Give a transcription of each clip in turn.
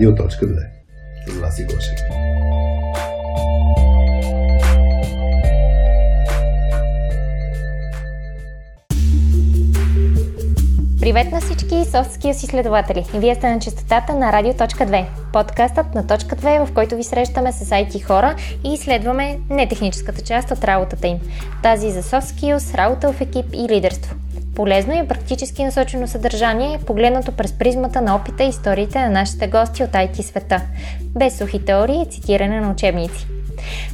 Радио.2 С Васи Гошев. Привет на всички Skills изследователи! Вие сте на частотата на Радио.2, подкастът на Точка 2, в който ви срещаме с IT хора и изследваме нетехническата част от работата им. Тази за Soft Skills, работа в екип и лидерство. Полезно и практически насочено съдържание, погледнато през призмата на опита и историите на нашите гости от IT света, без сухи теории и цитиране на учебници.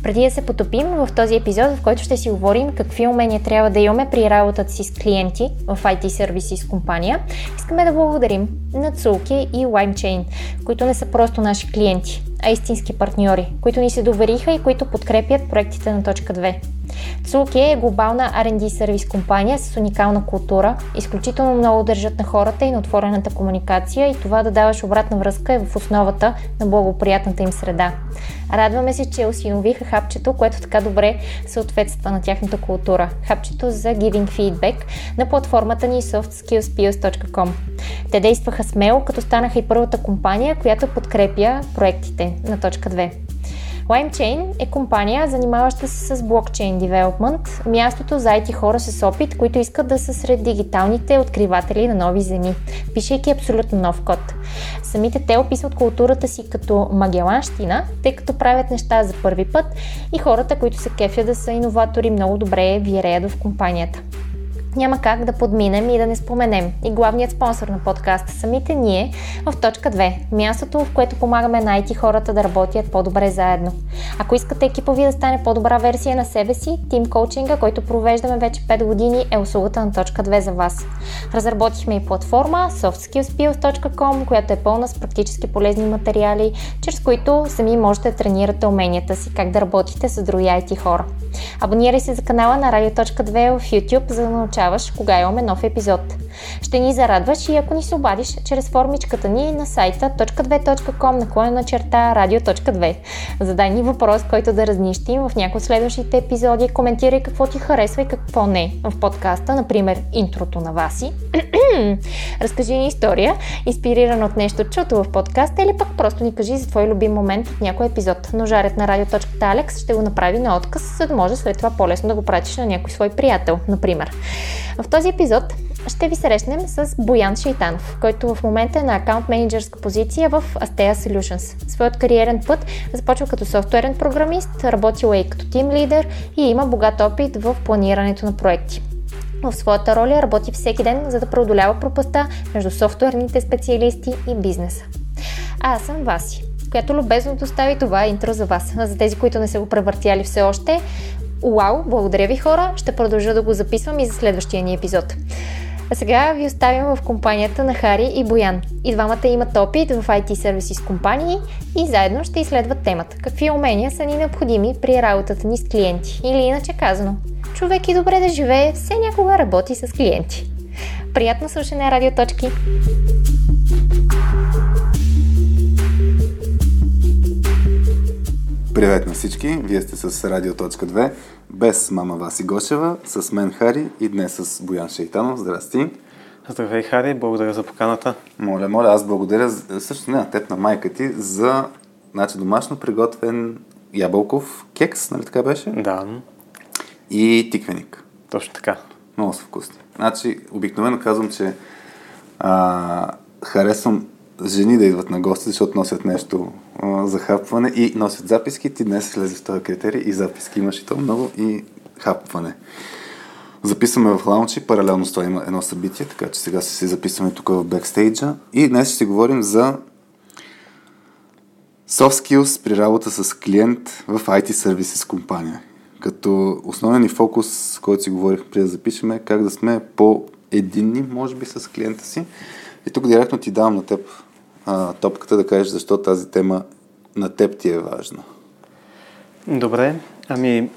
Преди да се потопим в този епизод, в който ще си говорим какви умения трябва да имаме при работата си с клиенти в IT сервиси с компания, искаме да благодарим на Цулки и LimeChain, които не са просто наши клиенти, а истински партньори, които ни се довериха и които подкрепят проектите на точка 2. Цулки е глобална R&D сервис компания с уникална култура. Изключително много държат на хората и на отворената комуникация и това да даваш обратна връзка е в основата на благоприятната им среда. Радваме се, че осиновиха хапчето, което така добре съответства на тяхната култура. Хапчето за Giving Feedback на платформата ни softskillspills.com. Те действаха смело, като станаха и първата компания, която подкрепя проектите на точка 2. LimeChain е компания, занимаваща се с блокчейн девелопмент, мястото за IT хора с опит, които искат да са сред дигиталните откриватели на нови земи, пишейки абсолютно нов код. Самите те описват културата си като магеланщина, тъй като правят неща за първи път и хората, които се кефят да са иноватори, много добре виреят в компанията няма как да подминем и да не споменем и главният спонсор на подкаста самите ние в точка 2. Мястото, в което помагаме на IT хората да работят по-добре заедно. Ако искате екипа ви да стане по-добра версия на себе си, тим коучинга, който провеждаме вече 5 години е услугата на точка 2 за вас. Разработихме и платформа softskillspills.com, която е пълна с практически полезни материали, чрез които сами можете да тренирате уменията си, как да работите с други IT хора. Абонирай се за канала на Radio.2 в YouTube, за да научаваш научаваш кога имаме нов епизод. Ще ни зарадваш и ако ни се обадиш чрез формичката ни на сайта .2.com наклонена черта radio.2. Задай ни въпрос, който да разнищим в някои от следващите епизоди. Коментирай какво ти харесва и какво не в подкаста, например интрото на Васи. Разкажи ни история, инспирирана от нещо чуто в подкаста или пък просто ни кажи за твой любим момент от някой епизод. Но жарят на радио.алекс ще го направи на отказ, за да може след това по-лесно да го пратиш на някой свой приятел, например. В този епизод ще ви срещнем с Боян Шейтанов, който в момента е на акаунт менеджерска позиция в Astea Solutions. Своят кариерен път започва като софтуерен програмист, работил е и като тим лидер и има богат опит в планирането на проекти. В своята роля работи всеки ден, за да преодолява пропаста между софтуерните специалисти и бизнеса. А аз съм Васи, която любезно достави това интро за вас. За тези, които не са го превъртяли все още, Уау, благодаря ви хора, ще продължа да го записвам и за следващия ни епизод. А сега ви оставям в компанията на Хари и Боян. И двамата имат опит в IT сервиси с компании и заедно ще изследват темата. Какви умения са ни необходими при работата ни с клиенти? Или иначе казано, човек и добре да живее, все някога работи с клиенти. Приятно слушане, радиоточки! Привет на всички! Вие сте с Радио.2, без мама Васи Гошева, с мен Хари и днес с Боян Шейтанов. Здрасти! Здравей, Хари, благодаря за поканата. Моля, моля, аз благодаря също не на теб, на майка ти, за значи, домашно приготвен ябълков кекс, нали така беше? Да. И тиквеник. Точно така. Много са вкусни. Значи, обикновено казвам, че а, харесвам жени да идват на гости, защото носят нещо а, за хапване и носят записки. Ти днес слезе в този критерий и записки имаш и то много и хапване. Записваме в лаунчи, паралелно с това има едно събитие, така че сега се записваме тук в бекстейджа. И днес ще говорим за soft skills при работа с клиент в IT сервиси с компания. Като основен ни фокус, който си говорих преди да запишем, е как да сме по-единни, може би, с клиента си. И тук директно ти давам на теб а, топката да кажеш защо тази тема на теб ти е важна. Добре, ами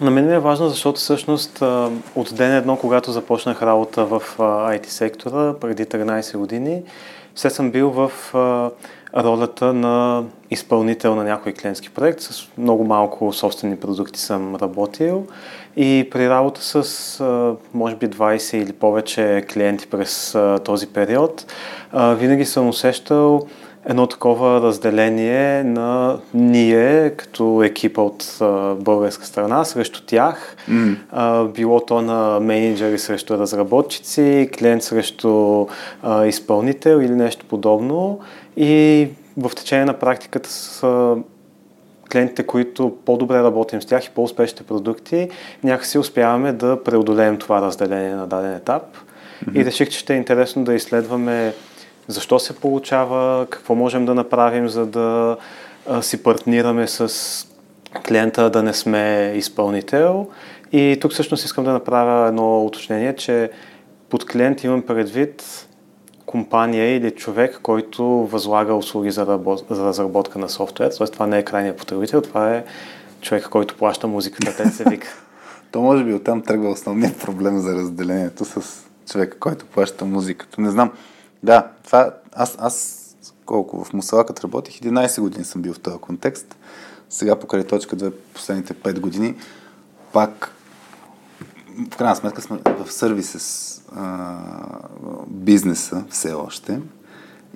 на мен ми е важно, защото всъщност от ден едно, когато започнах работа в IT сектора, преди 13 години, все съм бил в ролята на изпълнител на някой клиентски проект. С много малко собствени продукти съм работил и при работа с може би 20 или повече клиенти през този период, винаги съм усещал едно такова разделение на ние като екипа от а, българска страна срещу тях. Mm. А, било то на менеджери срещу разработчици, клиент срещу а, изпълнител или нещо подобно. И в течение на практиката с клиентите, които по-добре работим с тях и по-успешните продукти, някакси успяваме да преодолеем това разделение на даден етап. Mm-hmm. И реших, че ще е интересно да изследваме защо се получава, какво можем да направим, за да а, си партнираме с клиента, да не сме изпълнител. И тук всъщност искам да направя едно уточнение, че под клиент имам предвид компания или човек, който възлага услуги за, работ... за разработка на софтуер. Тоест това не е крайният потребител, това е човек, който плаща музиката, те се вика. То може би оттам тръгва основният проблем за разделението с човека, който плаща музиката. Не знам. Да, това аз, аз колко в Мусала, като работих, 11 години съм бил в този контекст. Сега покрай точка 2, последните 5 години, пак в крайна сметка сме в сервис бизнеса все още.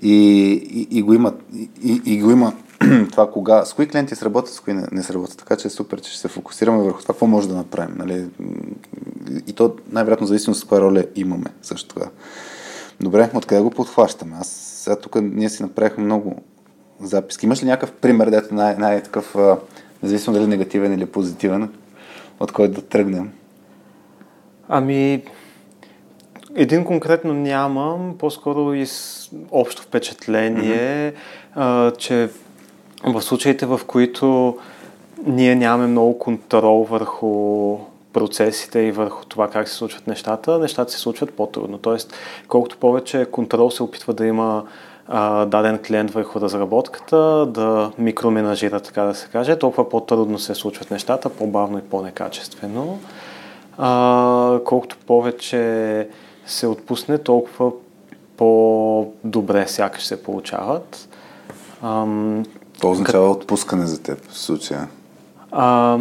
И, и, и, го има, и, и го има това кога, с кои клиенти сработят, с кои не, не сработят. Така че е супер, че ще се фокусираме върху това, какво може да направим. Нали? И то най-вероятно зависимо с каква роля имаме също това. Добре, откъде го подхващаме? Аз сега тук ние си направихме много записки. Имаш ли някакъв пример, дето най- най-такъв, независимо дали негативен или позитивен, от който да тръгнем? Ами, един конкретно нямам, по-скоро и с общо впечатление, mm-hmm. а, че в случаите, в които ние нямаме много контрол върху процесите и върху това как се случват нещата, нещата се случват по-трудно. Тоест, колкото повече контрол се опитва да има а, даден клиент върху разработката, да микроменажира, така да се каже, толкова по-трудно се случват нещата, по-бавно и по-некачествено. А, колкото повече се отпусне, толкова по-добре сякаш се получават. Ам, То означава кът... отпускане за теб в случая. А,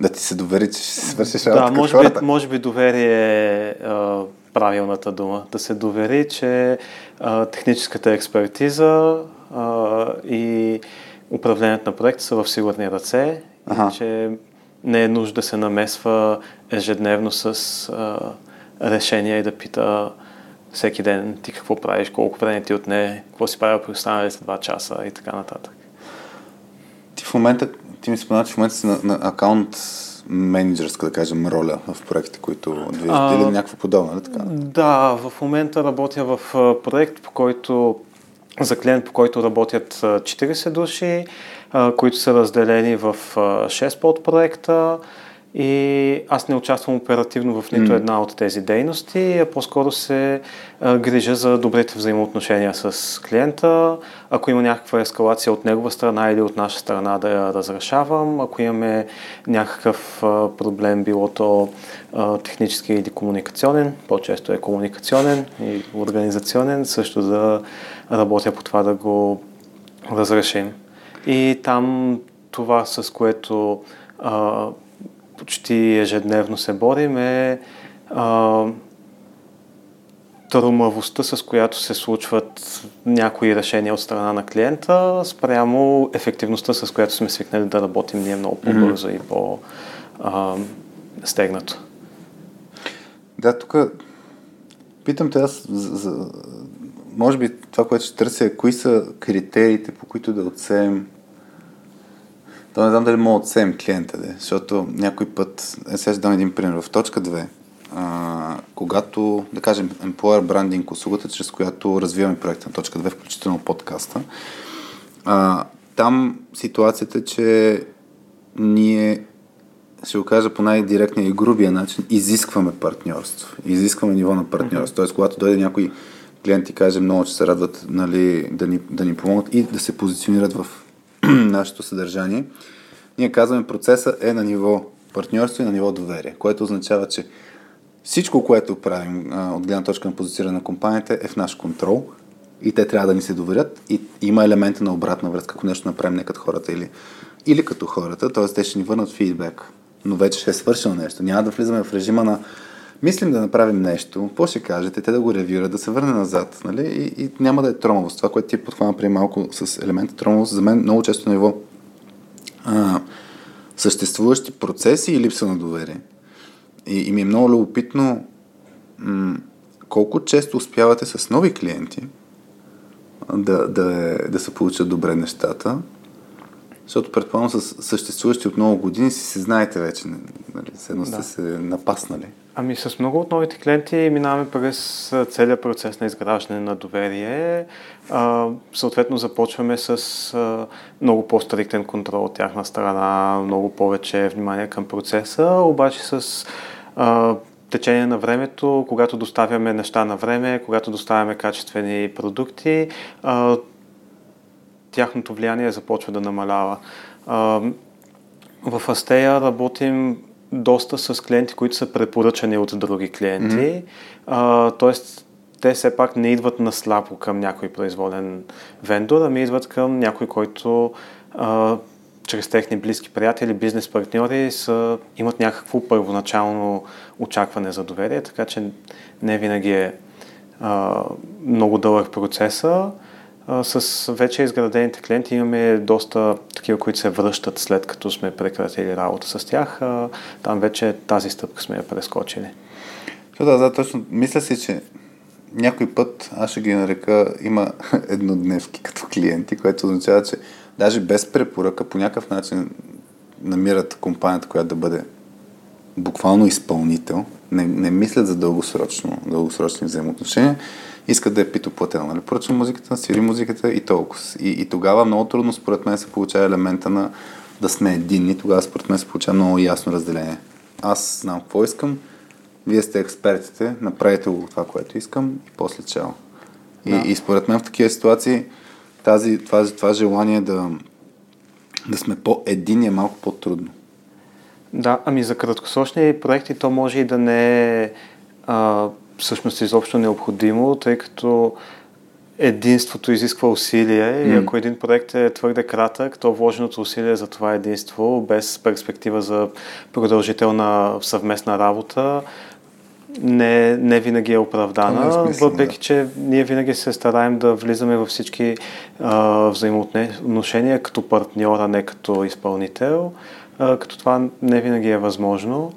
да ти се довери, че ще свършиш работа Да, може би, може би доверие е правилната дума. Да се довери, че а, техническата експертиза а, и управлението на проекта са в сигурни ръце ага. и че не е нужда да се намесва ежедневно с а, решения и да пита всеки ден ти какво правиш, колко време ти отне, какво си правил при останалите два часа и така нататък. Ти в момента, ти ми спомена, че в момента си на, на акаунт менеджерска, да кажем, роля в проекти, които движат или някакво подобно, нали така? Да, в момента работя в проект, по който за клиент, по който работят 40 души, които са разделени в 6 подпроекта. И аз не участвам оперативно в нито една от тези дейности, а по-скоро се грижа за добрите взаимоотношения с клиента. Ако има някаква ескалация от негова страна или от наша страна да я разрешавам. Ако имаме някакъв проблем, било то технически или комуникационен, по-често е комуникационен и организационен, също да работя по това да го разрешим. И там това, с което а, почти ежедневно се борим е а, търмавостта, с която се случват някои решения от страна на клиента, спрямо ефективността, с която сме свикнали да работим ние много по-бързо mm-hmm. и по-стегнато. Да, тук питам те аз за, за, може би това, което ще търся е кои са критериите, по които да отсеем то не знам дали мога да отсеем клиента, де, защото някой път, е, сега ще дам един пример. В точка 2, а, когато, да кажем, Employer Branding, услугата, чрез която развиваме проекта на точка 2, включително подкаста, а, там ситуацията е, че ние ще го кажа по най-директния и грубия начин, изискваме партньорство. Изискваме ниво на партньорство. Тоест, когато дойде някой клиент и каже много, че се радват нали, да, ни, да ни помогнат и да се позиционират в нашето съдържание, ние казваме процеса е на ниво партньорство и на ниво доверие, което означава, че всичко, което правим от гледна точка на позициониране на компанията е в наш контрол и те трябва да ни се доверят и има елемента на обратна връзка, ако нещо направим не като хората или, или като хората, т.е. те ще ни върнат фидбек, но вече ще е свършено нещо. Няма да влизаме в режима на мислим да направим нещо, какво ще кажете, те да го ревюрат, да се върне назад, нали? И, и няма да е тромавост. Това, което ти подхвана преди малко с елемента тромавост, за мен много често на ниво а, съществуващи процеси и липса на доверие. И, и ми е много любопитно м- колко често успявате с нови клиенти да, да, да се получат добре нещата, защото предполагам с съществуващи от много години си се знаете вече, нали, едно сте да. се напаснали. Ами с много от новите клиенти минаваме през целият процес на изграждане на доверие. А, съответно започваме с а, много по-стриктен контрол от тяхна страна, много повече внимание към процеса, обаче с а, течение на времето, когато доставяме неща на време, когато доставяме качествени продукти, а, тяхното влияние започва да намалява. А, в Астея работим доста с клиенти, които са препоръчани от други клиенти. Mm-hmm. А, тоест, те все пак не идват на слабо към някой произволен вендор, ами идват към някой, който а, чрез техни близки приятели, бизнес партньори са, имат някакво първоначално очакване за доверие, така че не винаги е а, много дълъг процеса. С вече изградените клиенти имаме доста такива, които се връщат след като сме прекратили работа с тях. Там вече тази стъпка сме я прескочили. Да, да, точно. Мисля си, че някой път, аз ще ги нарека, има еднодневки като клиенти, което означава, че даже без препоръка по някакъв начин намират компанията, която да бъде буквално изпълнител, не, не мислят за дългосрочно, дългосрочни взаимоотношения, искат да е питоплатено. Нали? Поръчвам музиката, свири музиката и толкова. И, и тогава много трудно, според мен, се получава елемента на да сме единни. Тогава, според мен, се получава много ясно разделение. Аз знам какво искам, вие сте експертите, направете го това, което искам и после чао. И, да. и според мен в такива ситуации тази, това, това желание да, да сме по-едини е малко по-трудно. Да, ами за краткосрочни проекти то може и да не е а, всъщност изобщо необходимо, тъй като единството изисква усилие mm. и ако един проект е твърде кратък, то вложеното усилие за това единство, без перспектива за продължителна съвместна работа, не, не винаги е оправдана, е въпреки да. че ние винаги се стараем да влизаме във всички а, взаимоотношения като партньор, а не като изпълнител, а, като това не винаги е възможно.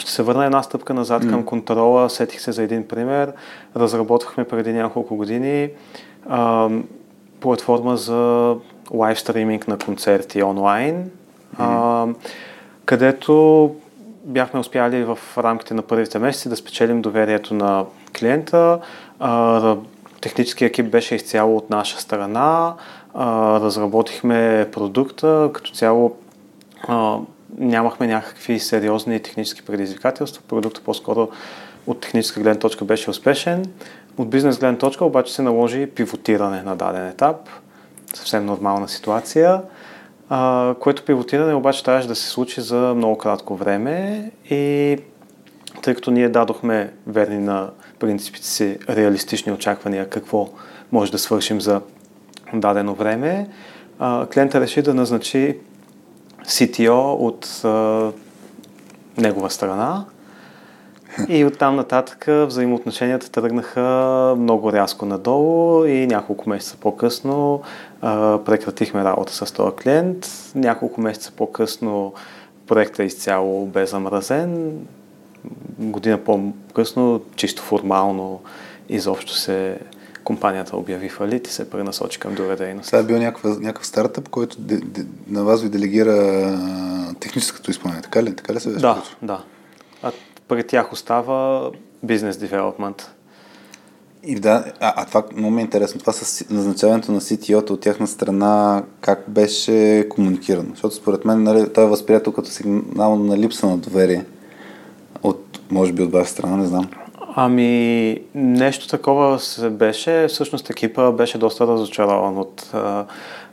А, ще се върна една стъпка назад mm. към контрола. Сетих се за един пример. Разработвахме преди няколко години а, платформа за лайв стриминг на концерти онлайн, а, където бяхме успяли в рамките на първите месеци да спечелим доверието на клиента. Технически екип беше изцяло от наша страна. Разработихме продукта. Като цяло нямахме някакви сериозни технически предизвикателства. Продуктът по-скоро от техническа гледна точка беше успешен. От бизнес гледна точка обаче се наложи пивотиране на даден етап. Съвсем нормална ситуация а, което пивотиране обаче трябваше да се случи за много кратко време и тъй като ние дадохме верни на принципите си реалистични очаквания какво може да свършим за дадено време, клиента реши да назначи CTO от а, негова страна, и оттам нататък взаимоотношенията тръгнаха много рязко надолу и няколко месеца по-късно а, прекратихме работа с този клиент. Няколко месеца по-късно проектът е изцяло бе замразен. Година по-късно, чисто формално, изобщо се компанията обяви фалит и се пренасочи към друга дейност. Това е бил някакъв, някакъв стартъп, който де, де, на вас ви делегира техническото изпълнение, така ли? Така ли се Да, да пред тях остава бизнес девелопмент. И да, а, а това много ми е интересно. Това с назначаването на CTO-то от тяхна страна, как беше комуникирано? Защото според мен нали, това е възприятел като сигнал на липса на доверие. От, може би от ваша страна, не знам. Ами, нещо такова се беше. Всъщност екипа беше доста разочарован от а,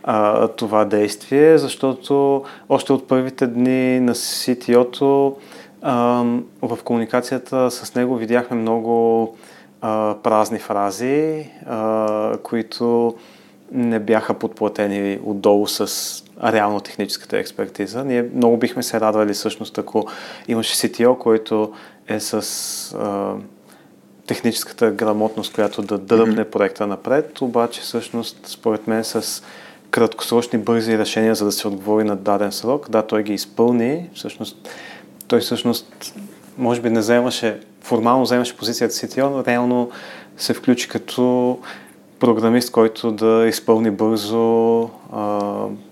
а, това действие, защото още от първите дни на CTO-то в комуникацията с него видяхме много а, празни фрази, а, които не бяха подплатени отдолу с реално техническата експертиза. Ние много бихме се радвали всъщност, ако имаше CTO, който е с а, техническата грамотност, която да дръпне mm-hmm. проекта напред, обаче всъщност според мен с краткосрочни бързи решения, за да се отговори на даден срок. Да, той ги изпълни. Всъщност, той всъщност може би не вземаше, формално вземаше позицията CTO, но реално се включи като програмист, който да изпълни бързо а,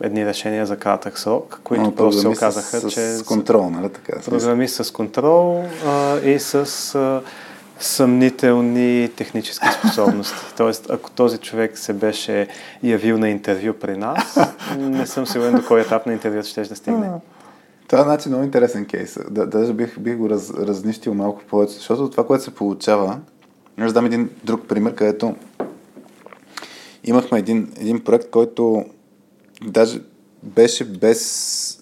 едни решения за кратък срок, които Но, просто се оказаха, с, че... С контрол, нали така? Програмист с контрол а, и с а, съмнителни технически способности. Тоест, ако този човек се беше явил на интервю при нас, не съм сигурен до кой етап на интервюто ще да стигне. Това е значи много интересен кейс. Да, даже бих, бих го раз, разнищил малко повече, защото това, което се получава, ще дам един друг пример, където имахме един, един проект, който даже беше без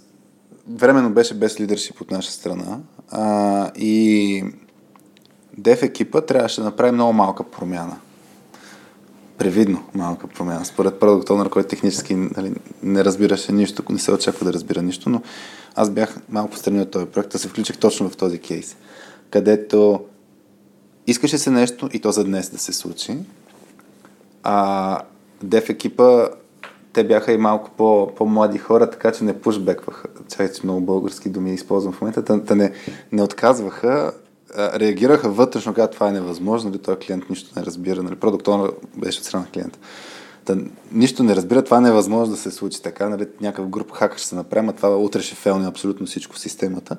временно беше без лидершип от наша страна а, и Дев екипа трябваше да направи много малка промяна. Превидно малка промяна. Според продукт Owner, който технически нали, не разбираше нищо, не се очаква да разбира нищо, но аз бях малко страни от този проект, да се включих точно в този кейс, където искаше се нещо и то за днес да се случи. А Дев екипа те бяха и малко по, по-млади хора, така че не пушбекваха. Чакай, че много български думи използвам в момента. Те не, не отказваха, реагираха вътрешно, когато това е невъзможно, нали, този клиент нищо не разбира, нали, продукт беше от страна на клиента. Та, нищо не разбира, това не е възможно да се случи така, нали, някакъв груп хакър ще се направи, а това утре ще фелни абсолютно всичко в системата.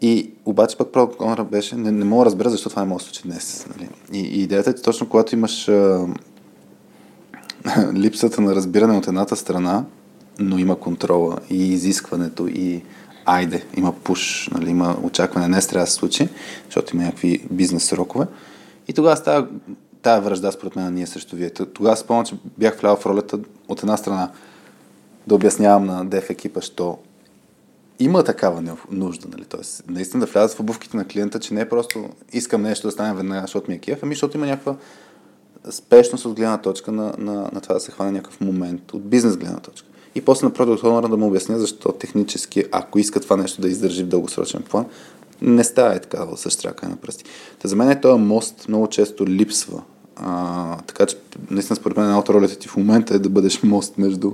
И обаче пък продукт Owner беше, не, не мога да разбера защо това не може да случи днес. Нали. И, и идеята е, че точно когато имаш а, липсата на разбиране от едната страна, но има контрола и изискването и айде, има пуш, нали, има очакване, не трябва да се случи, защото има някакви бизнес срокове. И тогава става тая връжда, според мен, ние срещу вие. Тогава спомням, че бях влял в ролята от една страна да обяснявам на деф екипа, що има такава нужда, нали? Тоест, наистина да влязат в обувките на клиента, че не е просто искам нещо да стане веднага, защото ми е кеф, ами защото има някаква спешност от гледна точка на, на, на това да се хване някакъв момент, от бизнес гледна точка. И после на продукт Owner да му обясня защо технически, ако иска това нещо да издържи в дългосрочен план, не става е така да същряка на пръсти. Та за мен е този мост много често липсва. А, така че, наистина, според мен, една от ролите ти в момента е да бъдеш мост между,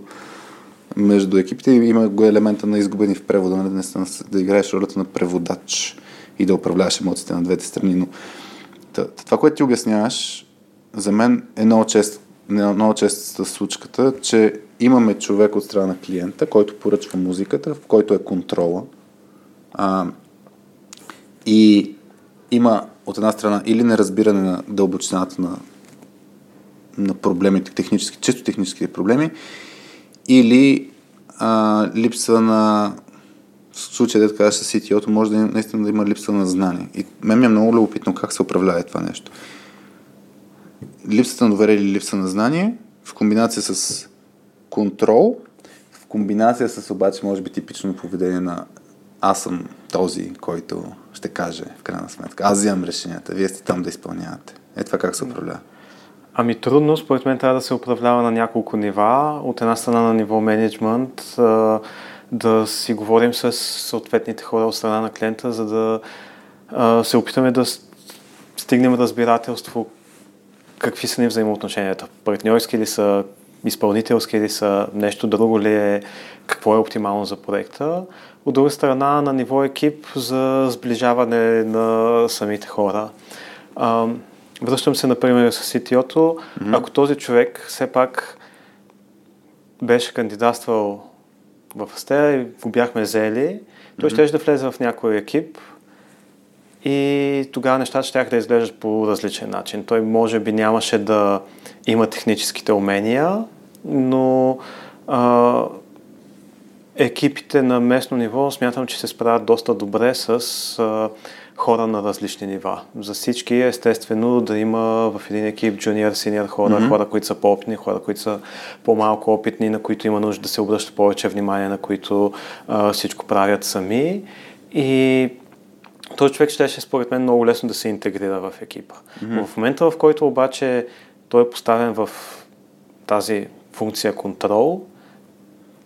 между екипите. Има го елемента на изгубени в превода, нали, наистина, да играеш ролята на преводач и да управляваш емоциите на двете страни. Но това, което ти обясняваш, за мен е много често много често случката, че имаме човек от страна на клиента, който поръчва музиката, в който е контрола. А, и има от една страна или неразбиране на дълбочината на, на проблемите, технически, чисто техническите проблеми, или а, липса на в случая, да кажа с CTO-то, може да наистина да има липса на знание. И мен ми е много любопитно как се управлява това нещо липсата на доверие или липса на знание, в комбинация с контрол, в комбинация с обаче, може би, типично поведение на аз съм този, който ще каже в крайна сметка. Аз взимам решенията, вие сте там да изпълнявате. Е това как се управлява? Ами трудно, според мен трябва да се управлява на няколко нива. От една страна на ниво менеджмент, да си говорим с съответните хора от страна на клиента, за да се опитаме да стигнем разбирателство какви са ни взаимоотношенията? Партньорски ли са, изпълнителски ли са, нещо друго ли е, какво е оптимално за проекта? От друга страна, на ниво екип за сближаване на самите хора. А, връщам се, например, с CTO-то. Mm-hmm. Ако този човек все пак беше кандидатствал в Астера и го бяхме взели, той mm-hmm. ще да влезе в някой екип, и тогава нещата ще да изглеждат по различен начин. Той може би нямаше да има техническите умения, но а, екипите на местно ниво смятам, че се справят доста добре с а, хора на различни нива. За всички е естествено да има в един екип джуниор, синьор хора, mm-hmm. хора, които са по-опитни, хора, които са по-малко опитни, на които има нужда да се обръща повече внимание, на които а, всичко правят сами. И този човек щеше според мен много лесно да се интегрира в екипа. Mm-hmm. В момента, в който обаче той е поставен в тази функция контрол.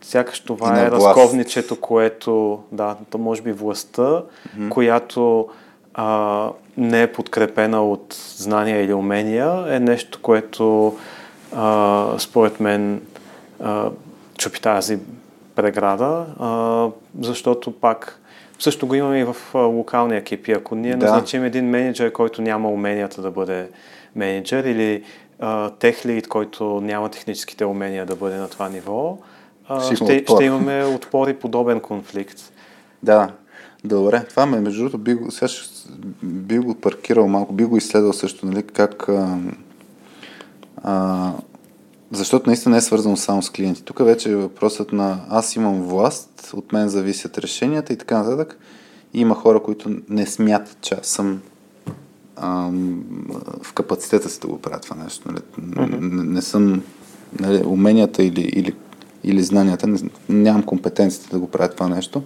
Сякаш това е власт. разковничето, което, да, то може би властта, mm-hmm. която а, не е подкрепена от знания или умения, е нещо, което а, според мен а, чупи тази преграда, а, защото пак също го имаме и в локални екипи. Ако ние Да. назначим един менеджер, който няма уменията да бъде менеджер или тех лид, който няма техническите умения да бъде на това ниво, а, Ще ще, отпор. ще имаме отпор и подобен конфликт. Да, добре. Това ме, между другото, би, го- сега ще, би го паркирал малко, би го изследвал също, нали, как... А, а, защото наистина не е свързано само с клиенти. Тук вече е въпросът на аз имам власт, от мен зависят решенията и така нататък. И има хора, които не смятат, че аз съм ам, в капацитета си да го правя това нещо. Нали? Не, не съм нали, уменията или, или, или знанията, не, нямам компетенциите да го правя това нещо.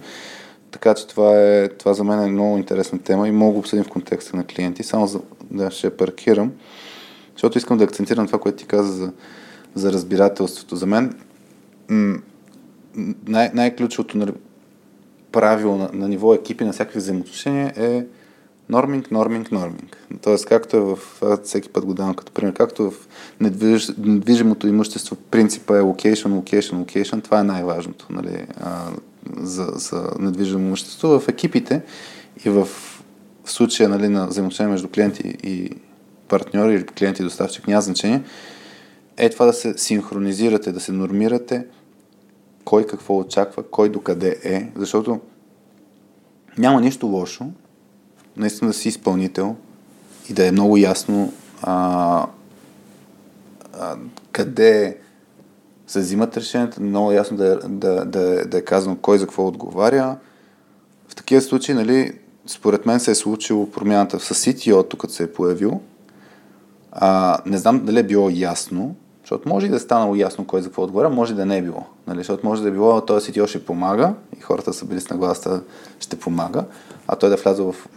Така че това, е, това за мен е много интересна тема и мога да обсъдим в контекста на клиенти. Само за, да ще паркирам, защото искам да акцентирам това, което ти каза за, за разбирателството. За мен м- най- най-ключовото нали, правило на, на ниво екипи на всякакви взаимоотношения е норминг, норминг, норминг. Тоест, както е в, всеки път го давам като пример, както в недвиж, недвижимото имущество, принципа е location, location, location, това е най-важното нали, а, за, за недвижимо имущество. В екипите и в, в случая нали, на взаимоотношения между клиенти и партньори или клиент и доставчик, няма значение, е това да се синхронизирате, да се нормирате, кой какво очаква, кой докъде е, защото няма нищо лошо наистина да си изпълнител и да е много ясно а, а, къде се взимат решенията, много ясно да, е- да, да, е- да е казано кой за какво отговаря. В такива случаи, нали, според мен се е случило промяната с CTO, тук се е появил. А, не знам дали е било ясно, защото може и да е станало ясно кой за какво отговаря, може да не е било. Нали? Защото може да е било, този CTO ще помага и хората са били с нагласта, ще помага, а той да е влязъл в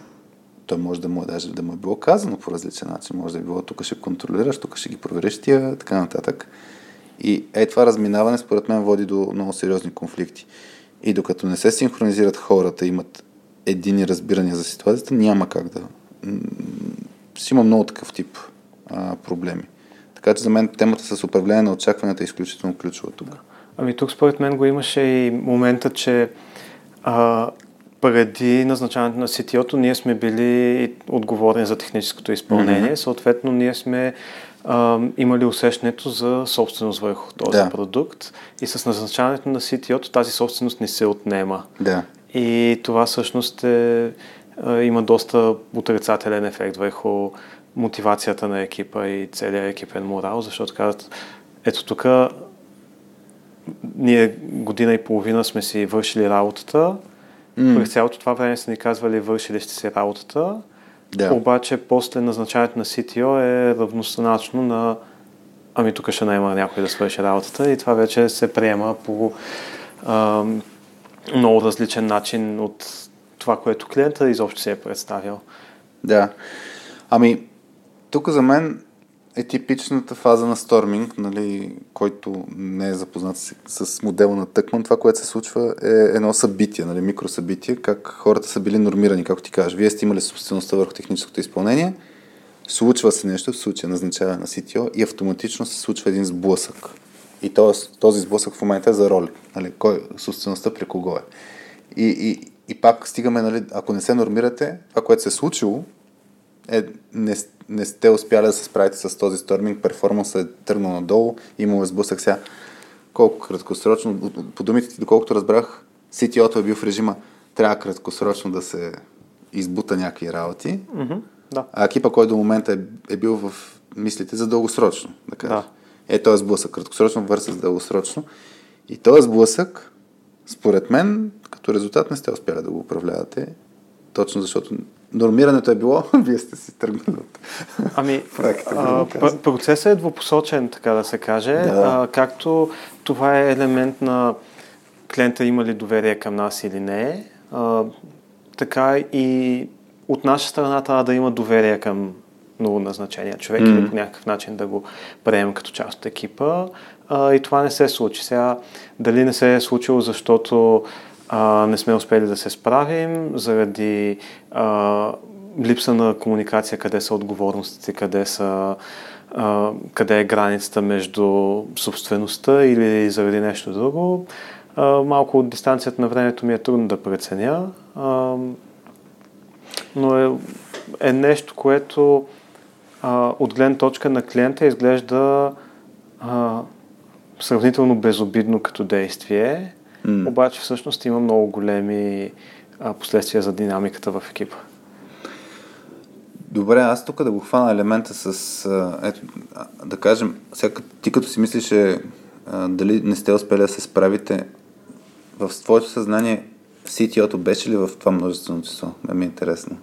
той може да му, е даже да му е било казано по различен начин. Може да е било тук ще контролираш, тук ще ги провериш тия, така нататък. И е това разминаване според мен води до много сериозни конфликти. И докато не се синхронизират хората, имат едини разбирания за ситуацията, няма как да... Си има много такъв тип а, проблеми. Така че за мен темата с управление на очакванията е изключително ключова тук. Ами тук според мен го имаше и момента, че а, преди назначаването на CTO-то ние сме били отговорни за техническото изпълнение. Mm-hmm. Съответно, ние сме а, имали усещането за собственост върху този Да. продукт и с назначаването на CTO-то тази собственост не се отнема. Да. И това всъщност е, а, има доста отрицателен ефект върху мотивацията на екипа и целият екипен морал, защото казват, ето тук ние година и половина сме си вършили работата, mm. през цялото това време са ни казвали вършили сте си работата, Да. обаче после назначаването на CTO е равностойно на ами тук ще найма някой да свърши работата и това вече се приема по ам, много различен начин от това, което клиента изобщо се е представил. Да. Ами, тук за мен е типичната фаза на сторминг, нали, който не е запознат с, с модела на Тъкман. Това, което се случва е едно събитие, нали, микросъбитие, как хората са били нормирани, както ти кажеш. Вие сте имали собствеността върху техническото изпълнение, случва се нещо, в случая назначаване на CTO и автоматично се случва един сблъсък. И този, този сблъсък в момента е за роли. Нали, кой, собствеността при кого е. И, и, и пак стигаме, нали, ако не се нормирате, това, което се е случило, е, не, не сте успяли да се справите с този сторминг, перформансът е тръгнал надолу, имало е сблъсък сега. Колко краткосрочно, по думите ти, доколкото разбрах, CTO-то е бил в режима, трябва краткосрочно да се избута някакви работи, Mm-hmm. Да. а екипа, който до момента е, е бил в мислите за дългосрочно, да кажа. Да. Е, този сблъсък, краткосрочно versus дългосрочно. И този сблъсък, според мен, като резултат не сте успяли да го управлявате, точно защото нормирането е било, вие сте си тръгнали от Ами, а, процесът е двупосочен, така да се каже. Да. А, както това е елемент на клиента има ли доверие към нас или не, а, така и от наша страна трябва да има доверие към новоназначения човек mm-hmm. или по някакъв начин да го приемем като част от екипа. А, и това не се случи. Сега, дали не се е случило, защото а, не сме успели да се справим, заради а, липса на комуникация, къде са отговорностите, къде са а, къде е границата между собствеността или заради нещо друго. А, малко от дистанцията на времето ми е трудно да преценя, а, но е, е нещо, което а, от гледна точка на клиента изглежда а, сравнително безобидно като действие, mm. обаче всъщност има много големи а, последствия за динамиката в екипа. Добре, аз тук да го хвана елемента с, ето, да кажем, сега ти като си мислиш, дали не сте успели да се справите, в твоето съзнание CTO-то беше ли в това множествено число? Ме ми е интересно.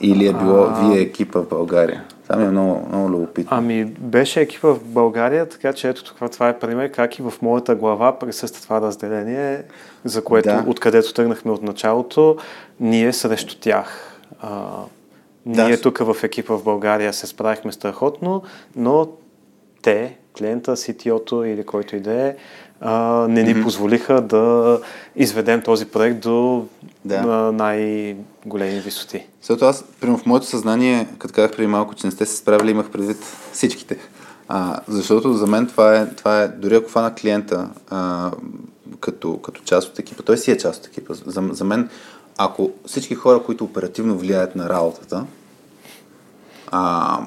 Или е било а... вие екипа в България? Това ми е много, много любопитно. Ами, беше екипа в България, така че ето това, това е пример как и в моята глава присъства това разделение, за което, да. откъдето тръгнахме от началото, ние срещу тях. А, да. Ние тук в екипа в България се справихме страхотно, но те, клиента, CTO-то или който и да е, не ни mm-hmm. позволиха да изведем този проект до да. най-големи висоти. Защото аз, примерно в моето съзнание, като казах преди малко, че не сте се справили, имах предвид всичките. А, защото за мен това е, това е дори ако фана клиента а, като, като част от екипа, той си е част от екипа. За, за мен ако всички хора, които оперативно влияят на работата, а,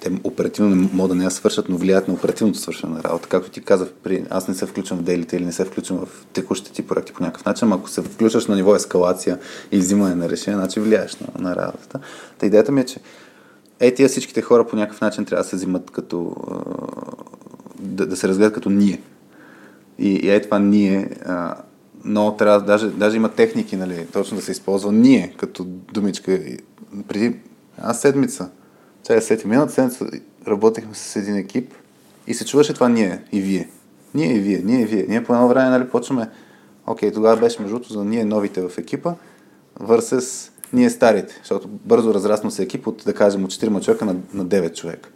те оперативно не могат да не я свършат, но влияят на оперативното свършване на работа. Както ти казах, при... аз не се включвам в делите или не се включвам в текущите ти проекти по някакъв начин, ако се включваш на ниво ескалация и взимане на решение, значи влияеш на, на работата. Та идеята ми е, че е, тия всичките хора по някакъв начин трябва да се взимат като... да, да се разгледат като ние. И, и е това ние но трябва, даже, даже има техники, нали, точно да се използва ние като думичка. Преди една седмица, сега сети, миналата седмица работехме с един екип и се чуваше това ние и вие. Ние и вие, ние и вие. Ние по едно време, нали, почваме, окей, тогава беше между за ние новите в екипа, versus ние старите, защото бързо разрасно се екип от, да кажем, от 4 човека на, на 9 човека.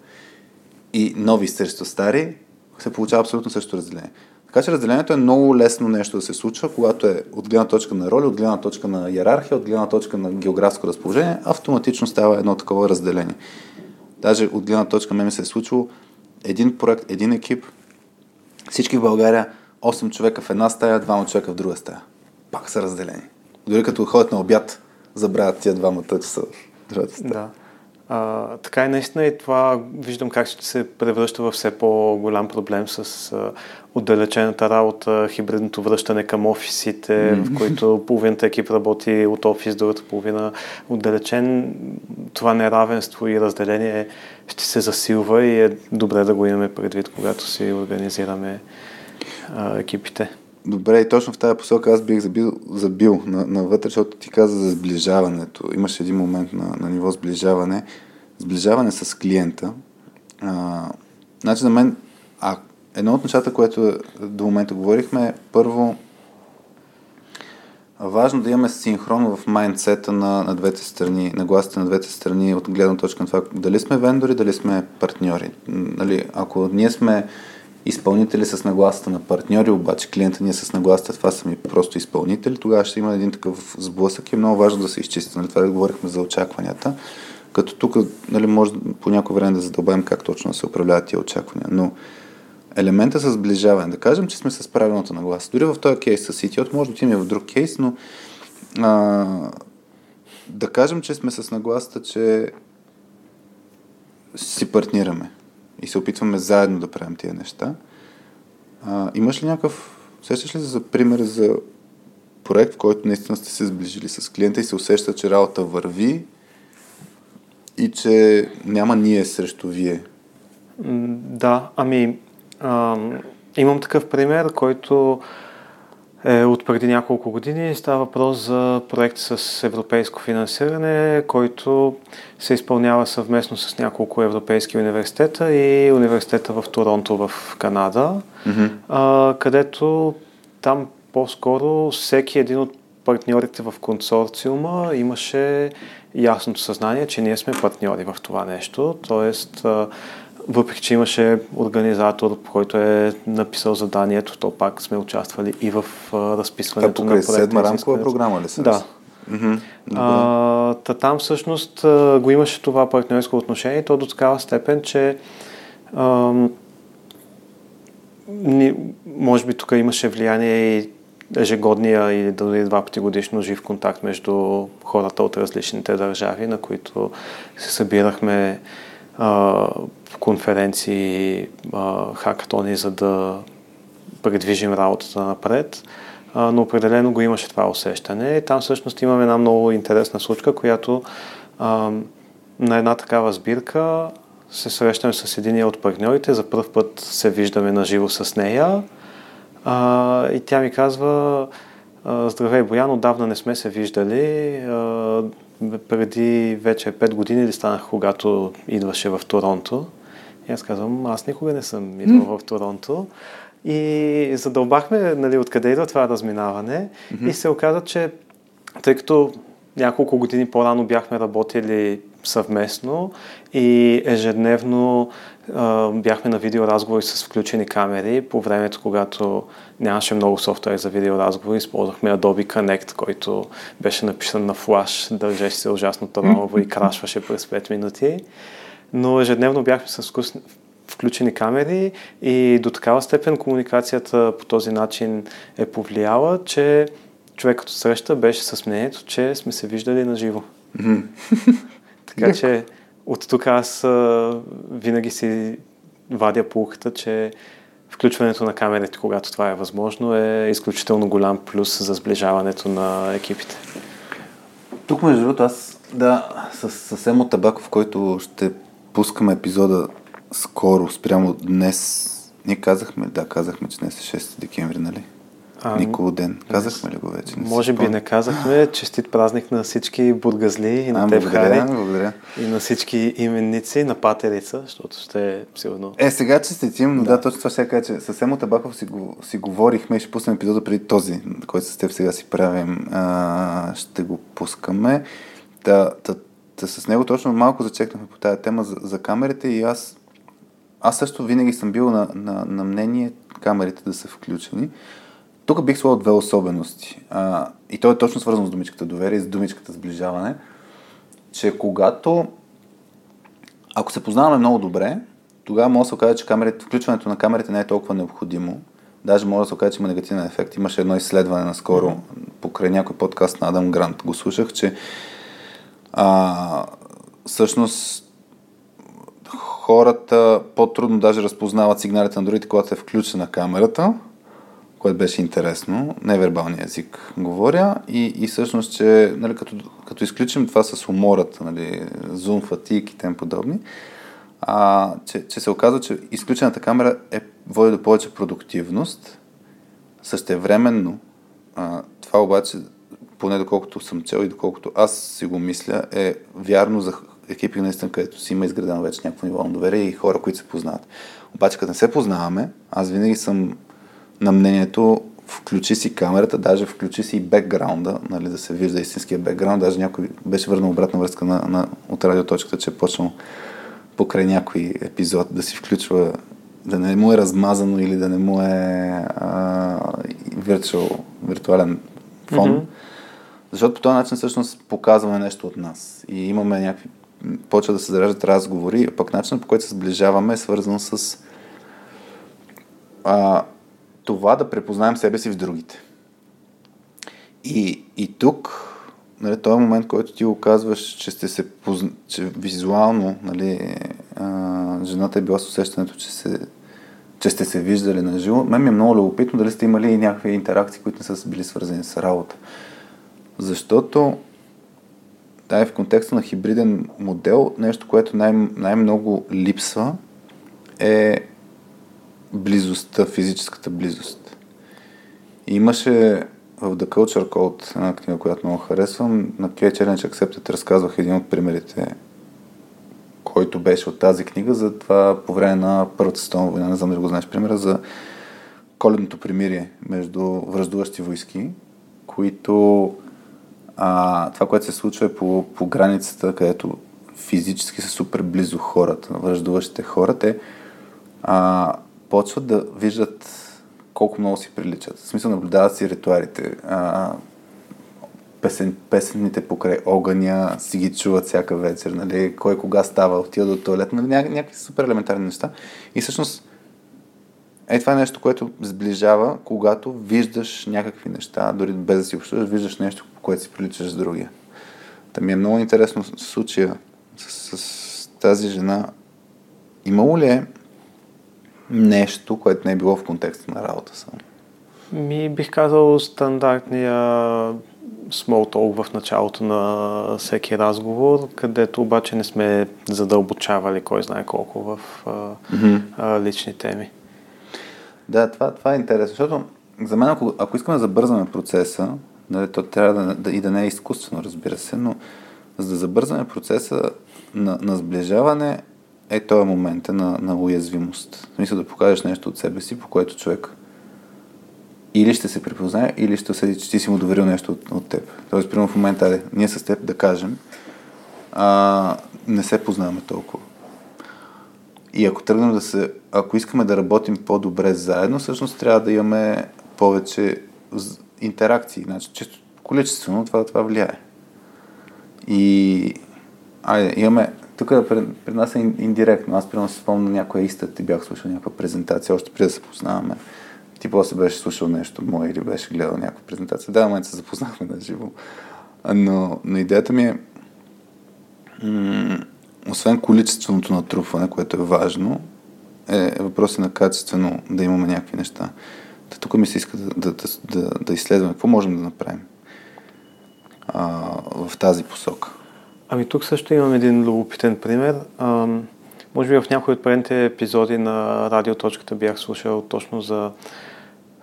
И нови срещу стари се получава абсолютно също разделение. Така че разделението е много лесно нещо да се случва, когато е от гледна точка на роли, от гледна точка на иерархия, от гледна точка на географско разположение, автоматично става едно такова разделение. Даже от гледна точка ме ми се е случило един проект, един екип, всички в България, 8 човека в една стая, двама човека в друга стая. Пак са разделени. Дори като ходят на обяд, забравят тия двамата, че са в другата стая. Да. А, така и наистина и това виждам как ще се превръща в все по-голям проблем с а, отдалечената работа, хибридното връщане към офисите, mm-hmm. в които половината екип работи от офис, другата половина отдалечен. Това неравенство и разделение ще се засилва и е добре да го имаме предвид, когато си организираме а, екипите. Добре, и точно в тази посока аз бих забил, забил на, навътре, защото ти каза за сближаването. Имаше един момент на, на ниво сближаване. Сближаване с клиента. А, значи за мен, а, едно от нещата, което до момента говорихме е първо важно да имаме синхрон в майндсета на, на двете страни, на гласите на двете страни от гледна точка на това дали сме вендори, дали сме партньори. Нали, ако ние сме изпълнители с нагласата на партньори, обаче клиента ни е с нагласата, това са ми просто изпълнители, тогава ще има един такъв сблъсък и е много важно да се изчисти. Нали, това да говорихме за очакванията. Като тук нали, може по някое време да задълбаем как точно да се управляват тия очаквания. Но елемента с сближаване, да кажем, че сме с правилната нагласа. Дори в този кейс с CTO, може да отидем в друг кейс, но а, да кажем, че сме с нагласата, че си партнираме и се опитваме заедно да правим тия неща. А, имаш ли някакъв, сещаш ли за пример за проект, в който наистина сте се сближили с клиента и се усеща, че работа върви и че няма ние срещу вие? Да, ами а, имам такъв пример, който е от преди няколко години. Става въпрос за проект с европейско финансиране, който се изпълнява съвместно с няколко европейски университета и университета в Торонто в Канада, mm-hmm. а, където там по-скоро всеки един от партньорите в консорциума имаше ясното съзнание, че ние сме партньори в това нещо. Тоест, въпреки, че имаше организатор, който е написал заданието, то пак сме участвали и в разписването на проекта. седма рамкова програма ли са? Да. Mm-hmm. А, та там всъщност го имаше това партньорско отношение то до такава степен, че ам, ни, може би тук имаше влияние и ежегодния или дори два пъти годишно жив контакт между хората от различните държави, на които се събирахме а, конференции, а, хакатони, за да предвижим работата напред. Но определено го имаше това усещане. Там всъщност имаме една много интересна случка, която на една такава сбирка се срещаме с един от партньорите, за първ път се виждаме на живо с нея и тя ми казва Здравей, Боян, отдавна не сме се виждали. Преди вече 5 години ли станах, когато идваше в Торонто. И аз казвам, аз никога не съм идвал в Торонто. И задълбахме нали, откъде идва това разминаване. Mm-hmm. И се оказа, че тъй като няколко години по-рано бяхме работили съвместно и ежедневно бяхме на видеоразговори с включени камери. По времето, когато нямаше много софтуер за видеоразговори, използвахме Adobe Connect, който беше написан на флаш, държеше се ужасно тъмново и крашваше през 5 минути. Но ежедневно бяхме с включени камери и до такава степен комуникацията по този начин е повлияла, че човек като среща беше с мнението, че сме се виждали на живо. Така че от тук аз винаги си вадя полуката, че включването на камерите, когато това е възможно, е изключително голям плюс за сближаването на екипите. Тук, между другото, аз да, с съвсем от Табаков, който ще пускаме епизода скоро, спрямо днес. Ние казахме, да, казахме, че днес е 6 декември, нали? А, Никол ден. Казахме ли го вече? Не може би не казахме. Честит празник на всички бургазли и на а, теб, благодаря, Хари. Благодаря. И на всички именници, на патерица, защото ще е сигурно. Е, сега честитим, но да, да точно това ще кажа, че съвсем от Абаков си, го, си говорихме и ще пуснем епизода преди този, който с теб сега си правим. А, ще го пускаме. Да, да, да, с него точно малко зачекнахме по тази тема за, за камерите и аз аз също винаги съм бил на, на, на мнение камерите да са включени. Тук бих сложил две особености. А, и то е точно свързано с думичката доверие и с думичката сближаване, че когато ако се познаваме много добре, тогава може да се окаже, че камерите, включването на камерите не е толкова необходимо. Даже може да се окаже, че има негативен ефект. Имаше едно изследване наскоро mm-hmm. покрай някой подкаст на Адам Грант. Го слушах, че а, всъщност хората по-трудно даже разпознават сигналите на другите, когато е включена камерата, което беше интересно. Невербалния език говоря. И, и всъщност, че нали, като, като изключим това с умората, нали, зум, фатик и тем подобни, а, че, че се оказва, че изключената камера е, води до повече продуктивност. Същевременно, а, това обаче, поне доколкото съм чел и доколкото аз си го мисля, е вярно за екипи наистина, където си има изградено вече някакво ниво на доверие и хора, които се познават. Обаче, като не се познаваме, аз винаги съм на мнението включи си камерата, даже включи си и бекграунда, нали, да се вижда истинския бекграунд. Даже някой беше върнал обратна връзка на, на, от радиоточката, че е почнал покрай някой епизод да си включва, да не му е размазано или да не му е а, виртуал, виртуален фон. Mm-hmm. Защото по този начин всъщност показваме нещо от нас и имаме някакви почва да се зараждат разговори, а пък начинът по който се сближаваме е свързан с а, това да препознаем себе си в другите. И, и тук, нали, този момент, който ти оказваш, че сте се позна... че визуално, нали, а, жената е била с усещането, че, се, че сте се виждали на живо, мен ми е много любопитно дали сте имали някакви интеракции, които не са били свързани с работа. Защото да, е в контекста на хибриден модел, нещо, което най- най-много липсва е близостта, физическата близост. И имаше в The Culture Code, една книга, която много харесвам, на Клей Challenge Accepted разказвах един от примерите, който беше от тази книга, за това по време на Първата световна война, не знам дали го знаеш примера, за коледното примирие между връждуващи войски, които а, това, което се случва е по, по границата, където физически са супер близо хората, връждуващите хора, те а, почват да виждат колко много си приличат. В смисъл наблюдават си ритуалите. А, песен, песените покрай огъня си ги чуват всяка вечер, нали? кой кога става, отива до туалет, нали? Ня, някакви супер елементарни неща. И всъщност е това е нещо, което сближава, когато виждаш някакви неща, дори без да си общуваш, виждаш нещо, по което си приличаш с другия. Та ми е много интересно случая с, с тази жена. Имало ли е нещо, което не е било в контекста на работа само? Ми бих казал стандартния small talk в началото на всеки разговор, където обаче не сме задълбочавали кой знае колко в mm-hmm. а, лични теми. Да, това, това е интересно, защото за мен, ако, ако искаме да забързаме процеса, нали, то трябва да, да, и да не е изкуствено, разбира се, но за да забързаме процеса на, на сближаване, е този момент на, на уязвимост. В смисъл да покажеш нещо от себе си, по което човек или ще се припознае, или ще усети, че ти си му доверил нещо от, от теб. Тоест, примерно в момента, аде, ние с теб да кажем, а, не се познаваме толкова. И ако тръгнем да се, ако искаме да работим по-добре заедно, всъщност трябва да имаме повече интеракции. Значи, чисто количествено това, това влияе. И айде, имаме, тук при, при нас е индиректно. Аз примерно си спомня някоя истът и бях слушал някаква презентация, още преди да се познаваме. Ти после беше слушал нещо мое или беше гледал някаква презентация. Да, момент се запознахме на живо. Но, но идеята ми е, м- освен количественото натрупване, което е важно, е въпросът на качествено да имаме някакви неща. Та тук ми се иска да, да, да, да, да изследваме какво можем да направим а, в тази посока. Ами тук също имам един любопитен пример. А, може би в някои от предните епизоди на радиоточката бях слушал точно за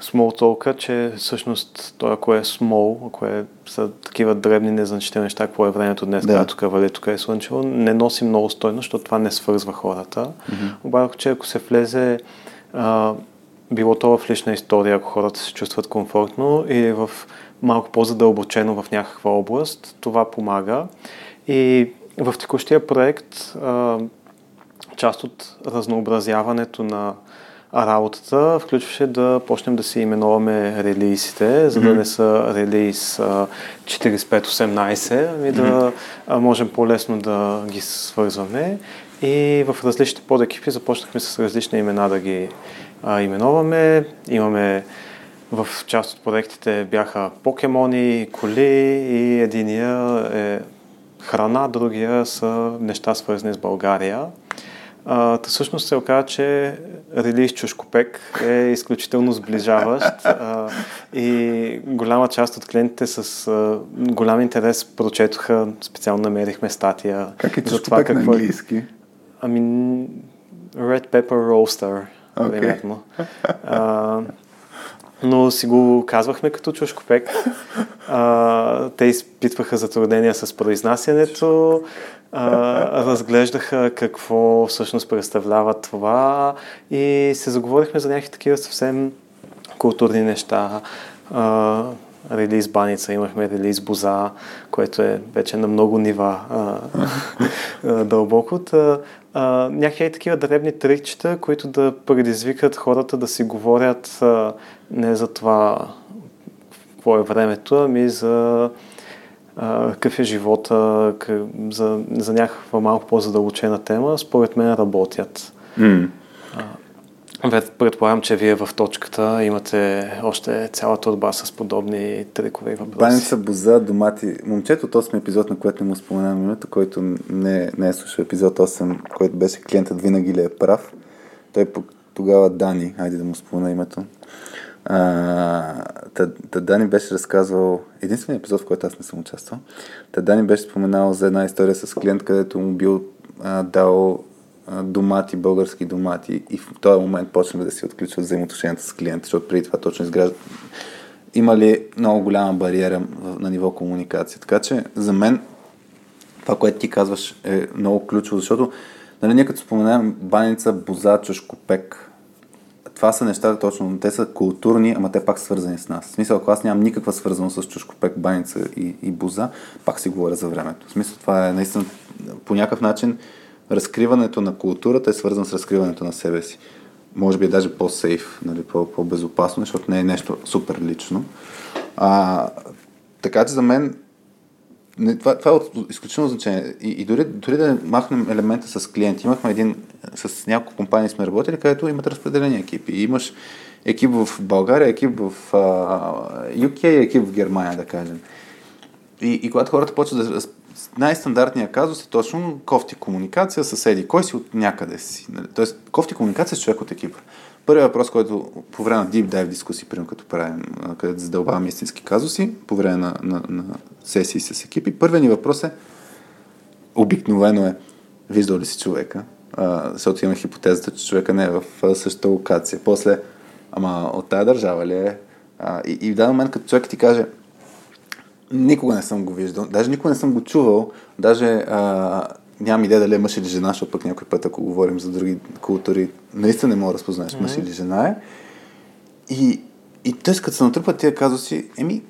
small talk че всъщност той ако е small, ако е, са такива дребни незначителни неща, какво е времето днес, да. тук вали, тук е слънчево, не носи много стойност, защото това не свързва хората. Mm-hmm. Обаче, ако се влезе а, било то в лична история, ако хората се чувстват комфортно и в малко по-задълбочено в някаква област, това помага. И в текущия проект част от разнообразяването на работата включваше да почнем да си именуваме релизите, за да не са релиз 4518, ами да можем по-лесно да ги свързваме. И в различните подекипи започнахме с различни имена да ги а, именуваме. Имаме в част от проектите бяха покемони, коли и единия е храна, другия са неща свързани с България. А, всъщност се оказа, че релиз Чушкопек е изключително сближаващ а, и голяма част от клиентите с а, голям интерес прочетоха, специално намерихме статия. Как е за това какво... на е- английски? Ами, Red Pepper Roaster, okay. примерно. А, но си го казвахме като чушкопек. А, те изпитваха затруднения с произнасянето, а, разглеждаха какво всъщност представлява това и се заговорихме за някакви такива съвсем културни неща. А, релиз Баница, имахме релиз Боза, което е вече на много нива а, дълбоко. А, някакви такива дребни трикчета, които да предизвикат хората да си говорят а, не за това какво е времето, ами за какъв е живота, къ... за, за някаква малко по-задълбочена тема, според мен работят. Mm. А, предполагам, че вие в точката имате още цяла турба с подобни трикове и въпроси. Баница, боза, домати. Момчето от 8 епизод, на което не му споменавам името, който не, не е слушал епизод 8, който беше клиентът винаги ли е прав. Той тогава Дани, айде да му спомена името, та, Дани беше разказвал, единствения епизод, в който аз не съм участвал, та Дани беше споменал за една история с клиент, където му бил а, дал а, домати, български домати и в този момент почна да си отключват взаимоотношенията с клиента, защото преди това точно изгражда. Има ли много голяма бариера на ниво комуникация? Така че за мен това, което ти казваш е много ключово, защото нали, ние като споменаваме баница, боза, чушкопек, това са неща точно, те са културни, ама те пак свързани с нас. В смисъл, ако аз нямам никаква свързаност с чушкопек, баница и, и буза, пак си говоря за времето. В смисъл, това е наистина по някакъв начин разкриването на културата е свързано с разкриването на себе си. Може би е даже по-сейф, нали, по-безопасно, защото не е нещо супер лично. А, така че за мен не, това, това е от изключително значение. И, и дори, дори да махнем елемента с клиенти, имахме един, с няколко компании сме работили, където имат разпределени екипи. И имаш екип в България, екип в а, UK екип в Германия, да кажем. И, и когато хората почват да... Най-стандартният казус е точно кофти комуникация с Еди. Кой си от някъде си? Нали? Тоест, кофти комуникация с човек от екипа. Първият въпрос, който по време на deep dive дискусии, примерно като правим, където задълбаваме истински казуси, по време на, на, на сесии с екипи, първият ни въпрос е, обикновено е, виждал ли си човека, а, защото има хипотезата, че човека не е в същата локация. После, ама от тая държава ли е? А, и, и в даден момент, като човек ти каже, никога не съм го виждал, даже никога не съм го чувал, даже а, нямам идея дали е мъж или жена, защото пък някой път, ако говорим за други култури, наистина не мога да разпознаеш mm-hmm. мъж или жена е. И, и тъй като се натрупат тия казуси, еми,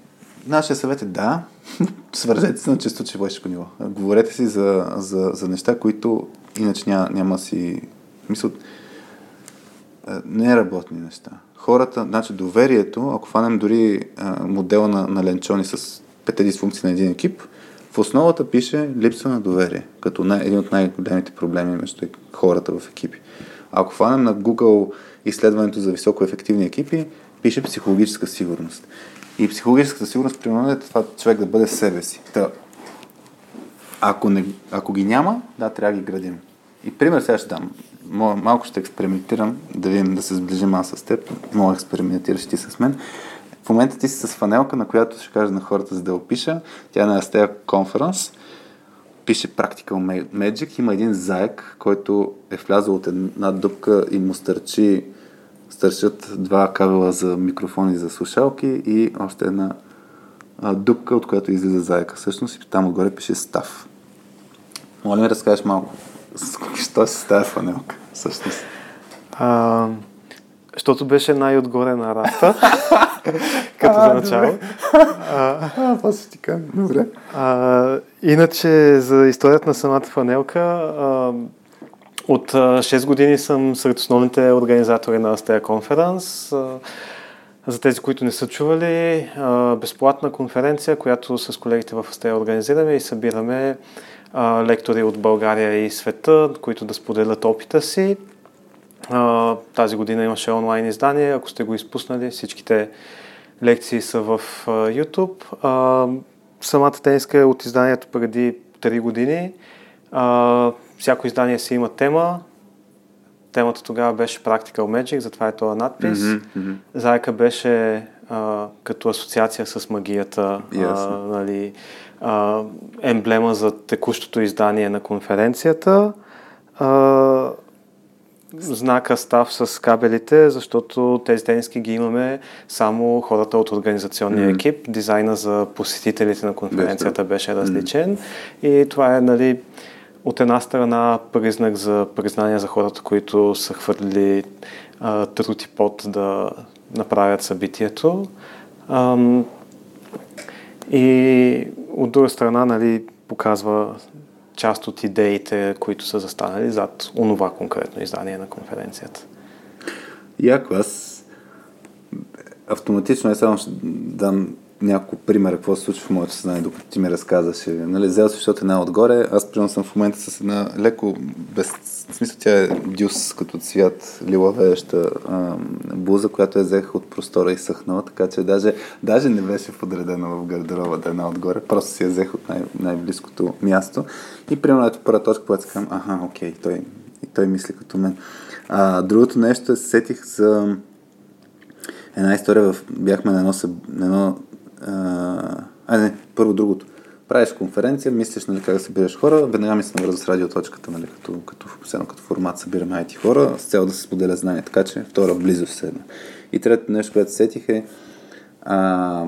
нашия съвет е да, свържете се на чисто човешко ниво. Говорете си за, за, за неща, които иначе няма, няма си... Мисъл, не работни неща. Хората, значи доверието, ако фанем дори а, модела на, на Ленчони с пете дисфункции на един екип, в основата пише липса на доверие, като най- един от най-големите проблеми между хората в екипи. Ако фанем на Google изследването за високо ефективни екипи, пише психологическа сигурност. И психологическата сигурност, примерно, е това човек да бъде себе си. Та, ако, не, ако ги няма, да, трябва да ги градим. И пример сега ще дам. Малко ще експериментирам, да видим да се сближим аз с теб. Мога експериментираш ти с мен. В момента ти си с фанелка, на която ще кажа на хората, за да опиша. Тя е на Астея Conference. Пише Practical Magic. Има един заек, който е влязъл от една дупка и му стърчи стърчат два кабела за микрофони за слушалки и още една дупка, от която излиза заека. Всъщност и там отгоре пише став. Моля ми разкажеш малко. Що се става фанелка, всъщност? А, защото беше най-отгоре на рафта, като за начало. А, после ти кажа. Добре. А, иначе, за историята на самата фанелка, а, от 6 години съм сред основните организатори на Астея конференс. За тези, които не са чували, безплатна конференция, която с колегите в Астея организираме и събираме лектори от България и света, които да споделят опита си. Тази година имаше онлайн издание. Ако сте го изпуснали, всичките лекции са в YouTube. Самата тениска е от изданието преди 3 години всяко издание си има тема. Темата тогава беше Practical Magic, затова е този надпис. Mm-hmm, mm-hmm. Зайка беше а, като асоциация с магията, а, нали, а, емблема за текущото издание на конференцията. А, знака став с кабелите, защото тези тениски ги имаме само хората от организационния mm-hmm. екип. Дизайна за посетителите на конференцията беше различен. Mm-hmm. И това е, нали, от една страна признак за признание за хората, които са хвърлили а, труд и пот да направят събитието. Ам, и от друга страна, нали, показва част от идеите, които са застанали зад онова конкретно издание на конференцията. Яко, аз автоматично, я само ще дам няколко примера, какво се случва в моето съзнание, докато ти ми разказваше. Нали, взел се, защото една отгоре, аз примерно съм в момента с една леко, без в смисъл тя е дюс като цвят, лилавееща буза, която е взех от простора и съхнала, така че даже, даже не беше подредена в гардероба да една отгоре, просто си я взех от най- най-близкото място. И примерно ето първа точка, когато си казвам, аха, окей, той, той мисли като мен. А, другото нещо е, сетих за една история, в, бяхме на едно, на едно а, не, първо другото. Правиш конференция, мислиш нали, как да събираш хора, веднага ми се навърза с радиоточката, нали, като, като, като, като формат събираме IT хора, с цел да се споделя знание, така че втора близо се седна. И трето нещо, което сетих е а,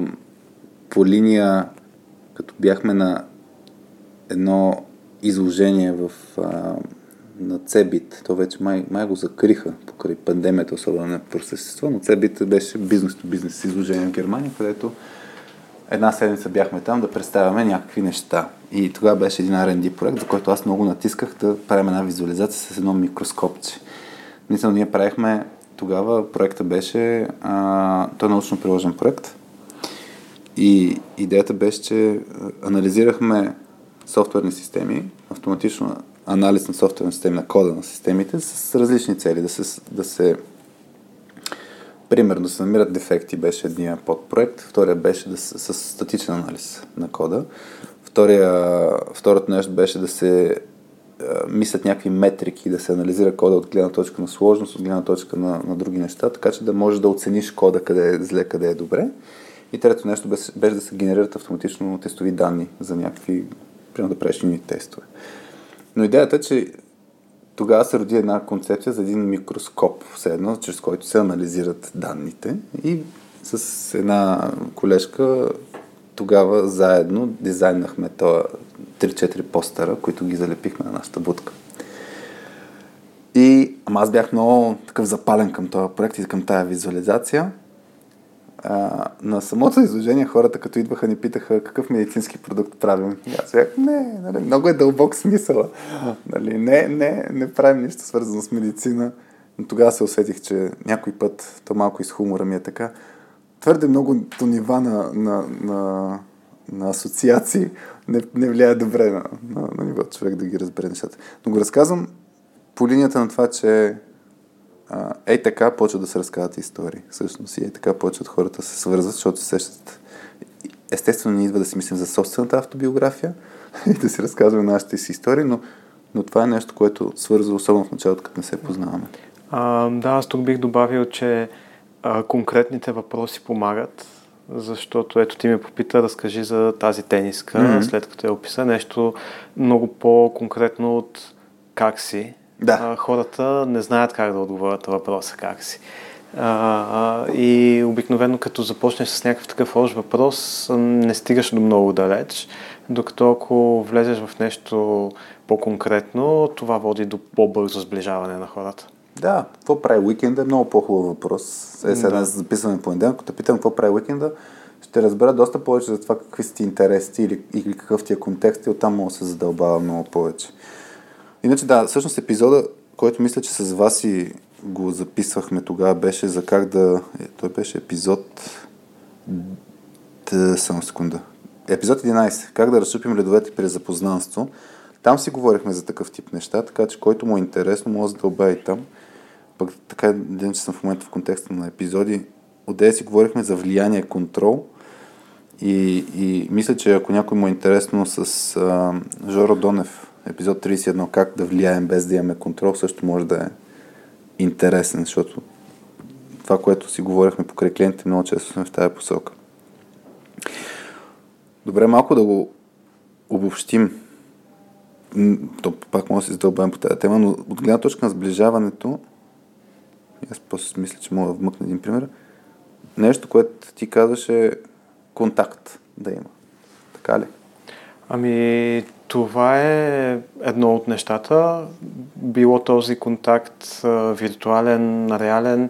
по линия, като бяхме на едно изложение в а, на Cebit. То вече май, май го закриха покрай пандемията, особено на просъщество, но Cebit беше бизнес то бизнес изложение в Германия, където една седмица бяхме там да представяме някакви неща. И тогава беше един R&D проект, за който аз много натисках да правим една визуализация с едно микроскопче. Мисля, ние правихме тогава проекта беше, а, той е научно приложен проект и идеята беше, че анализирахме софтуерни системи, автоматично анализ на софтуерни системи, на кода на системите с различни цели, да се, да се примерно се намират дефекти беше едния подпроект, втория беше да се, с статичен анализ на кода, втория, второто нещо беше да се мислят някакви метрики, да се анализира кода от гледна точка на сложност, от гледна точка на, на други неща, така че да можеш да оцениш кода къде е зле, къде е добре. И трето нещо беше, беше да се генерират автоматично тестови данни за някакви, примерно да правиш тестове. Но идеята е, че тогава се роди една концепция за един микроскоп, все едно, чрез който се анализират данните и с една колежка тогава заедно дизайнахме това 3-4 постера, които ги залепихме на нашата будка. И ама аз бях много такъв запален към този проект и към тази визуализация. А, на самото изложение хората, като идваха, ни питаха какъв медицински продукт правим. И аз бях, не, нали, много е дълбок смисъл. Нали, не, не, не правим нищо свързано с медицина. Но тогава се усетих, че някой път, то малко из хумора ми е така, твърде много до нива на, на, на, на асоциации не, не влияе добре на, на, на ниво човек да ги разбере нещата. Но го разказвам по линията на това, че а, ей така почват да се разказват истории. Всъщност и ей така почват хората да се свързват, защото се сещат. Естествено не идва да си мислим за собствената автобиография и да си разказваме нашите си истории, но, но това е нещо, което свързва особено в началото, като не се познаваме. А, да, аз тук бих добавил, че а, конкретните въпроси помагат, защото ето ти ме попита, разкажи за тази тениска, mm-hmm. след като я описа нещо много по-конкретно от как си. Да. А, хората не знаят как да отговорят на въпроса как си. А, и обикновено като започнеш с някакъв такъв общ въпрос, не стигаш до много далеч, докато ако влезеш в нещо по-конкретно, това води до по-бързо сближаване на хората. Да, какво прави уикенда е много по-хубав въпрос. Е, сега да. записваме понеделник, те питам какво прави уикенда, ще разбера доста повече за това какви са ти интереси или, или какъв ти е контекст и оттам мога да се задълбава много повече. Иначе да, всъщност епизода, който мисля, че с вас и го записвахме тогава, беше за как да... Е, той беше епизод... Т... Само секунда. Епизод 11. Как да разшупим ледовете при запознанство. Там си говорихме за такъв тип неща, така че който му е интересно, може да дълбая там. Пък така, един, че съм в момента в контекста на епизоди, отде си говорихме за влияние, контрол и, и мисля, че ако някой му е интересно с а, Жоро Донев, епизод 31, как да влияем без да имаме контрол, също може да е интересен, защото това, което си говорихме покрай клиентите, много често сме в тази посока. Добре, малко да го обобщим то пак може да се задълбаем по тази тема, но от гледна точка на сближаването, аз после мисля, че мога да вмъкна един пример, нещо, което ти казваше контакт да има. Така ли? Ами, това е едно от нещата. Било този контакт виртуален, реален.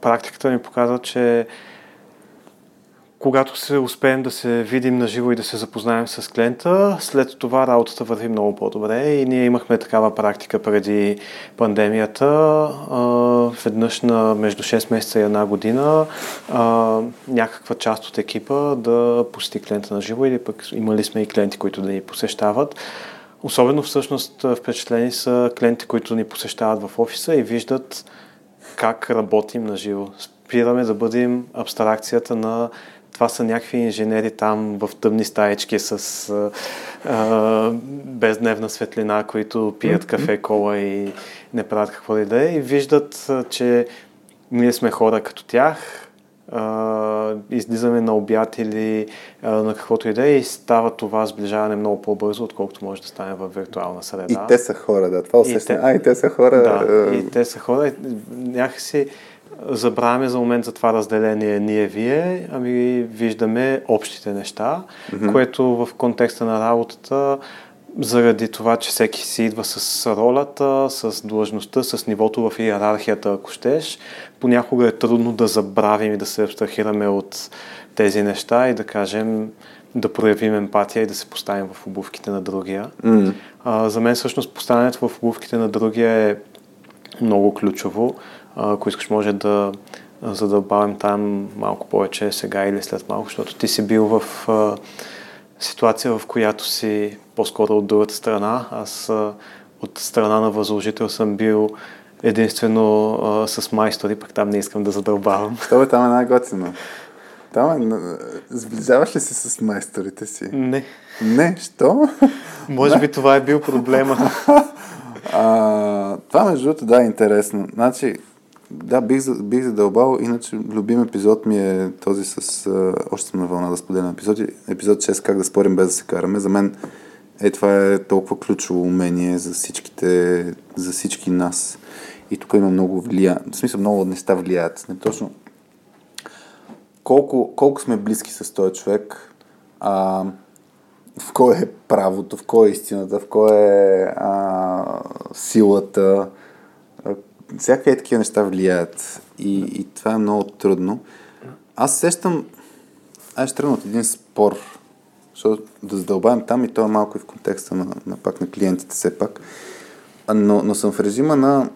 Практиката ми показва, че когато се успеем да се видим на живо и да се запознаем с клиента, след това работата върви много по-добре и ние имахме такава практика преди пандемията. Веднъж на между 6 месеца и една година някаква част от екипа да посети клиента на живо или пък имали сме и клиенти, които да ни посещават. Особено всъщност впечатлени са клиенти, които ни посещават в офиса и виждат как работим на живо. Спираме да бъдем абстракцията на това са някакви инженери там в тъмни стаечки с а, бездневна светлина, които пият кафе, кола и не правят какво да е и виждат, че ние сме хора като тях, а, излизаме на обяд или а, на каквото и да е и става това сближаване много по-бързо, отколкото може да стане в виртуална среда. И те са хора, да. Това усещане. А, и те са хора. Да, и те са хора. Някакси забравяме за момент за това разделение ние-вие, ами виждаме общите неща, mm-hmm. което в контекста на работата заради това, че всеки си идва с ролята, с длъжността, с нивото в иерархията, ако щеш. Понякога е трудно да забравим и да се абстрахираме от тези неща и да кажем, да проявим емпатия и да се поставим в обувките на другия. Mm. А, за мен всъщност поставянето в обувките на другия е много ключово. Ако искаш, може да задълбавим там малко повече сега или след малко, защото ти си бил в а, ситуация, в която си по-скоро от другата страна. Аз а, от страна на възложител съм бил единствено а, с майстори, пък там не искам да задълбавам. Това там е най-готино. Там е... Сближаваш ли се с майсторите си? Не. Не, що? Може би това е бил проблема. а, това между другото, да, е интересно. Значи, да, бих, бих задълбал, иначе любим епизод ми е този с... А, още съм на вълна да споделям епизоди. Епизод 6, как да спорим без да се караме. За мен е, това е толкова ключово умение за всичките, за всички нас. И тук има много влия... В смисъл, много неща влияят. Не точно колко, колко сме близки с този човек, а, в кой е правото, в кой е истината, в кой е а, силата. Всякакви такива неща влияят и, и това е много трудно. Аз сещам, аз ще тръгна от един спор, защото да задълбавим там и то е малко и в контекста на, на пак на клиентите все пак. Но, но съм в режима на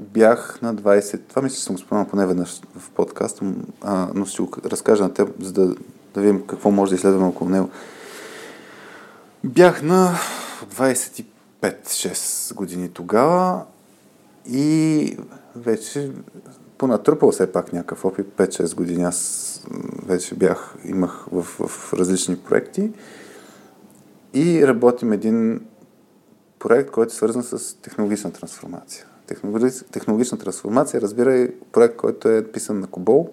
бях на 20, това мисля, съм го споменал поне веднъж в подкаст, а, но ще го разкажа на теб, за да, да видим какво може да изследваме около него. Бях на 25-6 години тогава и вече понатрупал все пак някакъв опит, 5-6 години аз вече бях, имах в, в различни проекти. И работим един проект, който е свързан с технологична трансформация. Технологична трансформация, разбира и проект, който е писан на Кобол.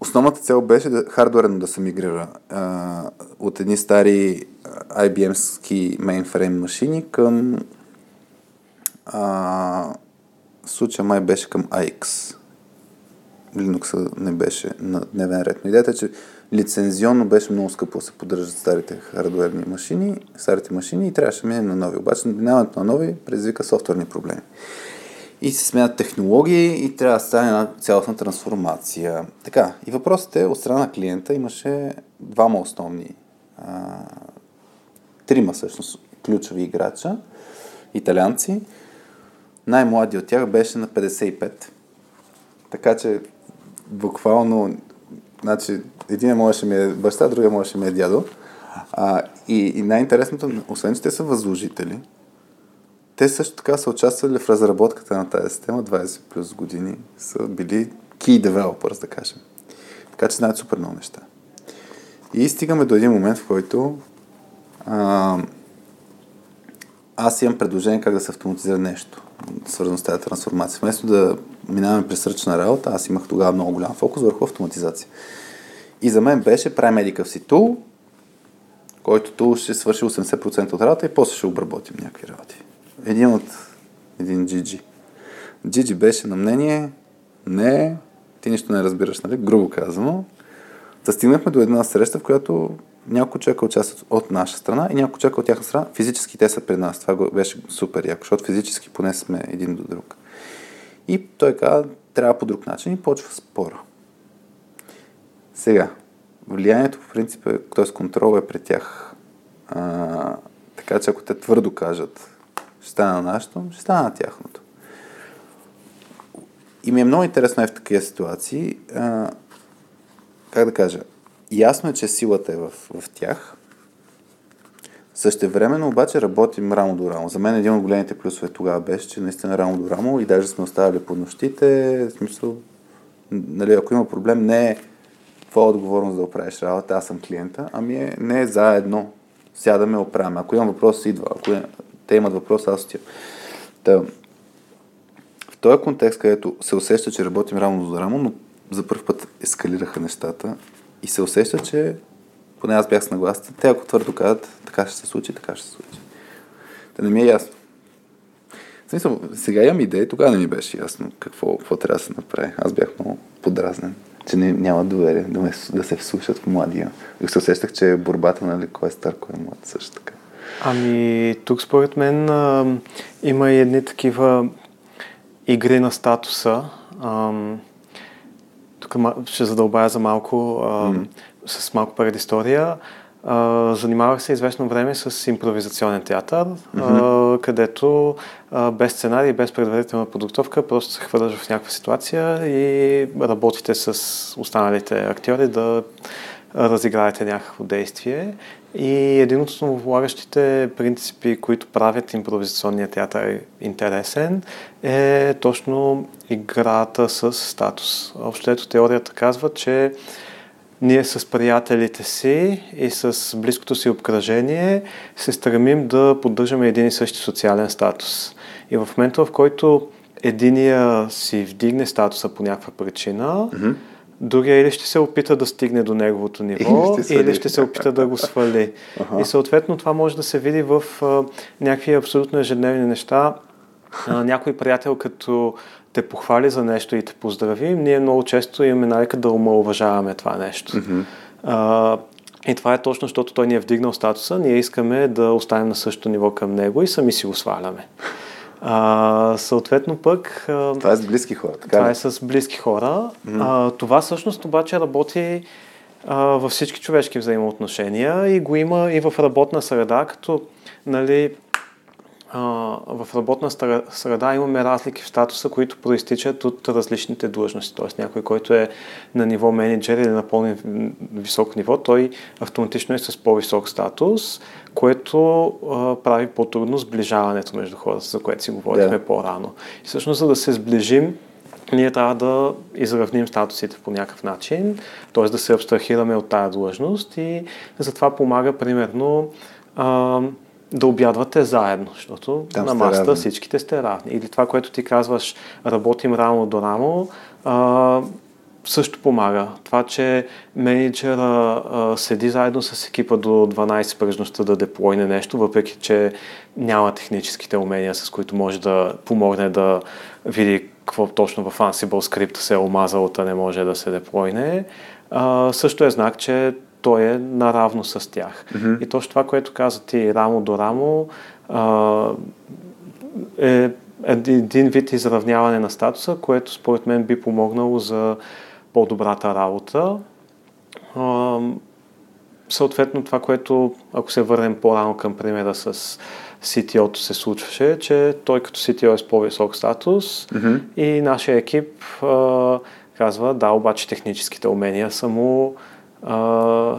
Основната цел беше да, хардуерно да се мигрира а, от едни стари IBM-ски мейнфрейм машини към а, случая май беше към AX. Linux не беше на дневен ред. Но идеята е, че лицензионно беше много скъпо да се поддържат старите хардуерни машини, старите машини и трябваше да минем на нови. Обаче минаването на нови предизвика софтуерни проблеми. И се сменят технологии и трябва да стане една цялостна трансформация. Така, и въпросът е, от страна на клиента имаше двама основни, а, трима всъщност ключови играча, италианци. Най-младият от тях беше на 55. Така че буквално, значи, един можеше ми е баща, другия можеше ми е дядо. А, и, и най-интересното, освен че те са възложители, те също така са участвали в разработката на тази система 20 плюс години. Са били key developers, да кажем. Така че знаят супер много неща. И стигаме до един момент, в който а, аз имам предложение как да се автоматизира нещо, свързано с тази трансформация. Вместо да минаваме през ръчна работа, аз имах тогава много голям фокус върху автоматизация. И за мен беше правим едикъв си тул, който тул ще свърши 80% от работа и после ще обработим някакви работи. Един от един Джиджи. Джиджи беше на мнение, не, ти нищо не разбираш, нали? Грубо казано. Та стигнахме до една среща, в която няколко човека участват от наша страна и няколко човека от тяхна страна. Физически те са пред нас. Това беше супер яко, защото физически поне сме един до друг. И той каза, трябва по друг начин и почва спора. Сега, влиянието по принцип е, т.е. контрол е пред тях. А, така че ако те твърдо кажат, ще стане на нашето, ще стане на тяхното. И ми е много интересно е в такива ситуации. А, как да кажа? Ясно е, че силата е в, в тях. Същевременно обаче работим рамо до рамо. За мен един от големите плюсове тогава беше, че наистина рамо до рамо и даже сме оставали по нощите. В смисъл, нали, ако има проблем, не е твоя отговорност да оправиш работа, аз съм клиента, ами е, не е заедно. Сядаме, оправяме. Ако имам въпрос, идва. Ако е, те имат въпрос, аз отивам. Та, в този контекст, където се усеща, че работим рамо до рамо, но за първ път ескалираха нещата и се усеща, че поне аз бях с нагласите, те ако твърдо казват, така ще се случи, така ще се случи. Та не ми е ясно. В смисъл, сега имам идея, тогава не ми беше ясно какво, какво трябва да се направи. Аз бях много подразнен, че не, няма доверие да, ме, да се вслушат в младия. И се усещах, че борбата, нали, кой е стар, кой е млад, също така. Ами, тук според мен а, има и едни такива игри на статуса. А, тук ще задълбая за малко, а, с малко предистория. Uh, занимавах се известно време с импровизационен театър, mm-hmm. uh, където uh, без сценарий, без предварителна подготовка, просто се хвърляш в някаква ситуация и работите с останалите актьори да разиграете някакво действие. И един от основополагащите принципи, които правят импровизационния театър интересен, е точно играта с статус. Общо ето теорията казва, че ние с приятелите си и с близкото си обкръжение се стремим да поддържаме един и същи социален статус. И в момента, в който единия си вдигне статуса по някаква причина, mm-hmm другия или ще се опита да стигне до неговото ниво, или ще, или ще се опита да го свали. Ага. И съответно това може да се види в а, някакви абсолютно ежедневни неща. А, някой приятел като те похвали за нещо и те поздрави, ние много често имаме навика да омалуважаваме това нещо. Mm-hmm. А, и това е точно, защото той ни е вдигнал статуса, ние искаме да останем на същото ниво към него и сами си го сваляме. А, съответно пък... Това е с близки хора, така Това ли? е с близки хора. Mm-hmm. А, това всъщност обаче работи а, във всички човешки взаимоотношения и го има и в работна среда, като нали, а, в работна среда имаме разлики в статуса, които проистичат от различните длъжности. Тоест някой, който е на ниво менеджер или на по-високо ниво, той автоматично е с по-висок статус, което а, прави по-трудно сближаването между хората, за което си говорихме yeah. по-рано. И всъщност, за да се сближим, ние трябва да изравним статусите по някакъв начин, т.е. да се абстрахираме от тая длъжност и затова помага примерно а, да обядвате заедно, защото Там на масата равни. всичките сте равни. Или това, което ти казваш, работим рамо до рамо, а, също помага. Това, че менеджера а, седи заедно с екипа до 12 пръжността да деплойне нещо, въпреки че няма техническите умения, с които може да помогне да види какво точно в Ansible скрипта се е омазало, да не може да се деплойне, а, също е знак, че той е наравно с тях. Mm-hmm. И точно това, което каза ти рамо до рамо, а, е един вид изравняване на статуса, което според мен би помогнало за по-добрата работа. А, съответно, това, което, ако се върнем по-рано към примера с CTO-то се случваше, че той като CTO е с по-висок статус mm-hmm. и нашия екип а, казва, да, обаче техническите умения са му а,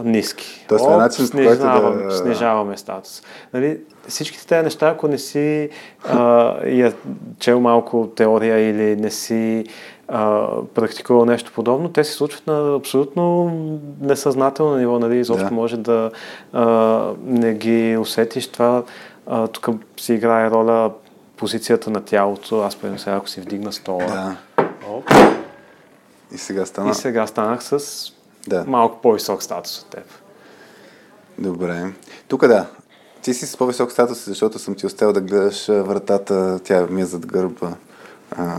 ниски. Тоест, Оп, начин, снижаваме, да... снижаваме статус. Нали, всичките тези неща, ако не си а, я чел малко теория или не си а, практикувал нещо подобно, те се случват на абсолютно несъзнателно ниво, нали, изобщо да. може да а, не ги усетиш. Това а, тук си играе роля позицията на тялото. Аз примерно сега, ако си вдигна стола. Да. Оп. И сега стана. И сега станах с да. малко по-висок статус от теб. Добре. Тук да. Ти си с по-висок статус, защото съм ти оставил да гледаш вратата, тя ми е зад гърба. А,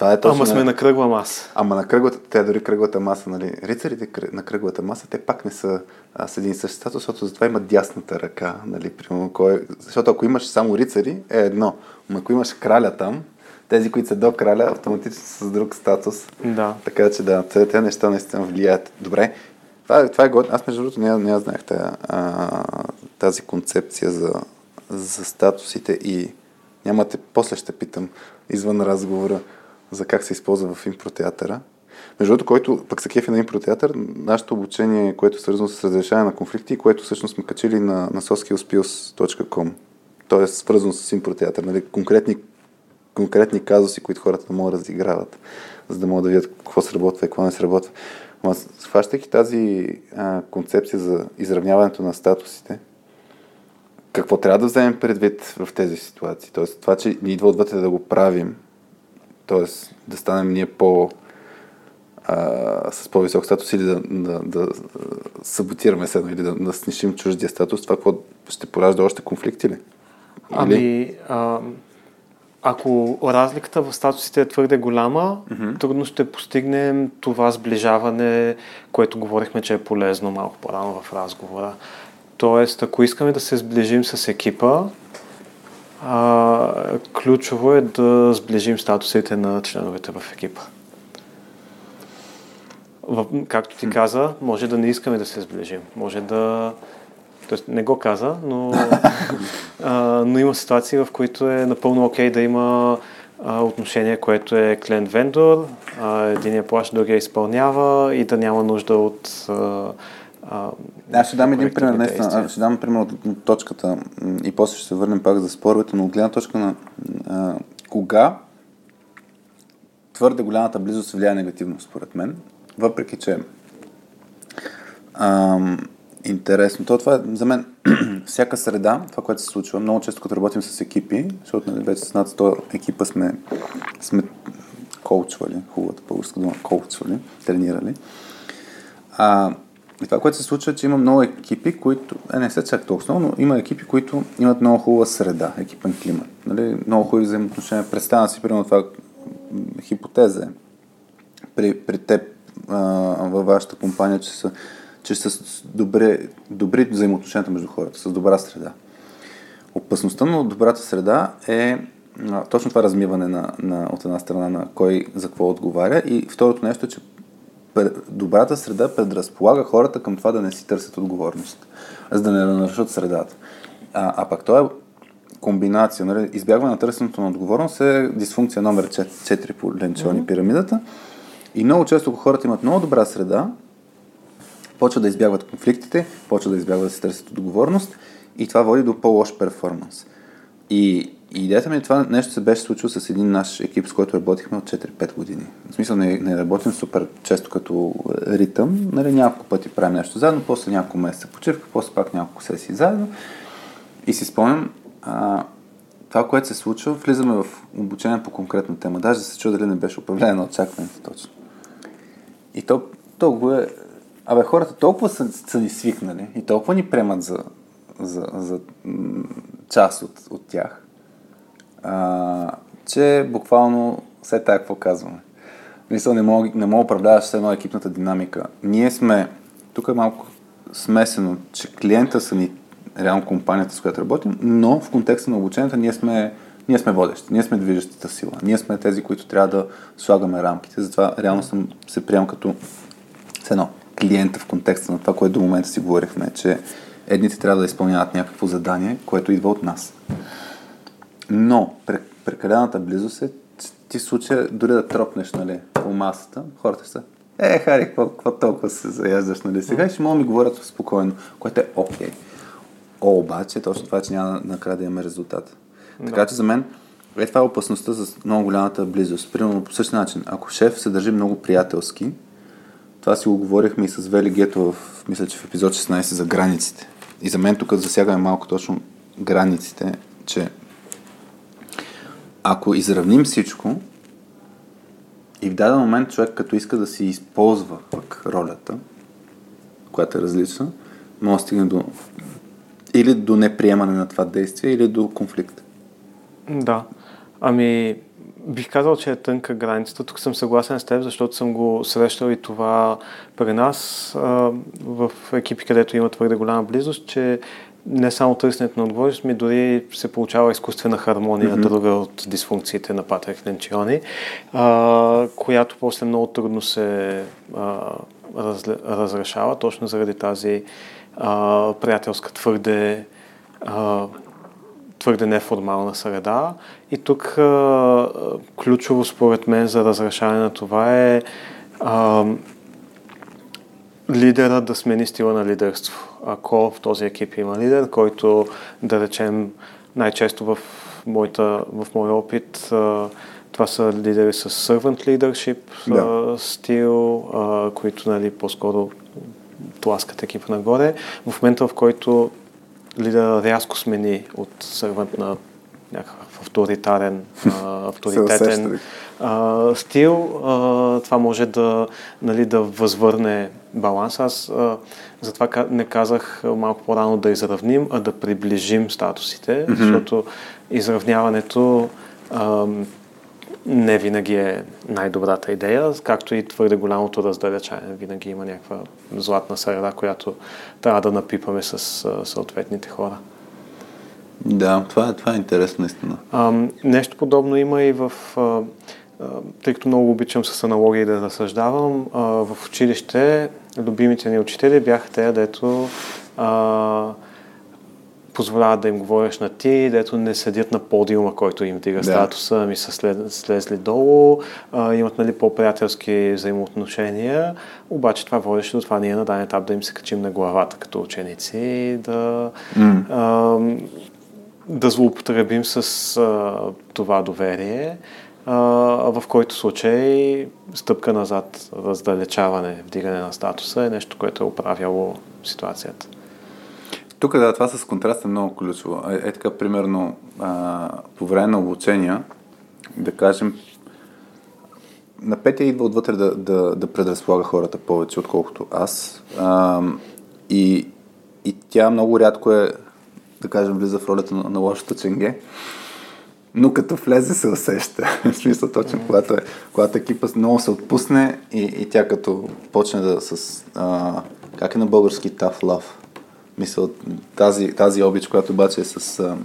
това е точно... Ама сме на кръгла маса. Ама на кръглата, тя дори кръглата маса, нали? Рицарите на кръглата маса, те пак не са а, с един същ статус, защото затова има дясната ръка, нали? Примерно, кой... Защото ако имаш само рицари, е едно. Но ако имаш краля там, тези, които са до краля, автоматично са с друг статус. Да. Така че да, тези неща наистина влияят. Добре, това, това е годно. Аз между другото не, не знаех а, тази концепция за, за статусите и нямате, после ще питам извън разговора за как се използва в импротеатъра. Между другото, който пък се кефи на импротеатър, нашето обучение, което е свързано с разрешаване на конфликти, което всъщност сме качили на, на soskillspills.com. То е свързано с импротеатър, нали? конкретни конкретни казуси, които хората могат да разиграват, за да могат да видят какво се работва и какво не се работва. Но схващайки тази а, концепция за изравняването на статусите, какво трябва да вземем предвид в тези ситуации? Тоест, това, че ни идва отвътре да го правим, т.е. да станем ние по а, с по-висок статус или да, да, да саботираме се, или да, да снишим чуждия статус, това какво ще поражда още конфликти ли? Или? Ами, а, ако разликата в статусите е твърде голяма, mm-hmm. трудно ще постигнем това сближаване, което говорихме, че е полезно малко по-рано в разговора. Тоест, ако искаме да се сближим с екипа, а, ключово е да сближим статусите на членовете в екипа. В, както ти каза, може да не искаме да се сближим. Може да... Тоест, не го каза, но, а, но има ситуации, в които е напълно окей okay да има а, отношение, което е клиент-вендор, единия плаща, другия изпълнява и да няма нужда от а, а, Аз ще дам един пример, наистина, ще дам пример от точката и после ще се върнем пак за споровете, но от гледна точка на а, кога твърде голямата близост влияе негативно, според мен, въпреки че а, интересно. То това е за мен всяка среда, това, което се случва. Много често, като работим с екипи, защото нали, вече с над 100 екипа сме, сме коучвали, хубавата българска дума, коучвали, тренирали. А, и това, което се случва, е, че има много екипи, които, е, не се чак толкова но има екипи, които имат много хубава среда, екипен климат. Нали? Много хубави взаимоотношения. Представя си, примерно това хипотеза е. При, при теб а, във вашата компания, че са, че са добре, добри взаимоотношенията между хората, с добра среда. Опасността на добрата среда е а, точно това размиване на, на, от една страна на кой за какво отговаря и второто нещо е, че добрата среда предразполага хората към това да не си търсят отговорност, за да не нарушат средата. А, а пак това е комбинация. Нали? Избягване на търсенето на отговорност е дисфункция номер 4 по ленчони mm-hmm. пирамидата. И много често, ако хората имат много добра среда, почват да избягват конфликтите, почват да избягват да си търсят отговорност и това води до по-лош перформанс. И и идеята ми е това нещо се беше случило с един наш екип, с който работихме от 4-5 години. В смисъл не, не работим супер често като ритъм, нали, няколко пъти правим нещо заедно, после няколко месеца почивка, после пак няколко сесии заедно. И си спомням, а, това, което се случва, влизаме в обучение по конкретна тема. Даже се чува дали не беше управление на очакването точно. И то толкова е... Абе, хората толкова са, са ни свикнали и толкова ни приемат за, за, за част от, от тях, а, че буквално все така какво казваме. Мисля, не мога, не мога управляваш с едно екипната динамика. Ние сме, тук е малко смесено, че клиента са ни реално компанията, с която работим, но в контекста на обучението ние сме, ние сме водещи, ние сме движещата сила, ние сме тези, които трябва да слагаме рамките, затова реално съм се приемам като едно клиента в контекста на това, което до момента си говорихме, че едните трябва да изпълняват някакво задание, което идва от нас. Но прекалената близост е, ти случая дори да тропнеш нали, по масата, хората са е, Хари, какво, толкова се заяждаш, нали? Сега ще мога ми говорят спокойно, което е окей. Okay. О, обаче, точно това, че няма накрая да имаме резултат. Да. Така че за мен е това е опасността за много голямата близост. Примерно по същия начин, ако шеф се държи много приятелски, това си го говорихме и с Вели Гето в, мисля, че в епизод 16 за границите. И за мен тук засягаме малко точно границите, че ако изравним всичко и в даден момент човек като иска да си използва пък ролята, която е различна, може да стигне до или до неприемане на това действие, или до конфликт. Да. Ами, бих казал, че е тънка границата. Тук съм съгласен с теб, защото съм го срещал и това при нас а, в екипи, където има твърде голяма близост, че не само търсенето на отговорност, ми дори се получава изкуствена хармония, mm-hmm. друга от дисфункциите на Патрик Ленчиони, а, която после много трудно се а, раз, разрешава, точно заради тази а, приятелска твърде а, твърде неформална среда. И тук а, ключово според мен за разрешаване на това е а, лидера да смени стила на лидерство. Ако в този екип има лидер, който да речем най-често в, моята, в моя опит това са лидери с servant leadership да. стил, които нали, по-скоро тласкат екипа нагоре. В момента, в който лидера рязко смени от сервант на някакъв авторитарен, авторитетен а, стил, а, това може да, нали, да възвърне баланс. Аз а, затова не казах малко по-рано да изравним, а да приближим статусите, mm-hmm. защото изравняването а, не винаги е най-добрата идея, както и твърде голямото раздалечане. Винаги има някаква златна среда, която трябва да напипаме с съответните хора. Да, това е, това е интересно наистина. А, нещо подобно има и в... А, тъй като много обичам с аналогии да разсъждавам, а, в училище любимите ни учители бяха те, дето а, позволяват да им говориш на ти, дето не седят на подиума, който им дига да. статуса, ми са след, слезли долу, а, имат нали, по-приятелски взаимоотношения, обаче това водеше до това ние на даден етап да им се качим на главата като ученици, да, mm. а, да злоупотребим с а, това доверие, в който случай стъпка назад, раздалечаване, вдигане на статуса е нещо, което е управяло ситуацията. Тук да, това с контраст е много ключово. Е, е така, примерно, а, по време на обучения, да кажем, на Петя идва отвътре да, да, да предразполага хората повече, отколкото аз. А, и, и тя много рядко е, да кажем, влиза в ролята на, на лошото ченге. Но като влезе се усеща. в смисъл точно, когато, е, когато екипа много се отпусне и, и тя като почне да с... А, как е на български tough love? Мисъл, тази, тази обич, която обаче е с... А,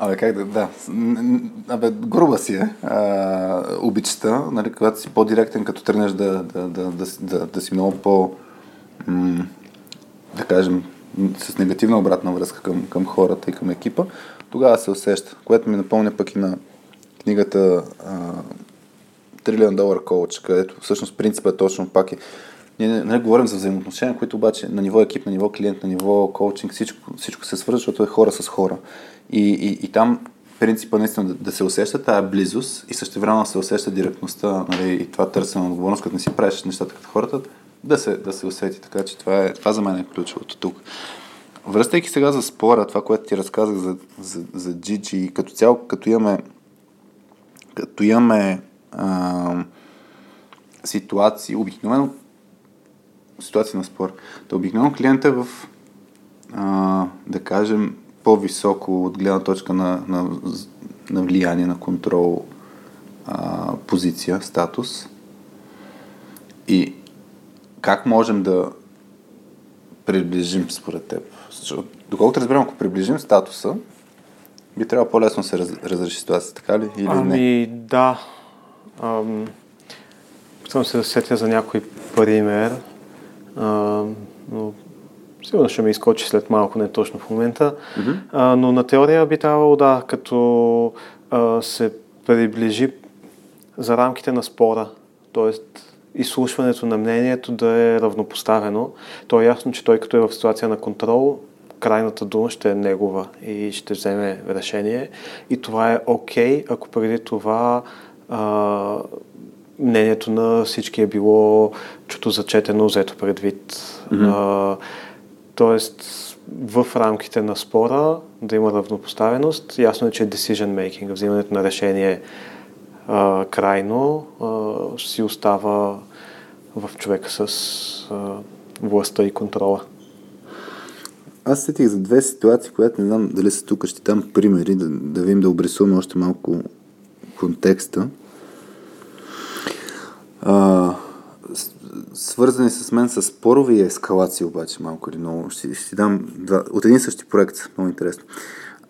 Абе, как да, да. Абе, груба си е а, обичата, нали, когато си по-директен, като тръгнеш да, да, да, да, да, да си много по, м- да кажем, с негативна обратна връзка към, към хората и към екипа, тогава се усеща. Което ми напомня пък и на книгата Трилион долар коуч, където всъщност принципът е точно пак е ние не, не говорим за взаимоотношения, които обаче на ниво екип, на ниво клиент, на ниво коучинг, всичко, всичко се свързва, защото е хора с хора. И, и, и там принципа наистина да, да се усеща тая близост и също време се усеща директността нали, и това търсене на отговорност, като не си правиш нещата като хората, да се, да се усети. Така че това, е, това за мен е ключовото тук. Връщайки сега за спора, това, което ти разказах за, за, за Gigi, като цяло, като имаме като имаме а, ситуации, обикновено ситуация на спор. Да обикновено клиента е в, а, да кажем, по-високо от гледна точка на, на, на влияние, на контрол, а, позиция, статус. И как можем да приближим според теб? Доколкото разбирам, ако приближим статуса, би трябвало по-лесно се раз, разреши ситуацията, така ли? Или ами, не? да. Ам, съм се сетя за някой пример а, но сигурно ще ме изкочи след малко, не точно в момента. Mm-hmm. А, но на теория би трябвало да, като а, се приближи за рамките на спора, т.е. изслушването на мнението да е равнопоставено. То е ясно, че той като е в ситуация на контрол, крайната дума ще е негова и ще вземе решение. И това е окей, okay, ако преди това а, мнението на всички е било чуто зачетено, взето предвид. Mm-hmm. А, тоест, в рамките на спора да има равнопоставеност. Ясно е, че decision making, взимането на решение а, крайно а, си остава в човека с а, властта и контрола. Аз сетих за две ситуации, които не знам дали са тук, ще дам примери, да, да видим да обрисуваме още малко контекста а, свързани с мен с спорове и ескалации обаче малко или много. Ще, ще дам два, от един същи проект, много интересно.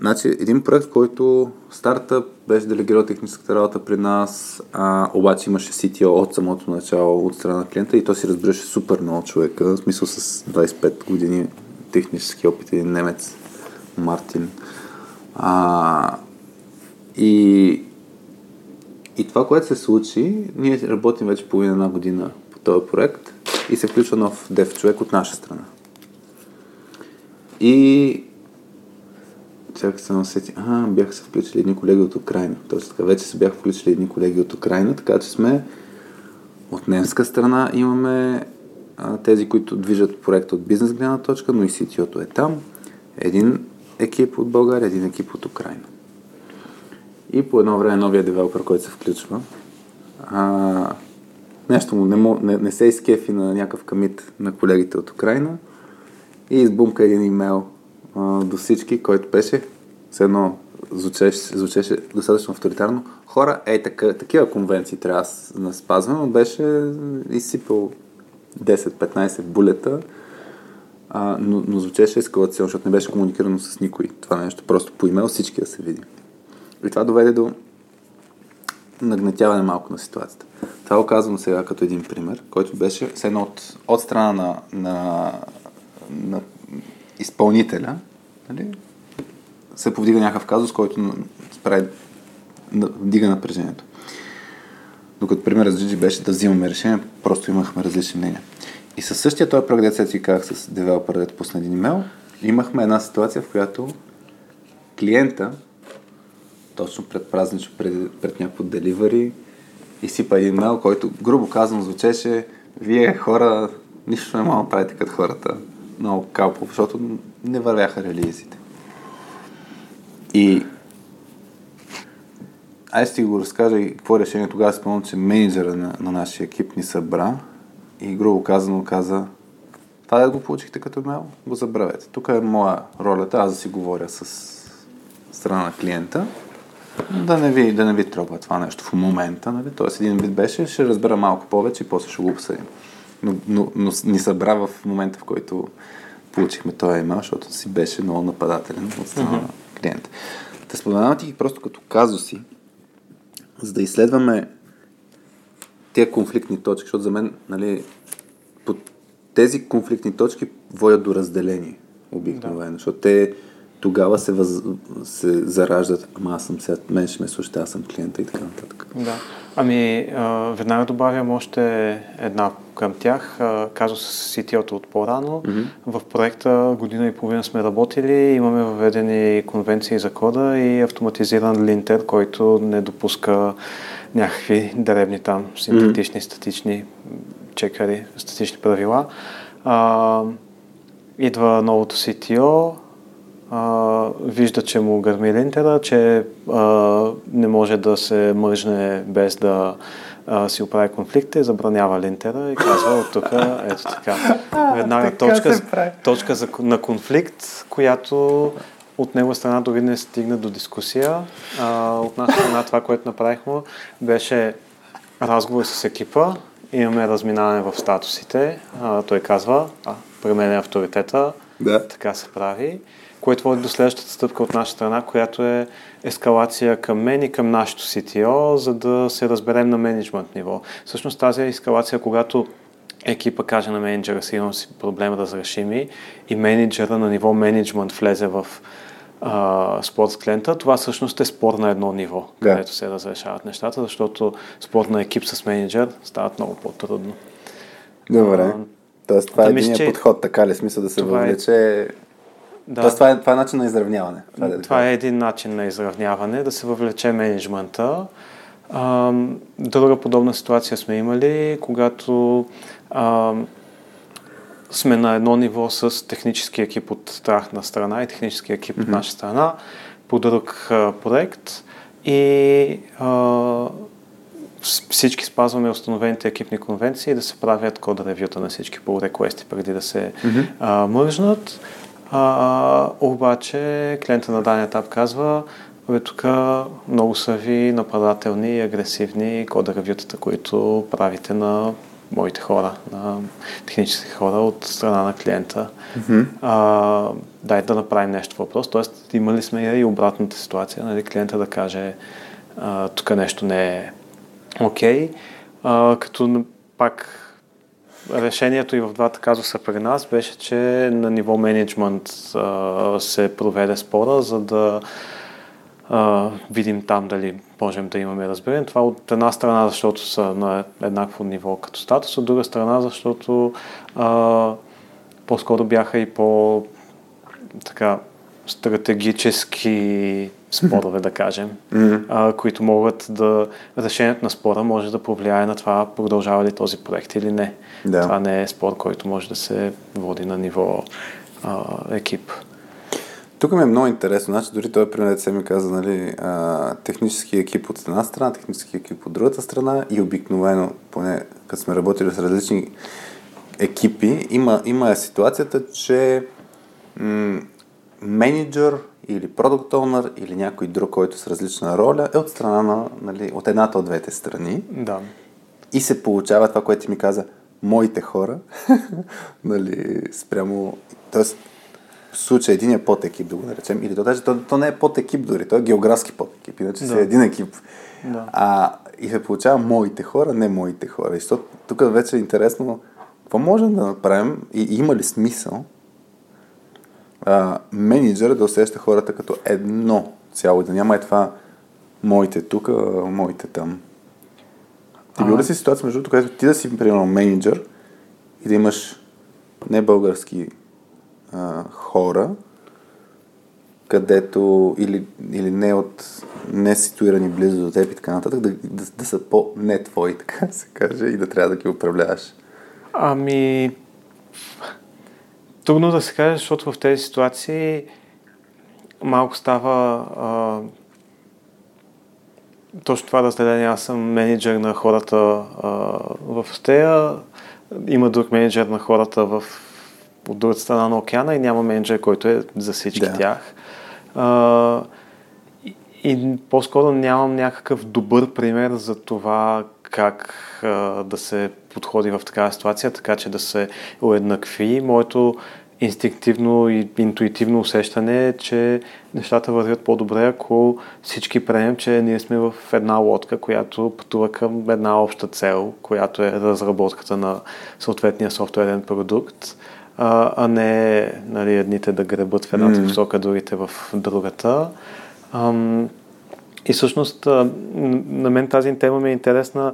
Значи, един проект, който стартъп беше делегирал техническата работа при нас, а, обаче имаше CTO от самото начало от страна на клиента и то си разбираше супер много човека, в смисъл с 25 години технически опит, един немец, Мартин. А, и и това, което се случи, ние работим вече половина една година по този проект и се включва нов дев човек от наша страна. И чакай се усети. А, бяха се включили едни колеги от Украина. Тоест така, вече се бяха включили едни колеги от Украина, така че сме от немска страна имаме тези, които движат проекта от бизнес гледна точка, но и CTO-то е там. Един екип от България, един екип от Украина. И по едно време новия девелопер, който се включва, а, нещо му не, не, не се изкефи на някакъв камит на колегите от Украина и избумка един имейл а, до всички, който беше с едно звучеше, звучеше достатъчно авторитарно. Хора, ей, така, такива конвенции трябва да спазваме, но беше изсипал 10-15 булета, а, но, но звучеше ескалационно, защото не беше комуникирано с никой. Това нещо просто по имейл всички да се види. И това доведе до нагнетяване малко на ситуацията. Това го казвам сега като един пример, който беше с едно от, от страна на, на, на изпълнителя, нали, се повдига някакъв казус, който справи, вдига напрежението. Докато примерът с Джиджи беше да взимаме решение, просто имахме различни мнения. И със същия този проект, дето си казах с девелопера, дето пусна един имейл, имахме една ситуация, в която клиента, точно пред празнично, пред, пред някакво деливари, изсипа един имейл, който, грубо казано, звучеше вие хора, нищо не мога да правите като хората. Много калпо, защото не вървяха релизите. И аз ти го разкажа и какво е решение. Тогава спомням, че менеджера на, на нашия екип ни събра и грубо казано каза това да го получихте като мейл, го забравете. Тук е моя ролята, аз да си говоря с страна на клиента, да не ви, да не ви трогва това нещо в момента. Нали? Тоест един вид беше, ще разбера малко повече и после ще го обсъдим. Но, но, но ни събра в момента, в който получихме този имейл, защото си беше много нападателен от страна на клиента. Та споменавам ти просто като казуси, за да изследваме тези конфликтни точки, защото за мен, нали, по тези конфликтни точки водят до разделение обикновено, да. защото те тогава се, въз... се зараждат, ама аз съм сега, мен ще ме слушате, аз съм клиента и така нататък. Да. Ами, а, веднага добавям още една към тях. Казва с CTO-то от по-рано. Mm-hmm. В проекта година и половина сме работили, имаме въведени конвенции за кода и автоматизиран линтер, който не допуска някакви дребни там синтетични, mm-hmm. статични чекари, статични правила. А, идва новото CTO, а, вижда, че му гърми линтера, че а, не може да се мъжне без да а, си оправи конфликта и забранява линтера и казва от тук, ето така. Веднага точка, точка за, на конфликт, която от него страна дори не стигна до дискусия. А, от наша страна това, което направихме, беше разговор с екипа. Имаме разминаване в статусите. А, той казва, а, при мен е авторитета, да. така се прави което води до следващата стъпка от наша страна, която е ескалация към мен и към нашото CTO, за да се разберем на менеджмент ниво. Всъщност тази ескалация, когато екипа каже на менеджера си имам си проблем разрешими и менеджера на ниво менеджмент влезе в а, спор с клиента, това всъщност е спор на едно ниво, да. където се разрешават нещата, защото спор на екип с менеджер стават много по-трудно. Добре. Тоест това да е един подход, така ли? Смисъл да се е- въвлече е да. Тоест, това, е, това е начин на изравняване. Това, е, това е един начин на изравняване, да се въвлече менеджмента. А, друга подобна ситуация сме имали, когато а, сме на едно ниво с технически екип от тяхна страна и технически екип mm-hmm. от наша страна по друг а, проект и а, всички спазваме установените екипни конвенции да се правят код ревюта на всички по реквести преди да се mm-hmm. а, мържнат. А, обаче клиента на даден етап казва, бе, тук много са ви нападателни и агресивни кода ревютата, които правите на моите хора, на технически хора от страна на клиента. Mm-hmm. А, дай да направим нещо въпрос. Тоест, имали сме и обратната ситуация, нали, клиента да каже тук нещо не е окей, okay. като пак решението и в двата казуса при нас беше, че на ниво менеджмент се проведе спора, за да а, видим там дали можем да имаме разбиране. Това от една страна, защото са на еднакво ниво като статус, от друга страна, защото а, по-скоро бяха и по така стратегически спорове, да кажем, mm-hmm. а, които могат да... Решението на спора може да повлияе на това продължава ли този проект или не. Да. Това не е спор, който може да се води на ниво а, екип. Тук ми е много интересно. Значи, дори той пример се ми каза, нали, а, технически екип от една страна, технически екип от другата страна и обикновено, поне като сме работили с различни екипи, има, има ситуацията, че м- менеджер или продукт онър или някой друг, който с различна роля е от страна на, нали, от едната от двете страни. Да. И се получава това, което ти ми каза, моите хора, нали, спрямо, т.е. в случая един е под екип, да го наречем, или то даже, то, то не е под екип дори, то е географски под екип, иначе да. си един екип. Да. А, и се получава моите хора, не моите хора. И тук вече е интересно, какво можем да направим и, и има ли смисъл а, менеджера да усеща хората като едно цяло, да няма е това моите тук, моите там. Ти бил ли си ситуация, между другото, където ти да си, примерно, менеджер и да имаш не български а, хора, където или, или не от не ситуирани близо до теб и така нататък, да, да, да са по-не твои, така се каже, и да трябва да ги управляваш? Ами, трудно да се каже, защото в тези ситуации малко става а, точно това разделение. Аз съм менеджер на хората а, в Остея, има друг менеджер на хората в от другата страна на океана и няма менеджер, който е за всички да. тях. А, и, и по-скоро нямам някакъв добър пример за това как а, да се подходи в такава ситуация, така че да се уеднакви. Моето инстинктивно и интуитивно усещане е, че нещата вървят по-добре, ако всички приемем, че ние сме в една лодка, която пътува към една обща цел, която е разработката на съответния софтуерен продукт, а, не нали, едните да гребат в едната mm. посока, другите в другата. Ам, и всъщност на мен тази тема ми е интересна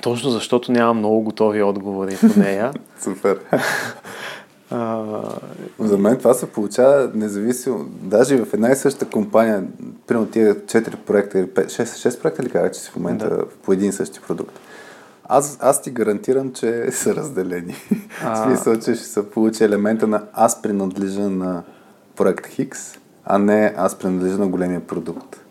точно защото нямам много готови отговори по нея. Супер. За мен това се получава независимо. Даже в една и съща компания, примерно тия 4 проекта или 5, 6, 6 проекта ли казах, че си в момента да. по един и същи продукт. Аз, аз ти гарантирам, че са разделени. А... в смисъл, че ще се получи елемента на аз принадлежа на проект Хикс, а не аз принадлежа на големия продукт.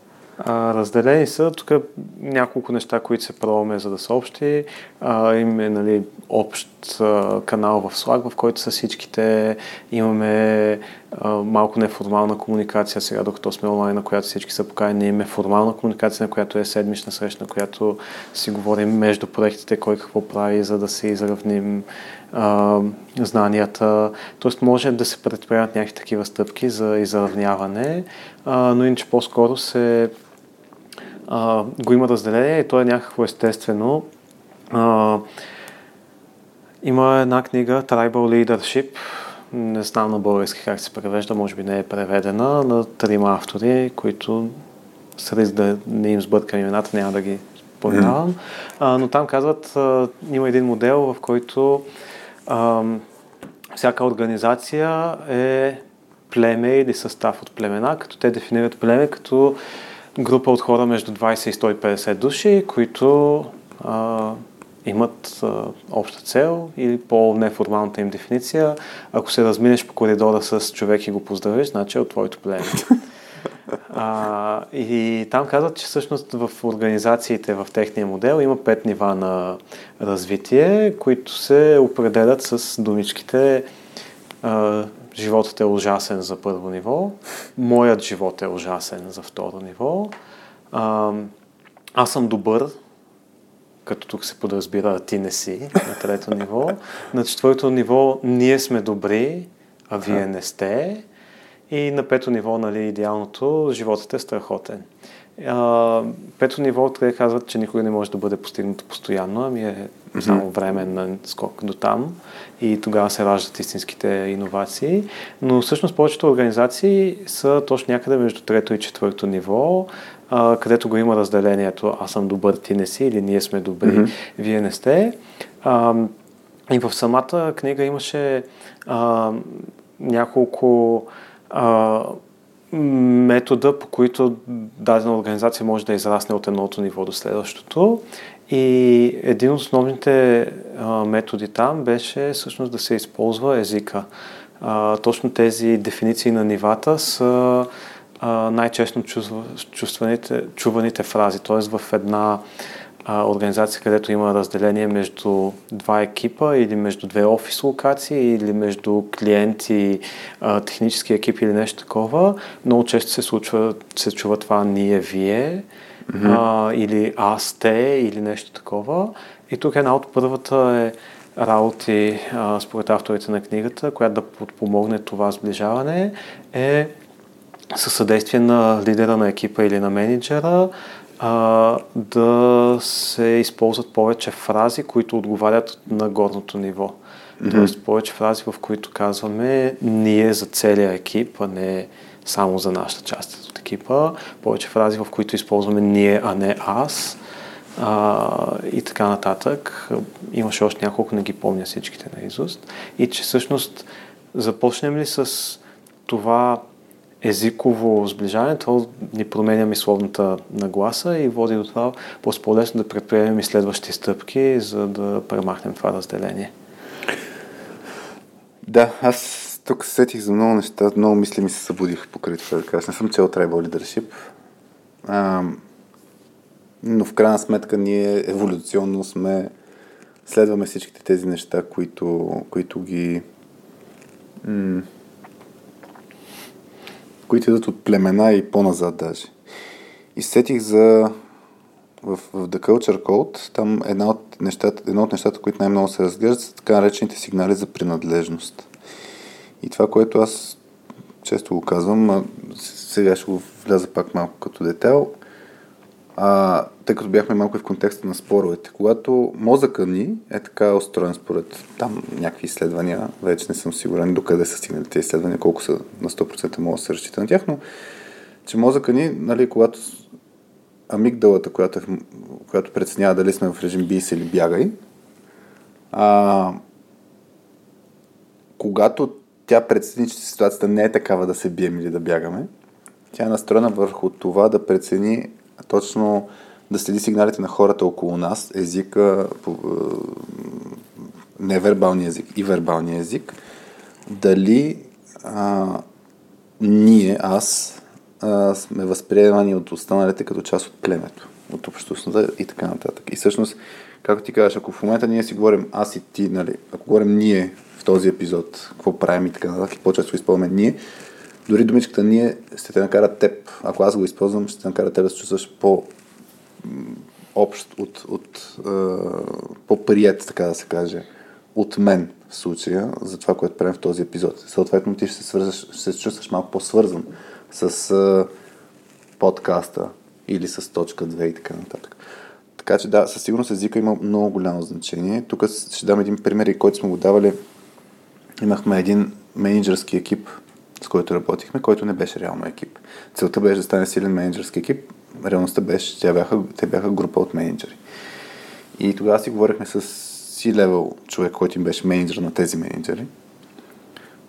А, разделени са тук няколко неща, които се пробваме за да са общи. А, имаме нали, общ а, канал в Slack, в който са всичките. Имаме а, малко неформална комуникация сега, докато сме онлайн, на която всички са поканени. Имаме формална комуникация, на която е седмична среща, на която си говорим между проектите, кой какво прави, за да се изравним а, знанията. Тоест може да се предприемат някакви такива стъпки за изравняване, а, но иначе по-скоро се а, го има разделение и то е някакво естествено. А, има една книга Tribal Leadership, не знам на български как се превежда, може би не е преведена, на трима автори, които с риск да не им сбъркам имената, няма да ги споменавам. Но там казват, а, има един модел, в който а, всяка организация е племе или състав от племена, като те дефинират племе като група от хора между 20 и 150 души, които а, имат а, обща цел или по-неформалната им дефиниция. Ако се разминеш по коридора с човек и го поздравиш, значи е от твоето племе. А, и там казват, че всъщност в организациите в техния модел има пет нива на развитие, които се определят с думичките а, животът е ужасен за първо ниво, моят живот е ужасен за второ ниво, а, аз съм добър, като тук се подразбира, ти не си на трето ниво. На четвърто ниво ние сме добри, а вие не сте. И на пето ниво, нали, идеалното, животът е страхотен. А, пето ниво, те казват, че никога не може да бъде постигнато постоянно, ами е само временен скок до там и тогава се раждат истинските иновации. Но всъщност повечето организации са точно някъде между трето и четвърто ниво, а, където го има разделението аз съм добър, ти не си или ние сме добри, mm-hmm. вие не сте. А, и в самата книга имаше а, няколко а, метода, по които дадена организация може да израсне от едното ниво до следващото. И един от основните методи там беше всъщност да се използва езика. А, точно тези дефиниции на нивата са чувстваните, чуваните фрази. Т.е. в една а, организация, където има разделение между два екипа или между две офис локации или между клиенти, а, технически екип или нещо такова, много често се случва, се чува това ние, вие mm-hmm. а, или аз, те или нещо такова. И тук една от първата е работи, а, според авторите на книгата, която да подпомогне това сближаване, е със съдействие на лидера на екипа или на менеджера а, да се използват повече фрази, които отговарят на горното ниво. Mm-hmm. Тоест повече фрази, в които казваме ние за целия екип, а не само за нашата част от екипа. Повече фрази, в които използваме ние, а не аз. А, и така нататък. Имаше още няколко, не ги помня всичките на изуст. И че всъщност започнем ли с това езиково сближаване, то ни променя мисловната нагласа и води до това по-лесно да предприемем и следващи стъпки, за да премахнем това разделение. Да, аз тук се сетих за много неща, много мисли ми се събудих покрай това да кажа. Не съм цел Leadership, а, но в крайна сметка ние еволюционно сме следваме всичките тези неща, които, които ги м- които идват от племена и по-назад даже. И сетих за в, в The Culture Code, там една от нещата, едно от нещата, които най-много се разглеждат, са така наречените сигнали за принадлежност. И това, което аз често го казвам, а сега ще го вляза пак малко като детайл, а, тъй като бяхме малко в контекста на споровете. Когато мозъка ни е така устроен според там някакви изследвания, вече не съм сигурен докъде са стигнали тези изследвания, колко са на 100% мога да се разчита на тях, но че мозъка ни, нали, когато амигдалата, която, е, която преценява дали сме в режим бис или бягай, а, когато тя прецени, че ситуацията не е такава да се бием или да бягаме, тя е настроена върху това да прецени точно да следи сигналите на хората около нас, езика, е, невербалния език и вербалния език, дали а, ние, аз, а, сме възприемани от останалите като част от племето, от общността и така нататък. И всъщност, както ти кажеш, ако в момента ние си говорим аз и ти, нали, ако говорим ние в този епизод, какво правим и така нататък, и по-често използваме ние, дори думичката ние ще те накара теб, ако аз го използвам, ще те накара теб да се чувстваш по общ, от, от по-прият, така да се каже, от мен в случая, за това, което правим в този епизод. Съответно, ти ще се, свързаш, ще се чувстваш малко по-свързан с а, подкаста или с точка 2 и така нататък. Така че да, със сигурност езика има много голямо значение. Тук ще дам един пример, който сме го давали. Имахме един менеджерски екип, с който работихме, който не беше реално екип. Целта беше да стане силен менеджерски екип. Реалността беше, че бяха, те бяха група от менеджери. И тогава си говорихме с си-левел човек, който им беше менеджер на тези менеджери.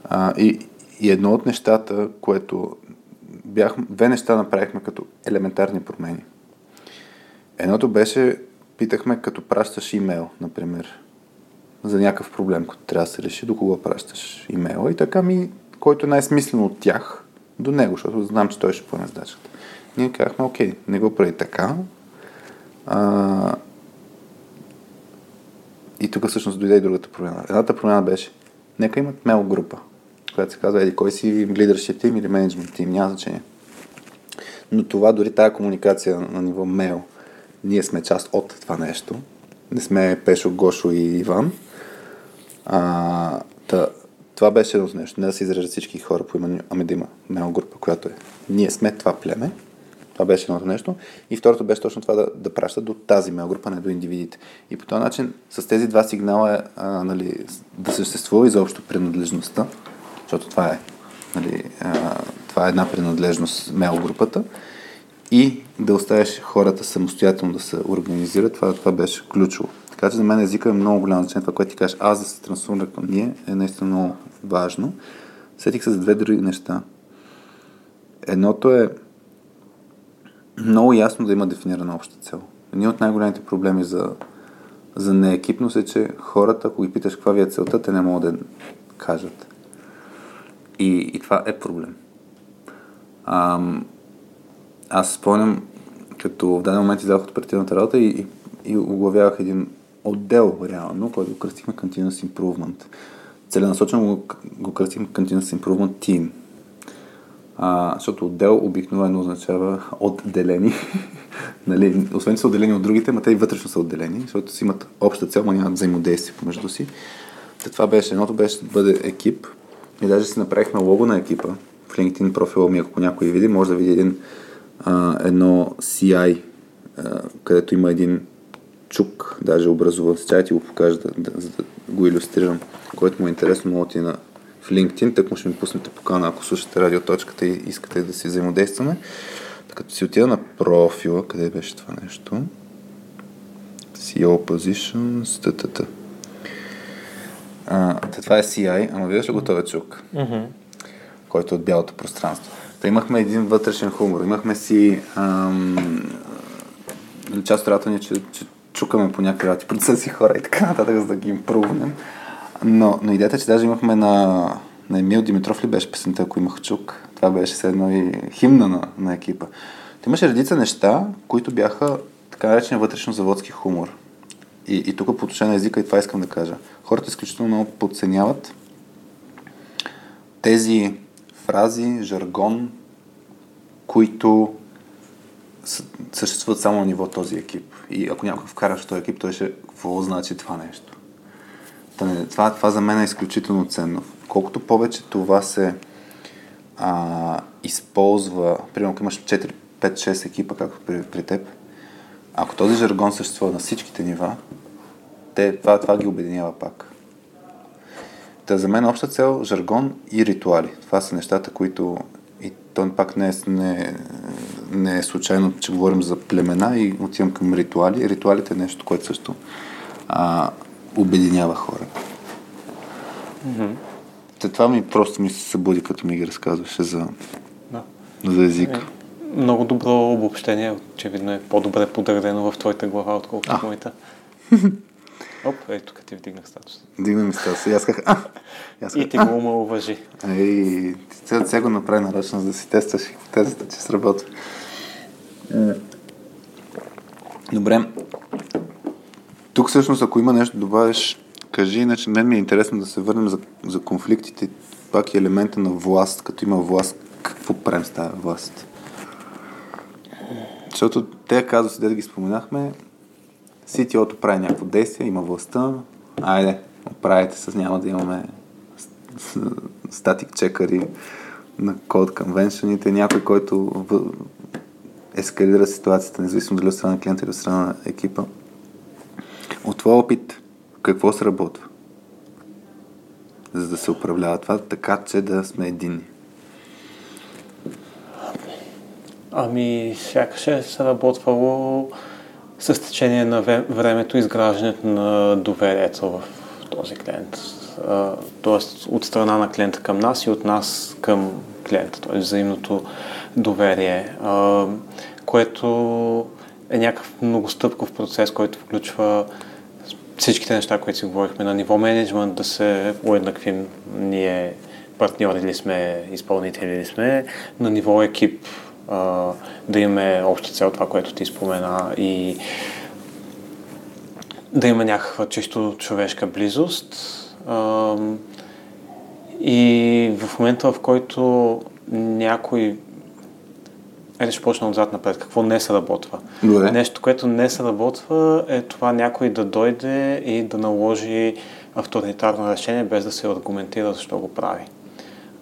А, и, и едно от нещата, което бях, две неща направихме като елементарни промени. Едното беше, питахме като пращаш имейл, например, за някакъв проблем, който трябва да се реши, до кого пращаш имейла. И така ми който е най-смислен от тях, до него, защото знам, че той ще поеме задачата. Ние казахме, окей, не го прави така. А, и тук всъщност дойде и другата промяна. Едната промяна беше, нека имат мейл група, която се казва, еди, кой си лидершип тим или менеджмент тим, няма значение. Но това, дори тая комуникация на ниво мейл, ние сме част от това нещо. Не сме Пешо, Гошо и Иван. А, та, това беше едно нещо. Не да се изрежат всички хора по именно, ами да има мейл група, която е. Ние сме това племе. Това беше едното нещо. И второто беше точно това да, да праща до тази мейл група, не до индивидите. И по този начин, с тези два сигнала, а, нали, да съществува изобщо принадлежността, защото това е, нали, а, това е една принадлежност мейл групата, и да оставиш хората самостоятелно да се организират, това, това беше ключово. Така че за мен езика е много голямо значение. Това, което ти кажеш, аз да се трансформира към ние, е наистина много важно. Сетих се за две други неща. Едното е много ясно да има дефинирана обща цел. Един от най-големите проблеми за, за неекипност е, че хората, ако ги питаш каква ви е целта, те не могат да кажат. И, и това е проблем. Ам, аз спомням, като в даден момент издавах оперативната работа и и оглавявах един отдел, реално, който го кръстихме Continuous Improvement. Целенасочено го, го кръстихме Continuous Improvement Team. А, защото отдел обикновено означава отделени. нали, освен, че са отделени от другите, но те и вътрешно са отделени, защото си имат обща цел, но нямат взаимодействие помежду си. Та това беше, едното беше да бъде екип. И даже си направихме лого на екипа. В LinkedIn профила ми, ако някой види, може да види един, а, едно CI, а, където има един чук, даже образуван. Сега ти го покажа, да, да, за да го иллюстрирам. Който му е интересно, мога ти на в LinkedIn, так му ще ми пуснете покана, ако слушате радиоточката и искате да си взаимодействаме. Като си отида на профила, къде беше това нещо? CEO Positions, т.т. А, това е CI, ама виждаш ли готове чук, Mm-hmm. който е от бялото пространство. Та имахме един вътрешен хумор. Имахме си ам, част от ни, е, че, че чукаме по някакви работи, процеси хора и така нататък, за да ги импрувнем. Но, но идеята е, че даже имахме на, на Емил Димитров ли беше песента, ако имах чук. Това беше все едно и химна на, на екипа. Та имаше редица неща, които бяха така наречен вътрешно заводски хумор. И, и тук по отношение на езика и това искам да кажа. Хората изключително много подценяват тези фрази, жаргон, които съществуват само на ниво този екип. И ако някой вкараш в този екип, той ще какво значи това нещо. Та не, това, това за мен е изключително ценно. Колкото повече това се а, използва, примерно ако имаш 4, 5, 6 екипа, както при, при теб, ако този жаргон съществува на всичките нива, те, това, това ги обединява пак. Та за мен обща цел жаргон и ритуали. Това са нещата, които то пак не е, не, не е случайно, че говорим за племена и отивам към ритуали. Ритуалите е нещо, което също а, обединява хора. Mm-hmm. Та това ми просто ми се събуди, като ми ги разказваше за, Да. за език. Е, много добро обобщение, очевидно е по-добре подредено в твоята глава, отколкото в моята. Оп, ето тук ти вдигнах статус. Дигна ми стаса. И аз казах, а! И аз И ти казах, го омалуважи. а! Ей, сега, сега го направи нарочно, за да си тестваш хипотезата, че сработва. Добре. Тук всъщност, ако има нещо да добавиш, кажи, иначе мен ми е интересно да се върнем за, за конфликтите, пак и елемента на власт, като има власт, какво правим с тази власт? Защото те казуси, да ги споменахме, CTO-то прави някакво действие, има властта, айде, оправите се, няма да имаме статик чекари на код конвеншените, някой, който ескалира ситуацията, независимо дали от страна на клиента или от страна на екипа. От твоя опит, какво се работва? За да се управлява това така, че да сме единни. Ами, сякаш е се работвало с течение на времето изграждането на доверието в този клиент. Тоест от страна на клиента към нас и от нас към клиента, т.е. взаимното доверие, което е някакъв многостъпков процес, който включва всичките неща, които си говорихме на ниво менеджмент, да се уеднаквим ние партньори ли сме, изпълнители ли сме, на ниво екип а, да имаме обща цел, това, което ти спомена и да има някаква чисто човешка близост. А, и в момента, в който някой Ето ще почна отзад напред. Какво не се работва? Добре. Нещо, което не се работва е това някой да дойде и да наложи авторитарно решение, без да се аргументира защо го прави.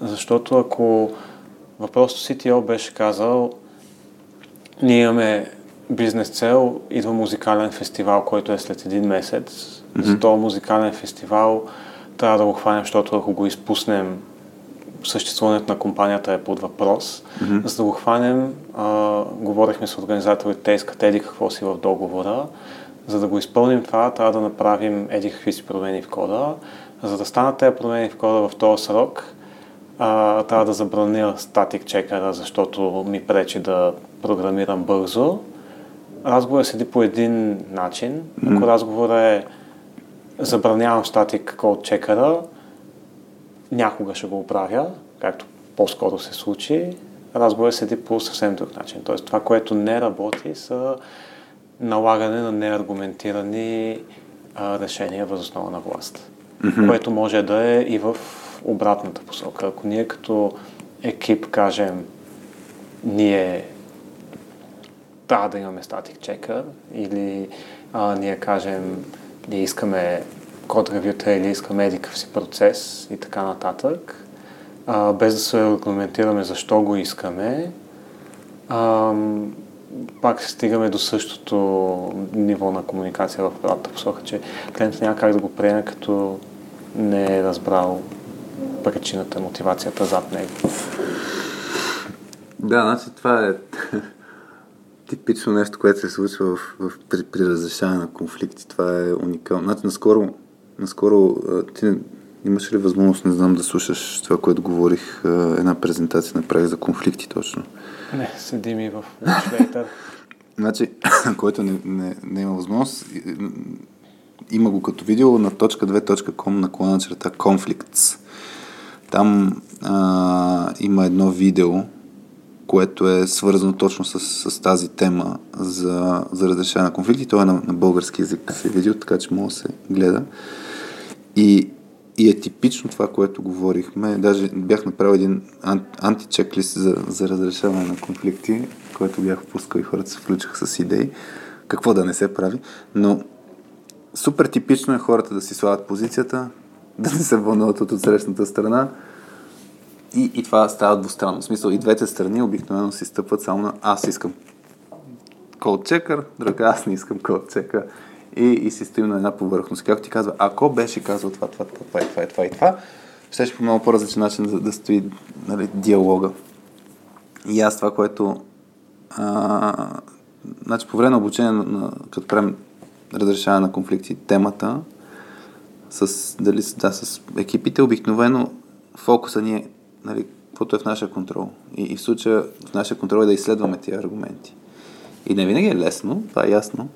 Защото ако въпросът CTO беше казал ние имаме бизнес цел, идва музикален фестивал, който е след един месец. Mm-hmm. За този музикален фестивал трябва да го хванем, защото ако го изпуснем, съществуването на компанията е под въпрос. Mm-hmm. За да го хванем, а, говорихме с организаторите, те искат еди какво си в договора. За да го изпълним това, трябва да направим еди какви си промени в кода. За да станат тези промени в кода в този срок, а, трябва да забраня статик чекера, защото ми пречи да програмирам бързо. Разговорът седи по един начин. Ако разговорът е забранявам статик код чекера, някога ще го оправя, както по-скоро се случи, разговорът седи по съвсем друг начин. Тоест това, което не работи, са налагане на неаргументирани а, решения въз основа на власт. Mm-hmm. Което може да е и в обратната посока. Ако ние като екип кажем, ние трябва да имаме статик чека или а, ние кажем, ние искаме код ревюта или искаме едикъв си процес и така нататък, а, без да се регламентираме защо го искаме, а, пак стигаме до същото ниво на комуникация в правата посока, че клиентът няма как да го приеме, като не е разбрал причината, мотивацията зад него. Да, значи това е типично нещо, което се случва в, в, при, при разрешаване на конфликти. Това е уникално. Значи, наскоро, наскоро ти имаш ли възможност, не знам, да слушаш това, което говорих, една презентация направих за конфликти точно. Не, седим и в значи, който не, не, не има възможност, има го като видео на .2.com на клона черта Conflicts. Там а, има едно видео, което е свързано точно с, с тази тема за, за разрешаване на конфликти. То е на, на български язик се видео, така че може да се гледа. И, и е типично това, което говорихме. Даже бях направил един ан, античеклист за, за разрешаване на конфликти, който бях пускал и хората се включиха с идеи. Какво да не се прави. Но супер типично е хората да си слагат позицията, да не се вълнуват от отсрещната страна, и, и това става двустранно. В смисъл и двете страни обикновено си стъпват само на аз искам код чекър, друга аз не искам код чекър. И, и си стоим на една повърхност. Както ти казва, ако беше казал това, това, това, това, това, това и това, ще ще по много по-различен начин да, да стои нали, диалога. И аз това, което а, значи по време на обучение, на, на, като правим разрешаване на конфликти, темата с, дали, да, с екипите, обикновено фокуса ни е нали, каквото е в нашия контрол. И, и в случая в нашия контрол е да изследваме тия аргументи. И не винаги е лесно, това е ясно,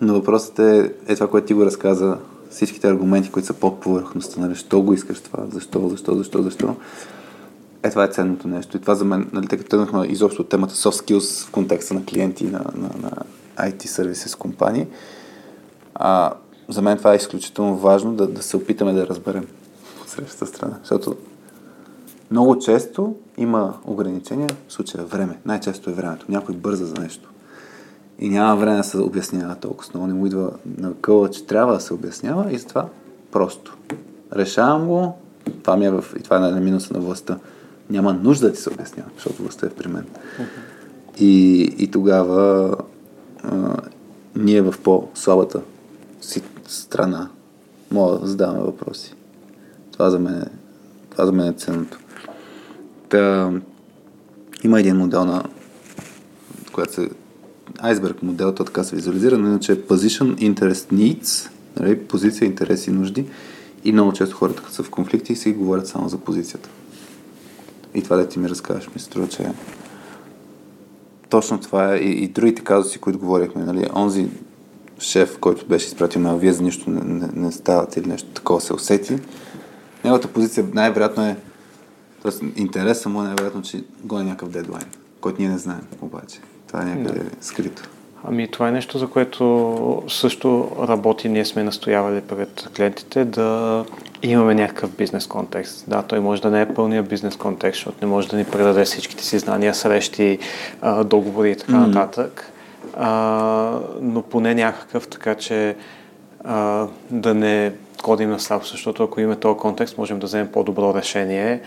но въпросът е, е това, което ти го разказа, всичките аргументи, които са под повърхността, нали, що го искаш това, защо, защо, защо, защо. Е, това е ценното нещо. И това за мен, нали, тъй като тръгнахме изобщо от темата soft skills в контекста на клиенти на, на, на IT services компании, а, за мен това е изключително важно да, да се опитаме да разберем от срещата страна. Защото много често има ограничения, в случая време. Най-често е времето. Някой бърза за нещо. И няма време да се обяснява толкова. Много не му идва на къла, че трябва да се обяснява и затова просто. Решавам го, това ми е в... и това е на минуса на властта. Няма нужда да ти се обяснява, защото властта е при мен. И, и тогава а, ние в по-слабата си страна мога да задаваме въпроси. Това за мен е, това за мен е ценното. Та, има един модел на която се айсберг модел, то така се визуализира, но иначе е Position Interest Needs, нали, позиция, интереси нужди. И много често хората, като са в конфликти, си говорят само за позицията. И това да ти ми разкажеш, ми струва, че точно това е и, и другите казуси, които говорихме. Нали, онзи шеф, който беше изпратил на вие за нищо не, не, не ставате или нещо такова се усети. Неговата позиция най-вероятно е Тоест, интереса му е най-вероятно, че гони някакъв дедлайн, който ние не знаем обаче. Това е някъде да. скрито. Ами това е нещо, за което също работи. Ние сме настоявали пред клиентите да имаме някакъв бизнес контекст. Да, той може да не е пълния бизнес контекст, защото не може да ни предаде всичките си знания, срещи, договори и така mm-hmm. нататък. А, но поне някакъв, така че а, да не кодим на слаб, защото ако имаме този контекст, можем да вземем по-добро решение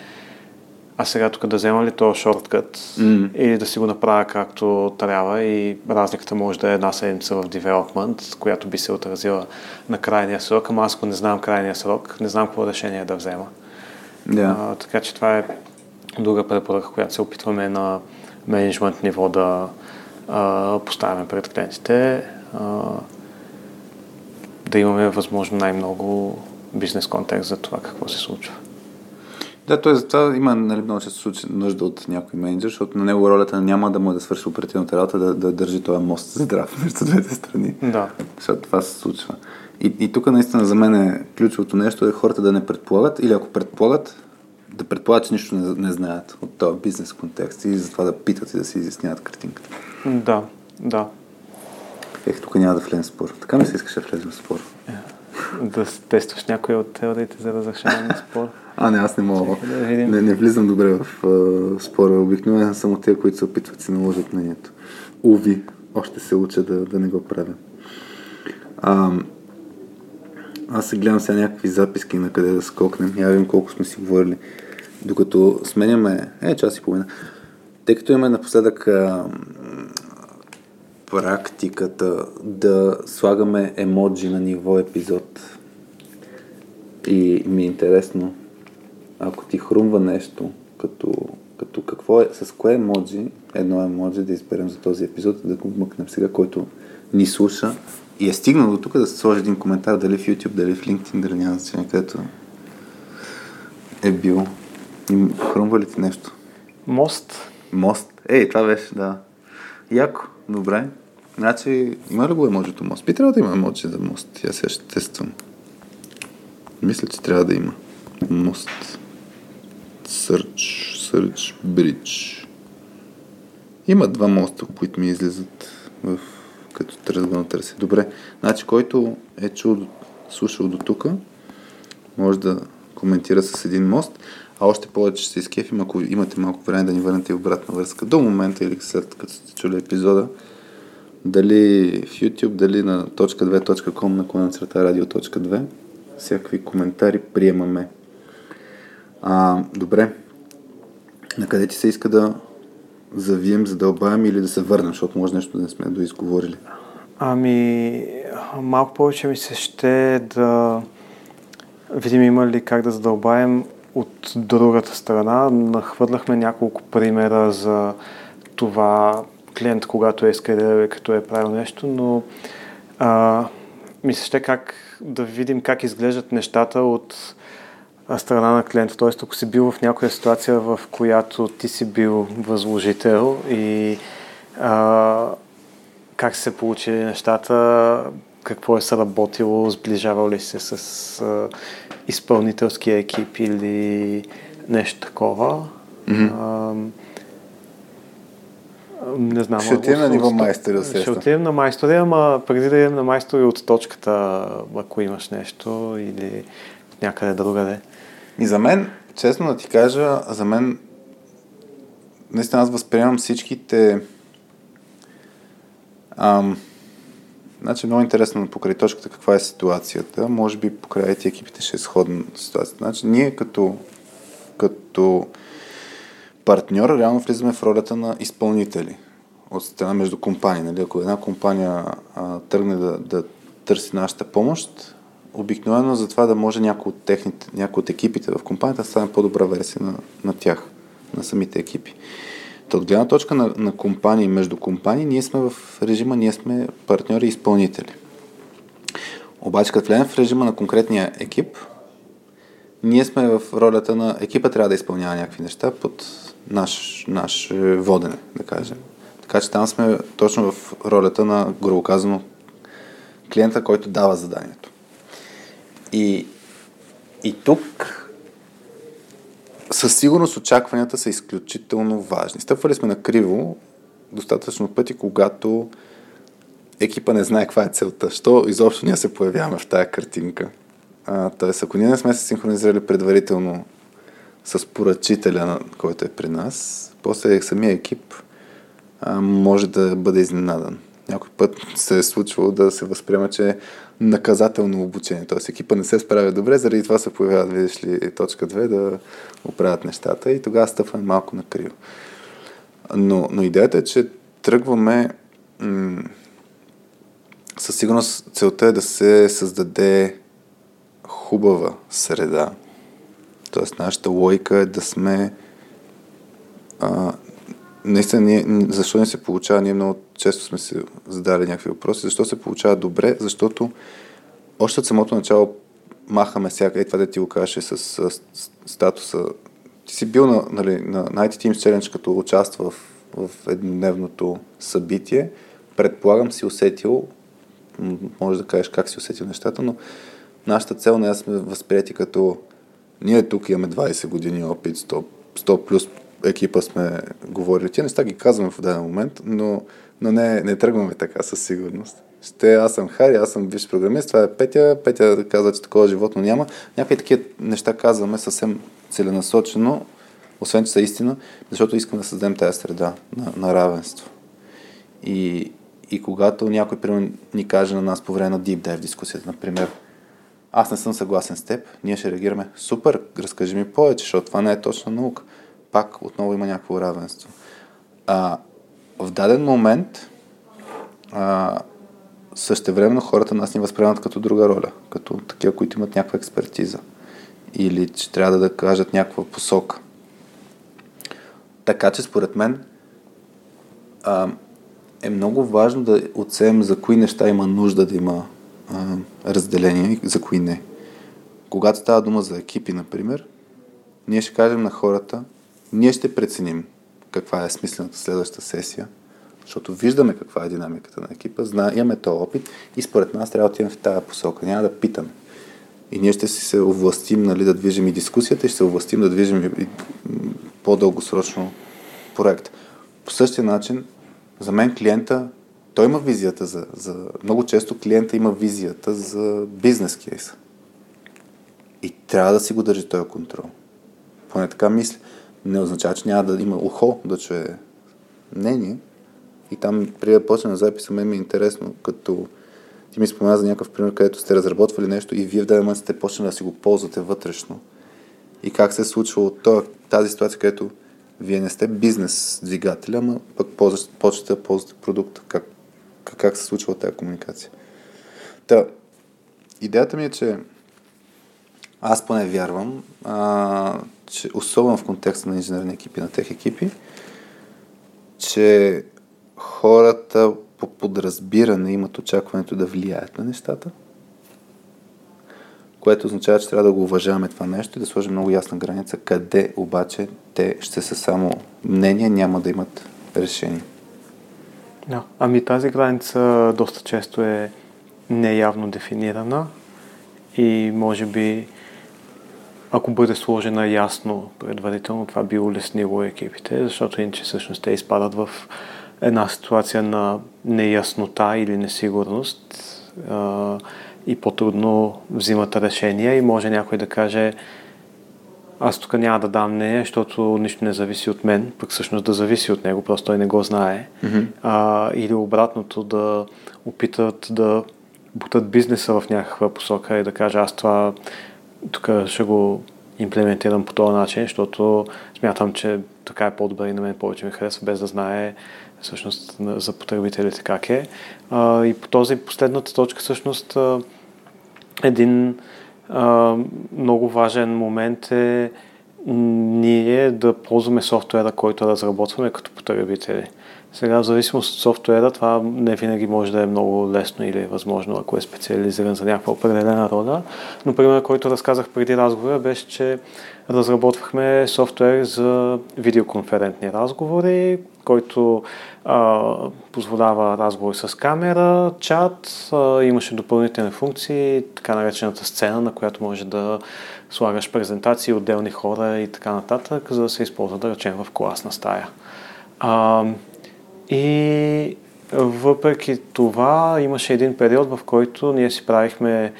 а сега тук да взема ли този шорткът mm. или да си го направя както трябва и разликата може да е една седмица в development, която би се отразила на крайния срок, ама аз ако не знам крайния срок, не знам какво решение да взема. Yeah. А, така че това е друга препоръка, която се опитваме на менеджмент ниво да а, поставяме пред клиентите. А, да имаме възможно най-много бизнес контекст за това какво се случва. Да, т.е. за това има нали, много често нужда от някой менеджер, защото на него ролята няма да му да свърши оперативната работа, да, да държи този мост здрав между двете страни. Да. Защото това се случва. И, и тук наистина за мен е ключовото нещо е хората да не предполагат или ако предполагат, да предполагат, че нищо не, не знаят от този бизнес контекст и затова да питат и да си изясняват картинката. Да, да. Ех, тук няма да влезем в спор. Така ми се искаше да влезем в спор. Да тестваш някои от теориите за разрешаване на спор. А, не, аз не мога. Чакай да видим. Не, не влизам добре в а, спора. Обикновено съм от тези, които се опитват си наложат мнението. Уви, още се уча да, да не го правя. А, аз се гледам сега някакви записки на къде да скокнем. Я видим колко сме си говорили. Докато сменяме... Е, час и половина. Тъй като имаме напоследък а, практиката да слагаме емоджи на ниво епизод. И ми е интересно, ако ти хрумва нещо, като, като какво е, с кое емоджи, едно емоджи да изберем за този епизод, да го мъкнем сега, който ни слуша и е стигнал до тук да се сложи един коментар, дали в YouTube, дали в LinkedIn, дали няма значение, където е бил. И хрумва ли ти нещо? Мост. Мост. Ей, това беше, да. Яко, добре. Значи, има ли го емоджито мост? Би трябвало да има емоджи за мост. Я сега ще тествам. Мисля, че трябва да има. Мост. Search. Search. Bridge. Има два моста, които ми излизат в... като тръгвам да търся. Добре. Значи, който е чул, слушал до тук, може да коментира с един мост, а още повече ще се изкефим, ако имате малко време да ни върнете обратна връзка до момента или след като сте чули епизода, дали в YouTube, дали на .2.com на клона черта радио.2. Всякакви коментари приемаме. А, добре. На къде ти се иска да завием, задълбаем или да се върнем, защото може нещо да не сме доизговорили. Ами, малко повече ми се ще да видим има ли как да задълбаем от другата страна. Нахвърляхме няколко примера за това клиент, когато е ескалирал и като е правил нещо, но а, ми се ще как да видим как изглеждат нещата от страна на клиента. Тоест, ако си бил в някоя ситуация, в която ти си бил възложител и а, как се получи нещата, какво е сработило, сближавал ли се с а, изпълнителския екип или нещо такова. Мгм. А, не знам. Ще отидем на ниво майстори, Ще усещам. отидем на майстори, ама преди да идем на майстори от точката, ако имаш нещо или някъде другаде. И за мен, честно да ти кажа, за мен наистина аз възприемам всичките ам, значи много интересно покрай точката каква е ситуацията. Може би покрай ети екипите ще е сходна ситуацията. Значи ние като, като партньор реално влизаме в ролята на изпълнители от страна между компании. Нали? Ако една компания а, тръгне да, да търси нашата помощ, обикновено за това да може някой от, техните, някой от екипите в компанията да стане по-добра версия на, на тях, на самите екипи. Та от гледна точка на, на компании, между компании, ние сме в режима, ние сме партньори и изпълнители. Обаче, като влезем в режима на конкретния екип, ние сме в ролята на екипа трябва да изпълнява някакви неща под наш, е, водене, да кажем. Така че там сме точно в ролята на, грубо казано, клиента, който дава заданието. И, и тук със сигурност очакванията са изключително важни. Стъпвали сме на криво достатъчно пъти, когато екипа не знае каква е целта. Що изобщо ние се появяваме в тая картинка. Тоест, ако ние не сме се синхронизирали предварително с поръчителя, който е при нас, после самия екип а, може да бъде изненадан. Някой път се е случвало да се възприема, че е наказателно обучение. Тоест екипа не се справя добре, заради това се появяват, видиш ли, точка 2 да оправят нещата и тогава стъпваме малко на криво. Но, но идеята е, че тръгваме м- със сигурност целта е да се създаде хубава среда. Тоест нашата логика е да сме а, наистина, ние, защо не се получава, ние много често сме се задали някакви въпроси, защо се получава добре, защото още от самото начало махаме всяка, и това да ти го кажеш с, с, с статуса. Ти си бил на, нали, на, IT Teams Challenge, като участва в, в еднодневното събитие. Предполагам си усетил, може да кажеш как си усетил нещата, но нашата цел не е да сме възприяти като ние тук имаме 20 години опит, 100, 100 плюс екипа сме говорили. Тия неща ги казваме в даден момент, но, но не, не тръгваме така със сигурност. ще аз съм Хари, аз съм виж програмист, това е Петя, Петя казва, че такова животно няма. Някакви такива неща казваме съвсем целенасочено, освен че са истина, защото искаме да създадем тази среда на, на равенство. И, и когато някой, примерно, ни каже на нас по време на Deep Dive дискусията, например, аз не съм съгласен с теб, ние ще реагираме, супер, разкажи ми повече, защото това не е точна наука. Пак отново има някакво равенство. А, в даден момент а, същевременно хората нас ни възприемат като друга роля, като такива, които имат някаква експертиза или че трябва да кажат някаква посока. Така че според мен а, е много важно да оценим за кои неща има нужда да има а, разделение и за кои не. Когато става дума за екипи, например, ние ще кажем на хората, ние ще преценим каква е смислената следваща сесия, защото виждаме каква е динамиката на екипа, зна, имаме този опит и според нас трябва да отидем в тази посока. Няма да питаме. И ние ще си се овластим нали, да движим и дискусията и ще се овластим да движим и по-дългосрочно проект. По същия начин, за мен клиента, той има визията за, за... Много често клиента има визията за бизнес кейса. И трябва да си го държи този контрол. Поне така мисля. Не означава, че няма да има ухо да чуе мнение. И там, преди да почне на записа, мен ми е интересно, като ти ми спомена за някакъв пример, където сте разработвали нещо и вие в даден момент сте почнали да си го ползвате вътрешно. И как се е случвало тази ситуация, където вие не сте бизнес двигателя, но пък почвате да ползвате продукта. Как, как се случва тази комуникация? Та, идеята ми е, че аз поне вярвам, а, че особено в контекста на инженерни екипи, на тех екипи, че хората по подразбиране имат очакването да влияят на нещата, което означава, че трябва да го уважаваме това нещо и да сложим много ясна граница, къде обаче те ще са само мнения, няма да имат решение. Да. Ами тази граница доста често е неявно дефинирана и може би ако бъде сложена ясно предварително, това би улеснило екипите, защото иначе всъщност те изпадат в една ситуация на неяснота или несигурност а, и по-трудно взимат решения и може някой да каже аз тук няма да дам не, защото нищо не зависи от мен, пък всъщност да зависи от него, просто той не го знае. Mm-hmm. А, или обратното да опитат да бутат бизнеса в някаква посока и да кажа аз това тук ще го имплементирам по този начин, защото смятам, че така е по-добре и на мен повече ми харесва, без да знае всъщност за потребителите как е. А, и по този последната точка всъщност един много важен момент е ние да ползваме софтуера, който разработваме като потребители. Сега, в зависимост от софтуера, това не винаги може да е много лесно или възможно, ако е специализиран за някаква определена роля. Но пример, който разказах преди разговора, беше, че разработвахме софтуер за видеоконферентни разговори, който позволява разговори с камера, чат, имаше допълнителни функции, така наречената сцена, на която може да слагаш презентации, отделни хора и така нататък, за да се използва, да речем, в класна стая. А, и въпреки това имаше един период, в който ние си правихме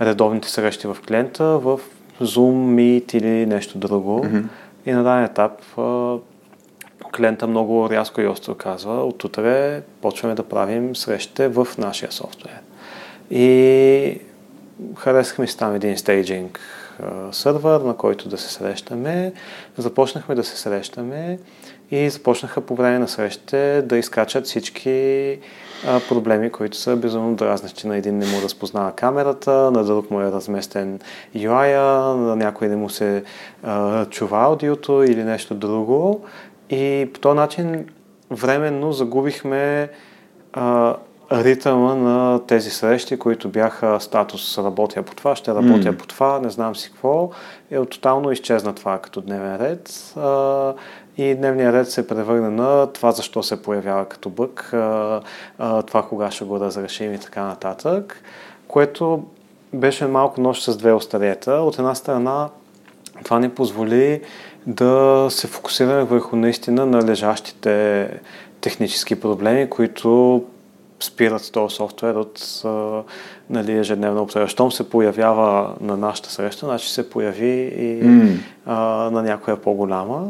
редовните срещи в клиента в Zoom, Meet или нещо друго. Mm-hmm. И на даден етап клиента много рязко и остро казва, от утре почваме да правим срещите в нашия софтуер. И харесахме си там един стейджинг сървър, на който да се срещаме. Започнахме да се срещаме и започнаха по време на срещите да изкачат всички а, проблеми, които са безумно дразнещи. На един не му разпознава камерата, на друг му е разместен UI, на някой не му се а, чува аудиото или нещо друго. И по този начин временно загубихме а, ритъма на тези срещи, които бяха статус работя по това, ще работя mm. по това, не знам си какво. И е, тотално изчезна това като дневен ред. А, и дневният ред се превърна на това защо се появява като бък, а, а, това кога ще го разрешим и така нататък, което беше малко нощ с две остарета. От една страна това ни позволи да се фокусираме върху наистина на лежащите технически проблеми, които спират този софтуер от нали, ежедневна употреба. Щом се появява на нашата среща, значи се появи и mm. а, на някоя по-голяма.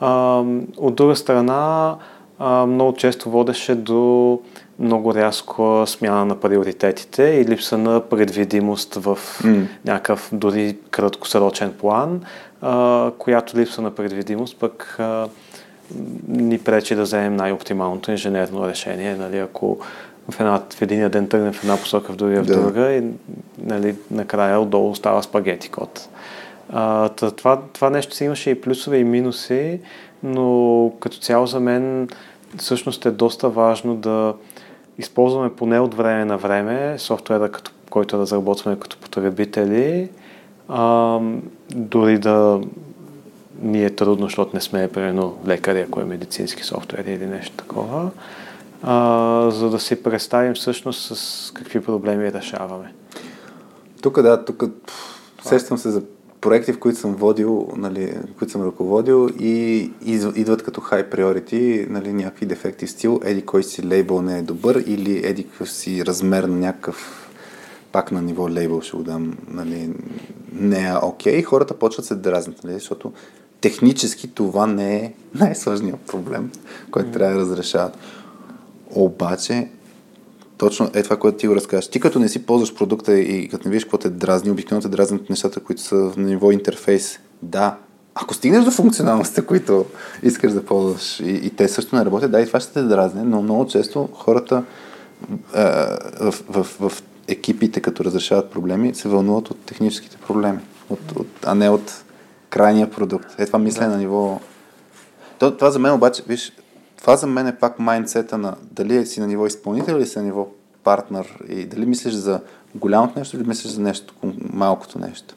А, от друга страна, а, много често водеше до много рязко смяна на приоритетите и липса на предвидимост в mm. някакъв дори краткосрочен план, а, която липса на предвидимост пък а, ни пречи да вземем най-оптималното инженерно решение. Нали, ако в, една, в един ден тръгнем в една посока, в другия в да. друга и нали, накрая отдолу става спагети код. А, това, това нещо си имаше и плюсове и минуси, но като цяло за мен всъщност е доста важно да използваме поне от време на време софтуера, като, който разработваме като потребители, а, дори да ни е трудно, защото не сме, примерно, лекари, ако е медицински софтуер или нещо такова, а, за да си представим всъщност с какви проблеми решаваме. Тук да, тук сещам се за проекти, в които съм водил, нали, които съм ръководил и идват като high priority нали, някакви дефекти стил, еди кой си лейбъл не е добър или еди си размер на някакъв пак на ниво лейбъл ще го дам, нали, не е окей, okay. хората почват се дразнат, нали, защото технически това не е най-сложният проблем, който mm. трябва да разрешават. Обаче, точно е това, което ти го разказваш. Ти като не си ползваш продукта и като не видиш какво те дразни, обикновено те дразнят нещата, които са на ниво интерфейс. Да, ако стигнеш до функционалността, които искаш да ползваш и, и те също не работят, да, и това ще те дразни, но много често хората е, в, в, в, в екипите, като разрешават проблеми, се вълнуват от техническите проблеми, от, от, а не от крайния продукт. Е, това мисля да. на ниво... То, това за мен обаче, виж, това за мен е пак майндсета на дали си на ниво изпълнител или си на ниво партнер и дали мислиш за голямото нещо или мислиш за нещо, малкото нещо.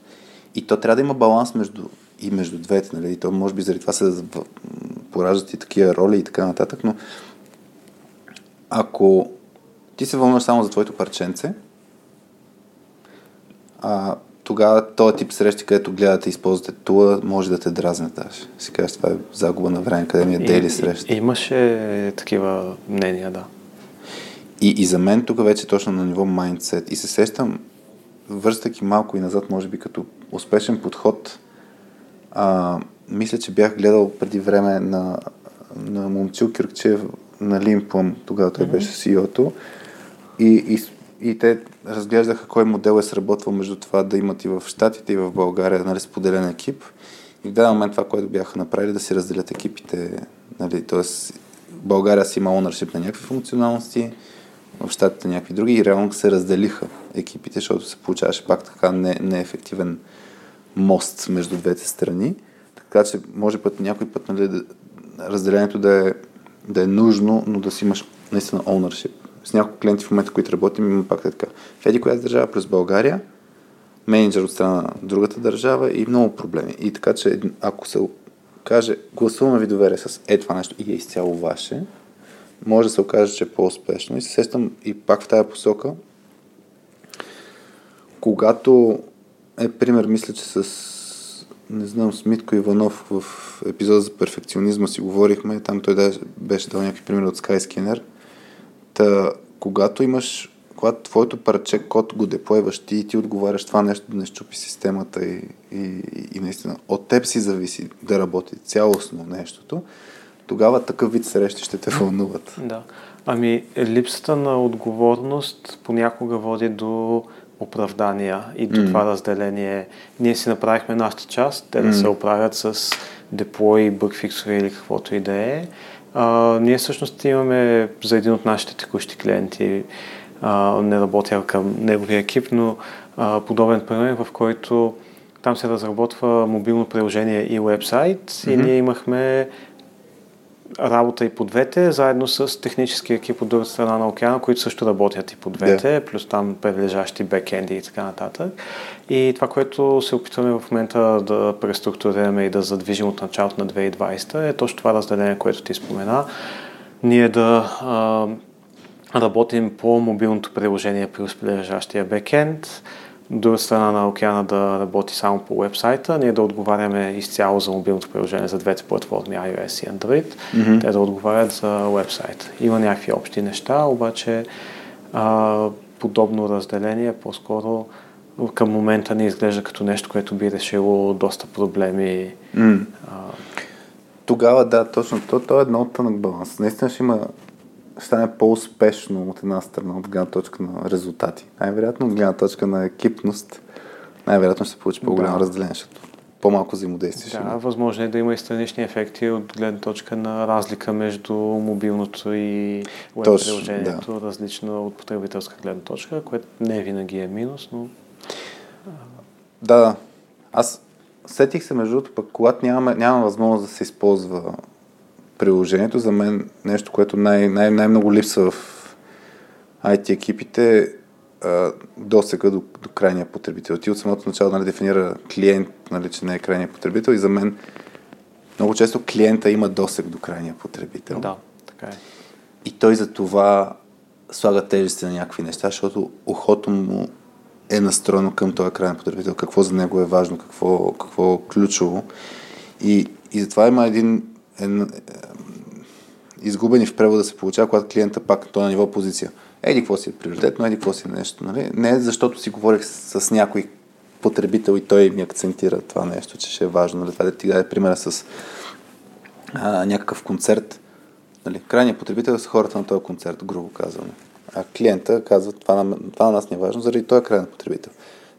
И то трябва да има баланс между, и между двете, нали? И то може би заради това се пораждат и такива роли и така нататък, но ако ти се вълнуваш само за твоето парченце, а, тогава този тип срещи, където гледате и използвате тула, може да те дразнат даже. Си кажеш, това е загуба на време, къде ми е дейли среща. Имаше такива мнения, да. И, и за мен тук вече е точно на ниво майндсет. И се сещам, връщайки малко и назад, може би като успешен подход, а, мисля, че бях гледал преди време на, на Момчил Киркчев на Лимплъм, тогава той mm-hmm. беше CEO-то. И, и и те разглеждаха кой модел е сработвал между това да имат и в Штатите, и в България нали, споделен екип. И в даден момент това, което бяха направили, да си разделят екипите. Нали, Тоест, България си има ownership на някакви функционалности, в Штатите някакви други и реално се разделиха екипите, защото се получаваше пак така не, неефективен мост между двете страни. Така че може път някой път нали, разделението да е, да е нужно, но да си имаш наистина ownership с няколко клиенти в момента, които работим, има пак е така. В еди която държава плюс България, менеджер от страна на другата държава и много проблеми. И така, че ако се каже, гласуваме ви доверие с е това нещо и е изцяло ваше, може да се окаже, че е по-успешно. И се сещам и пак в тази посока, когато е пример, мисля, че с не знам, с Митко Иванов в епизода за перфекционизма си говорихме, там той беше дал някакви примери от Skyscanner – Та, когато имаш, когато твоето парче код го деплойваш ти и ти отговаряш това нещо да не щупи системата и, и, и наистина от теб си зависи да работи цялостно нещото, тогава такъв вид срещи ще те вълнуват. Да. Ами, липсата на отговорност понякога води до оправдания и до mm. това разделение. Ние си направихме нашата част, те да mm. се оправят с деплой, бъкфиксове или каквото и да е. А, ние всъщност имаме за един от нашите текущи клиенти, а, не работя към неговия екип, но а, подобен пример, в който там се разработва мобилно приложение и вебсайт mm-hmm. и ние имахме работа и по двете, заедно с технически екип от другата страна на океана, които също работят и по двете, yeah. плюс там прилежащи бекенди и така нататък. И това, което се опитваме в момента да преструктурираме и да задвижим от началото на 2020 е точно това разделение, което ти спомена. Ние да а, работим по мобилното приложение плюс прилежащия бекенд, друга страна на океана да работи само по вебсайта, ние да отговаряме изцяло за мобилното приложение за двете платформи iOS и Android, mm-hmm. те да отговарят за вебсайта. Има някакви общи неща, обаче а, подобно разделение по-скоро към момента не изглежда като нещо, което би решило доста проблеми. Mm. А... Тогава да, точно. То, то е едно от тънък баланс. Наистина ще има стане по-успешно от една страна, от гледна точка на резултати. Най-вероятно от гледна точка на екипност, най-вероятно ще се получи по-голямо да. разделение, защото по-малко взаимодействие. Да, възможно е да има и странични ефекти от гледна точка на разлика между мобилното и веб приложението, да. различно от потребителска гледна точка, което не винаги е минус, но... Да, да. Аз сетих се, между другото, пък когато нямаме, няма възможност да се използва приложението, за мен нещо, което най- най- най-много липсва в IT екипите, досега до, до крайния потребител. Ти от самото начало нали, дефинира клиент, нали, че не е крайния потребител и за мен много често клиента има досег до крайния потребител. Да, така е. И той за това слага тежести на някакви неща, защото ухото му е настроено към този крайен потребител, какво за него е важно, какво, какво е ключово. И, и затова има един, един изгубени в превода се получава, когато клиента пак той е на ниво позиция. Еди, какво си е приоритетно, еди, какво си е нещо. Нали? Не защото си говорих с, с някой потребител и той ми акцентира това нещо, че ще е важно. Нали? Това да ти даде примера с а, някакъв концерт. Нали? Крайният потребител са хората на този концерт, грубо казано. А клиента казва, това на, това на нас не е важно, заради този крайен потребител.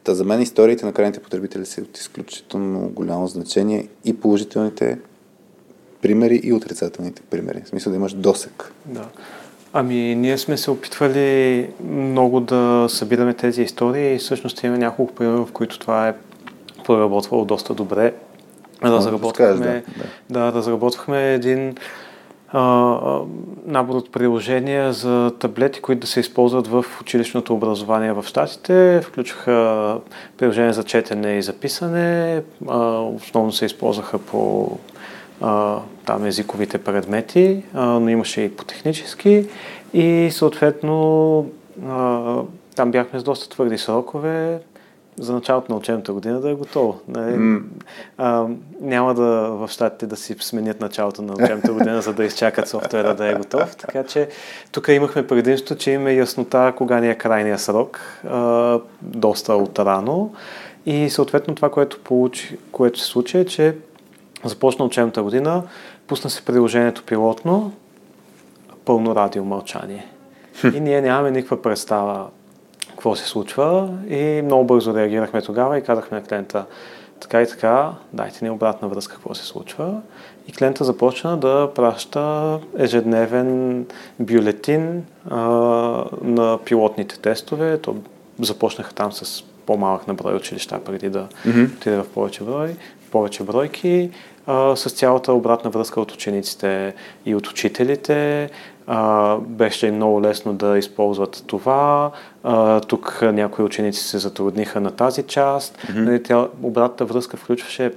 Та за мен историите на крайните потребители са от изключително голямо значение и положителните примери и отрицателните примери. В смисъл да имаш досек. Да. Ами, ние сме се опитвали много да събираме тези истории и всъщност имаме няколко примера, в които това е проработвало доста добре. Разработвахме, да, да. да, разработвахме един а, набор от приложения за таблети, които да се използват в училищното образование в Штатите. Включваха приложения за четене и записане. А, основно се използваха по а, там езиковите предмети, а, но имаше и по технически и съответно а, там бяхме с доста твърди срокове за началото на учебната година да е готово. Нали? Mm. А, няма да в щатите да си сменят началото на учебната година, за да изчакат софтуера да е готов. Така че тук имахме предимство, че имаме яснота кога ни е крайния срок, а, доста от рано. И съответно това, което, получи, което се случи е, че Започна учебната година, пусна се приложението пилотно, пълно радио мълчание. И ние нямаме никаква представа какво се случва и много бързо реагирахме тогава и казахме на клиента така и така, дайте ни обратна връзка какво се случва. И клиента започна да праща ежедневен бюлетин а, на пилотните тестове. То започнаха там с по-малък на брой училища, преди да mm-hmm. отиде в повече брой, повече бройки а, с цялата обратна връзка от учениците и от учителите. А, беше много лесно да използват това. А, тук някои ученици се затрудниха на тази част. Mm-hmm. Тя, обратната връзка включваше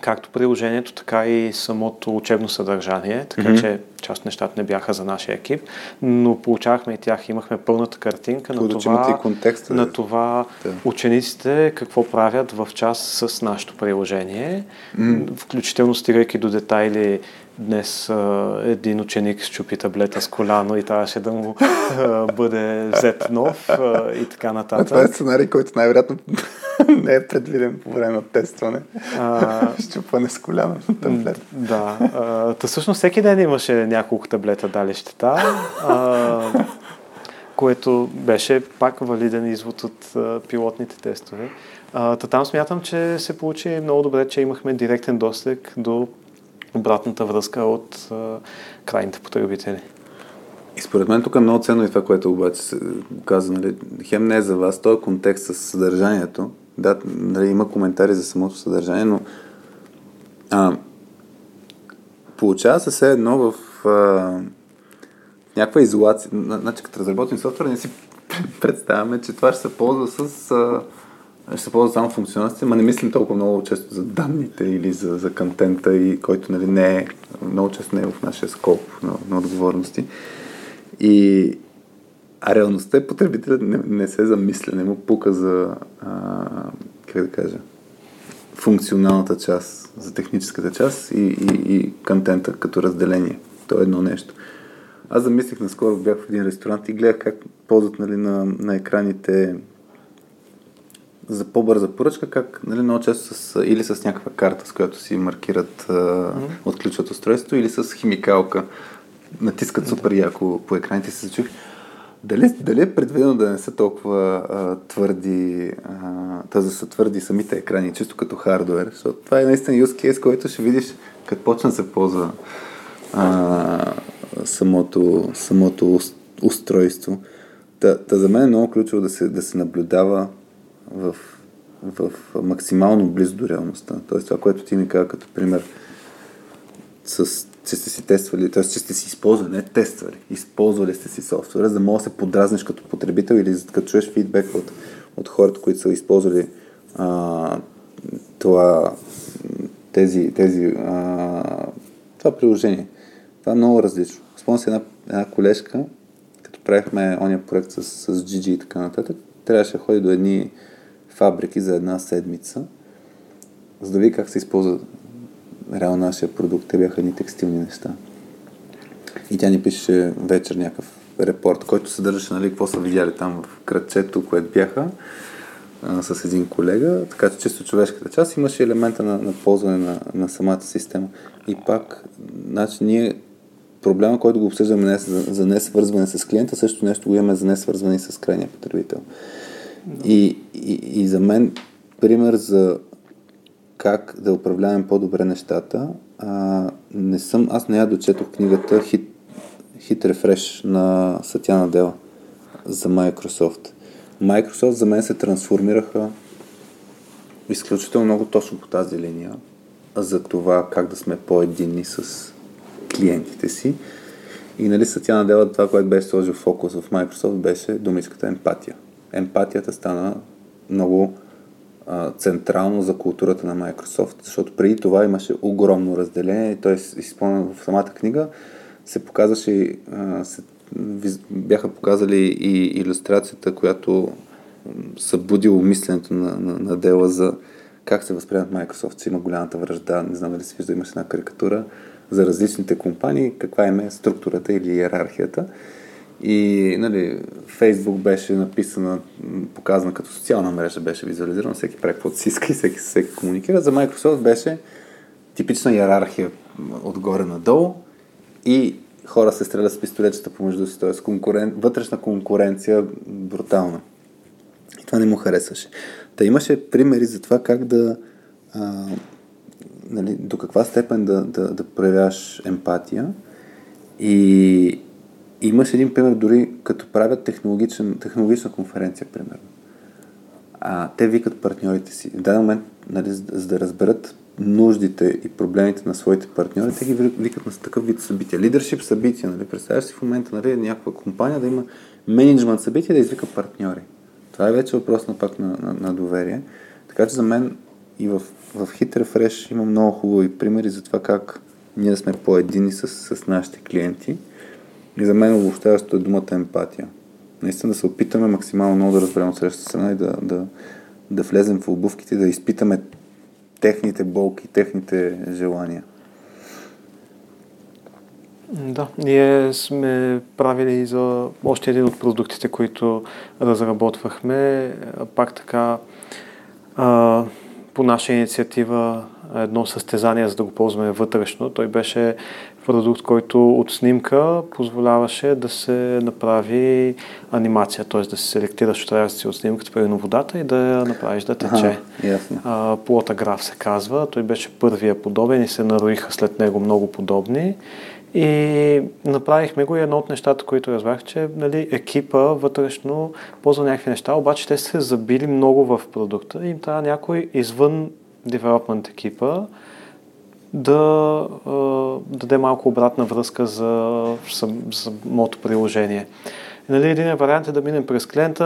както приложението, така и самото учебно съдържание, така mm-hmm. че част от нещата не бяха за нашия екип, но получавахме и тях, имахме пълната картинка на това, контекста, на това да. учениците какво правят в час с нашето приложение, mm-hmm. включително стигайки до детайли Днес а, един ученик щупи таблета с коляно и трябваше да му а, бъде взет нов а, и така нататък. А това е сценарий, който най-вероятно не е предвиден по време на тестване. А... Щупване с коляно на таблета. Да. А, та всъщност всеки ден имаше няколко таблета дали щета, а, което беше пак валиден извод от а, пилотните тестове. А, та там смятам, че се получи много добре, че имахме директен достъп до обратната връзка от а, крайните потребители. И според мен тук е много ценно и това, което обаче се каза, нали, хем не е за вас, този контекст с съдържанието. Да, нали, има коментари за самото съдържание, но а, получава се все едно в а, някаква изолация. Значи, като разработим софтуер, не си представяме, че това ще се ползва с а, ще се ползва само функционалностите, но не мислим толкова много често за данните или за, за контента, и който нали, не е, много често не е в нашия скоп на, на отговорности. И, а реалността е потребителят не, не се замисля, не му пука за, а, как да кажа, функционалната част, за техническата част и, и, и контента като разделение. То е едно нещо. Аз замислих наскоро, бях в един ресторант и гледах как ползват нали, на, на екраните за по-бърза поръчка, как нали, много често с, или с някаква карта, с която си маркират, mm-hmm. отключват устройството, или с химикалка. Натискат супер яко по екраните и се зачух. Дали, дали е предвидено да не са толкова а, твърди, а, да са твърди самите екрани, чисто като хардвер, защото това е наистина use case, който ще видиш, като почна се ползва а, самото, самото устройство. Та, та за мен е много ключово да се, да се наблюдава в, в максимално близо до реалността. Тоест това, което ти ми каза като пример, с, че сте си тествали, т.е. че сте си използвали, не тествали, използвали сте си софтуера, за да може да се подразниш като потребител или като чуеш фидбек от, от хората, които са използвали а, това, тези, тези, а, това приложение. Това е много различно. Спомням си една, една колежка, като правихме ония проект с, с GG и така нататък, трябваше да ходи до едни фабрики за една седмица, за да види как се използва реално нашия продукт. Те бяха ни текстилни неща. И тя ни пише вечер някакъв репорт, който съдържаше, нали, какво са видяли там в кръчето, което бяха а, с един колега, така че чисто човешката част имаше елемента на, на ползване на, на самата система. И пак, значи ние проблема, който го обсъждаме днес за, за не свързване с клиента, също нещо го имаме за не свързване с крайния потребител. И, и, и за мен пример за как да управлявам по-добре нещата, а, не съм, аз не я дочетох книгата Hit, Hit Refresh на Сатяна Дела за Microsoft. Microsoft за мен се трансформираха изключително много точно по тази линия за това как да сме по-единни с клиентите си. И нали Сатяна Дела това, което беше сложил фокус в Microsoft, беше думичката емпатия емпатията стана много централно за културата на Microsoft, защото преди това имаше огромно разделение, т.е. изпълнено в самата книга се показваше, се, бяха показали и иллюстрацията, която събудило мисленето на, на, на дела за как се възприемат Microsoft, че има голямата връжда, не знам дали се вижда, имаше една карикатура за различните компании, каква им е структурата или иерархията. И нали, Фейсбук беше написана, показана като социална мрежа, беше визуализирана, всеки прави каквото си иска и всеки, всеки комуникира. За Microsoft беше типична иерархия отгоре надолу и хора се стрелят с пистолетчета помежду си, т.е. Конкурен... вътрешна конкуренция брутална. И това не му харесваше. Та имаше примери за това как да а, нали, до каква степен да, да, да проявяваш емпатия и Имаш един пример дори като правят технологична конференция, примерно. А, те викат партньорите си. В даден момент, нали, за да разберат нуждите и проблемите на своите партньори, те ги викат на такъв вид събития. Лидершип събития, нали? Представяш си в момента, нали, някаква компания да има менеджмент събития да извика партньори. Това е вече въпрос на пак на, на, на доверие. Така че за мен и в, в Hit Refresh има много хубави примери за това как ние сме по-едини с, с нашите клиенти – и за мен обобщаващо е думата емпатия. Наистина да се опитаме максимално много да разберем от срещата страна и да, да, да влезем в обувките, да изпитаме техните болки, техните желания. Да, ние сме правили и за още един от продуктите, които разработвахме. Пак така, а, по наша инициатива едно състезание, за да го ползваме вътрешно. Той беше продукт, който от снимка позволяваше да се направи анимация, т.е. да се селектираш отрязъци от снимката, примерно водата и да я направиш да тече. Ага, Плота граф се казва. Той беше първия подобен и се нароиха след него много подобни. И направихме го и едно от нещата, които разбрах, че нали, екипа вътрешно ползва някакви неща, обаче те се забили много в продукта и им трябва някой извън девелопмент екипа да а, даде малко обратна връзка за, за самото приложение. Нали, един вариант е да минем през клиента,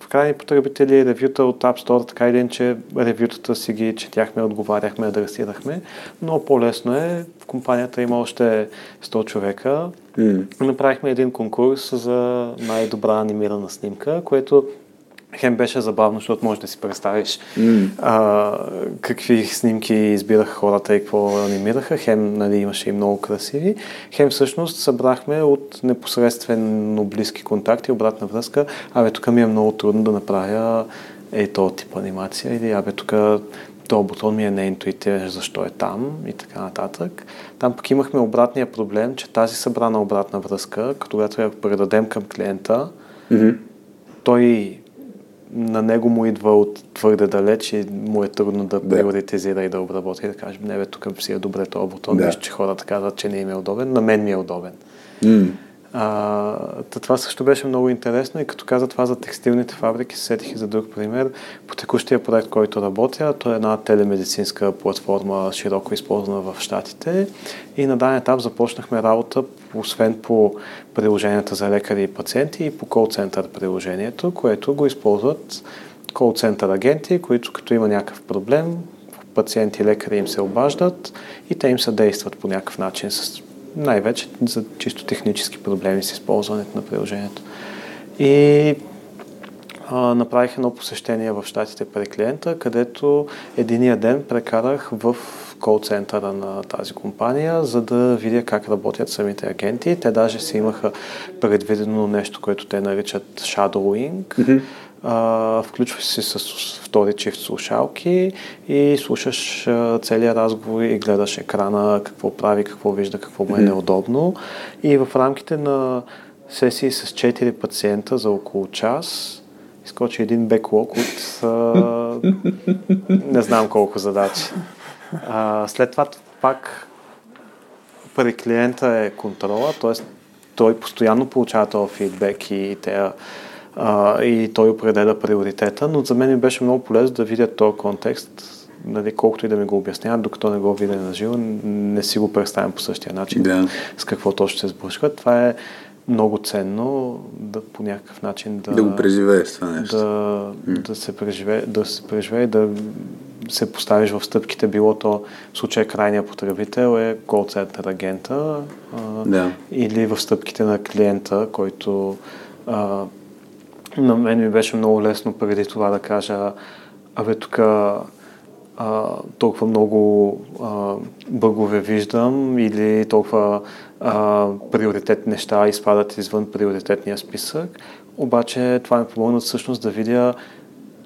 в крайни потребители, ревюта от App Store, така или иначе ревютата си ги четяхме, отговаряхме, адресирахме, но по-лесно е. В компанията има още 100 човека. Mm. Направихме един конкурс за най-добра анимирана снимка, което хем беше забавно, защото може да си представиш mm. а, какви снимки избираха хората и какво анимираха. Хем нали, имаше и много красиви. Хем всъщност събрахме от непосредствено близки контакти, обратна връзка. Абе, тук ми е много трудно да направя е то тип анимация или абе, тук този бутон ми е неинтуитивен, защо е там и така нататък. Там пък имахме обратния проблем, че тази събрана обратна връзка, когато я предадем към клиента, mm-hmm. той на него му идва от твърде далеч и му е трудно да, да. приоритизира и да обработи да каже, не бе, тук си е добре този бутон, да. че хората казват, че не им е удобен, на мен ми е удобен. Mm. А, това също беше много интересно и като каза това за текстилните фабрики, се сетих и за друг пример. По текущия проект, който работя, то е една телемедицинска платформа, широко използвана в Штатите и на даден етап започнахме работа, освен по приложенията за лекари и пациенти и по кол-център приложението, което го използват кол-център агенти, които като има някакъв проблем, пациенти и лекари им се обаждат и те им съдействат по някакъв начин с най-вече за чисто технически проблеми с използването на приложението. И а, направих едно посещение в щатите при клиента, където единия ден прекарах в кол-центъра на тази компания, за да видя как работят самите агенти. Те даже си имаха предвидено нещо, което те наричат shadowing. Mm-hmm а, включваш се с втори чифт слушалки и слушаш а, целият разговор и гледаш екрана, какво прави, какво вижда, какво му е неудобно. И в рамките на сесии с 4 пациента за около час изкочи един беклог от а, не знам колко задачи. А, след това пак при клиента е контрола, т.е. той постоянно получава този фидбек и те а, и той определя приоритета, но за мен ми беше много полезно да видя този контекст, нали, колкото и да ми го обясняват, докато не го видя на живо, не си го представям по същия начин, да. с какво точно се сблъскват. Това е много ценно да по някакъв начин да... Да го преживееш това нещо. Да, mm. да се преживее, да се преживее, да се поставиш в стъпките, било то в случая крайния потребител е call агента а, да. или в стъпките на клиента, който а, на мен ми беше много лесно преди това да кажа, абе тук толкова много а, бъгове виждам или толкова а, приоритетни неща изпадат извън приоритетния списък. Обаче това ми помогна всъщност да видя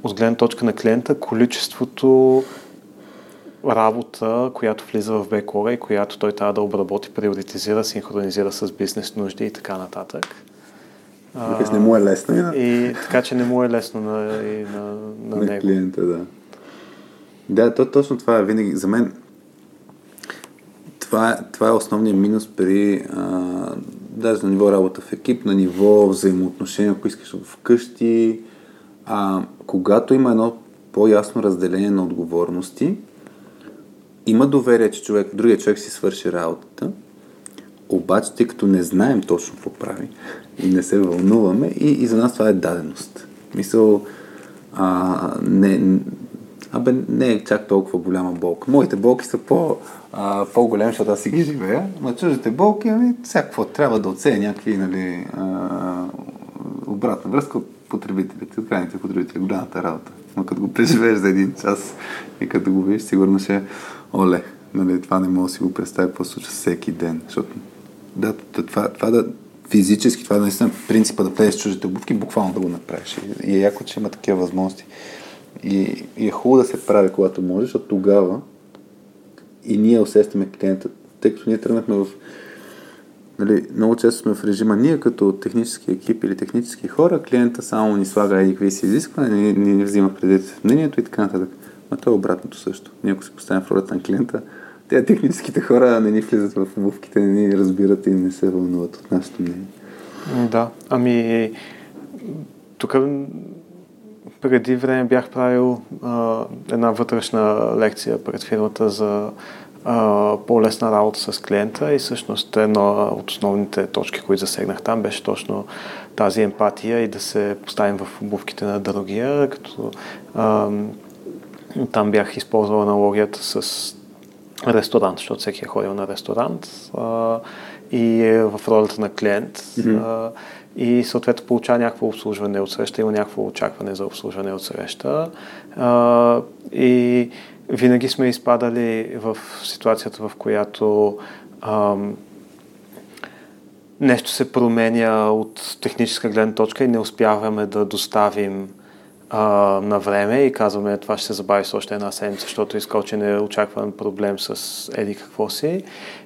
от гледна точка на клиента количеството работа, която влиза в беклога и която той трябва да обработи, приоритизира, синхронизира с бизнес нужди и така нататък. Викаш, не му е лесно и, на... и така, че не му е лесно на, и на, на, на него. клиента, да. Да, то, точно това е винаги. За мен това, това е основният минус при а, даже на ниво работа в екип, на ниво взаимоотношения, ако искаш вкъщи. А, когато има едно по-ясно разделение на отговорности, има доверие, че човек, другия човек си свърши работата, обаче, тъй като не знаем точно какво прави и не се вълнуваме, и, и за нас това е даденост. Мисъл, а, не, абе, не е чак толкова голяма болка. Моите болки са по, а, по-големи, защото аз си ги живея, но чуждите болки, ами, всякакво трябва да отсея някакви, нали, а, обратна връзка от потребителите, от крайните потребители, голямата работа. Но като го преживееш за един час и като го видиш, сигурно ще оле, нали, това не мога да си го представя какво случва всеки ден, защото да, това, това да физически, това е наистина принципа да влезеш чуждите обувки, буквално да го направиш. И, е яко, че има такива възможности. И, и е хубаво да се прави, когато можеш, защото тогава и ние усещаме клиента, тъй като ние тръгнахме в Нали, много често сме в режима ние като технически екип или технически хора, клиента само ни слага и какви си изисквания, ни, ни взима предвид мнението и така нататък. Но то е обратното също. Ние ако се поставим в ролята на клиента, те техническите хора не ни влизат в обувките, не ни разбират и не се вълнуват от нашето мнение. Да, ами тук преди време бях правил а, една вътрешна лекция пред фирмата за а, по-лесна работа с клиента и всъщност една от основните точки, които засегнах там, беше точно тази емпатия и да се поставим в обувките на другия, като а, там бях използвал аналогията с ресторант, защото всеки е ходил на ресторант а, и е в ролята на клиент mm-hmm. а, и съответно получава някакво обслужване от среща, има някакво очакване за обслужване от среща а, и винаги сме изпадали в ситуацията, в която а, нещо се променя от техническа гледна точка и не успяваме да доставим а, на време и казваме това ще се забави с още една седмица, защото е изкочи неочакван проблем с еди какво си.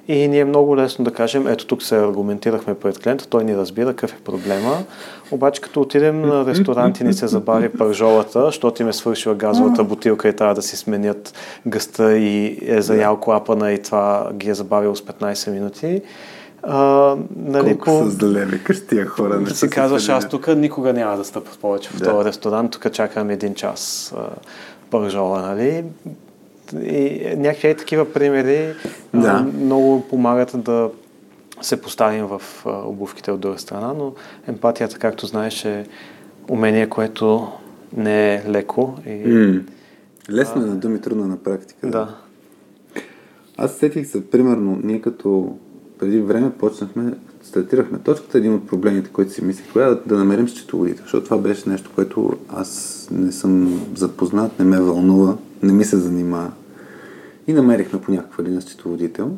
И ни е много лесно да кажем, ето тук се аргументирахме пред клиента, той ни разбира какъв е проблема. Обаче като отидем на ресторант и ни се забави пържолата, защото им е свършила газовата бутилка и трябва да си сменят гъста и е заял клапана и това ги е забавило с 15 минути, а, нали, Колко по... са зле, викаш тия хора. Не си казваш, аз тук никога няма да стъпя повече в да. този ресторант, тук чакам един час пържола, нали? И някакви такива примери да. много помагат да се поставим в обувките от друга страна, но емпатията, както знаеш, е умение, което не е леко. И, mm. Лесно е на думи, трудно на практика. Да. Аз сетих се, примерно, ние като преди време почнахме, стартирахме точката, един от проблемите, които си мислих, тогава да, да намерим счетоводител, защото това беше нещо, което аз не съм запознат, не ме вълнува, не ми се занимава. И намерихме по някаква линия счетоводител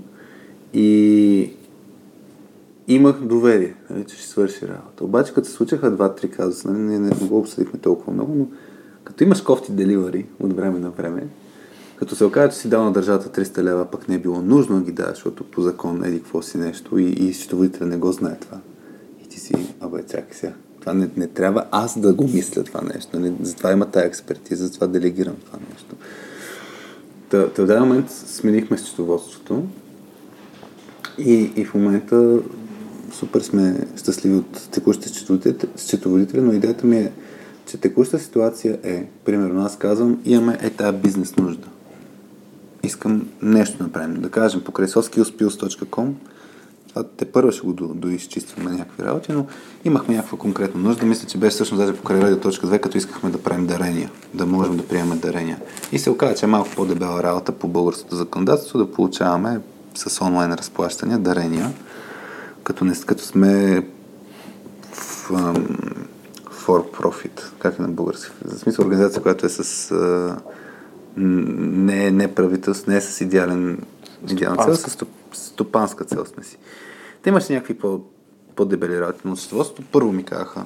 и имах доверие, нали, че ще свърши работа. Обаче, като се случаха два-три казуса, нали, ние не го обсъдихме толкова много, но като имаш кофти деливари от време на време, като се оказа, че си дал на държавата 300 лева, пък не е било нужно да ги даваш, защото по закон еди какво си нещо и, и счетоводителя не го знае това. И ти си, абе, чакай сега. Това не, не трябва аз да го мисля това нещо. Не, затова има тая експертиза, затова делегирам това нещо. Та в даден момент сменихме счетоводството и, и в момента супер сме щастливи от текущите счетоводители, но идеята ми е, че текуща ситуация е, примерно аз казвам, имаме е тази бизнес нужда искам нещо да направим. Да кажем, покрай soskillspills.com това те първо ще го до, доизчистваме някакви работи, но имахме някаква конкретна нужда. Мисля, че беше всъщност даже покрай Radio.2, като искахме да правим дарения, да можем да приемем дарения. И се оказа, че е малко по-дебела работа по българското законодателство да получаваме с онлайн разплащания дарения, като, не, като сме в, um, for profit, как е на български. За смисъл организация, която е с uh, не е неправителство, не е с идеален, идеална цел, с стопанска цел сме си. Те имаше някакви по, по-дебели работи, но счетоводството първо ми казаха,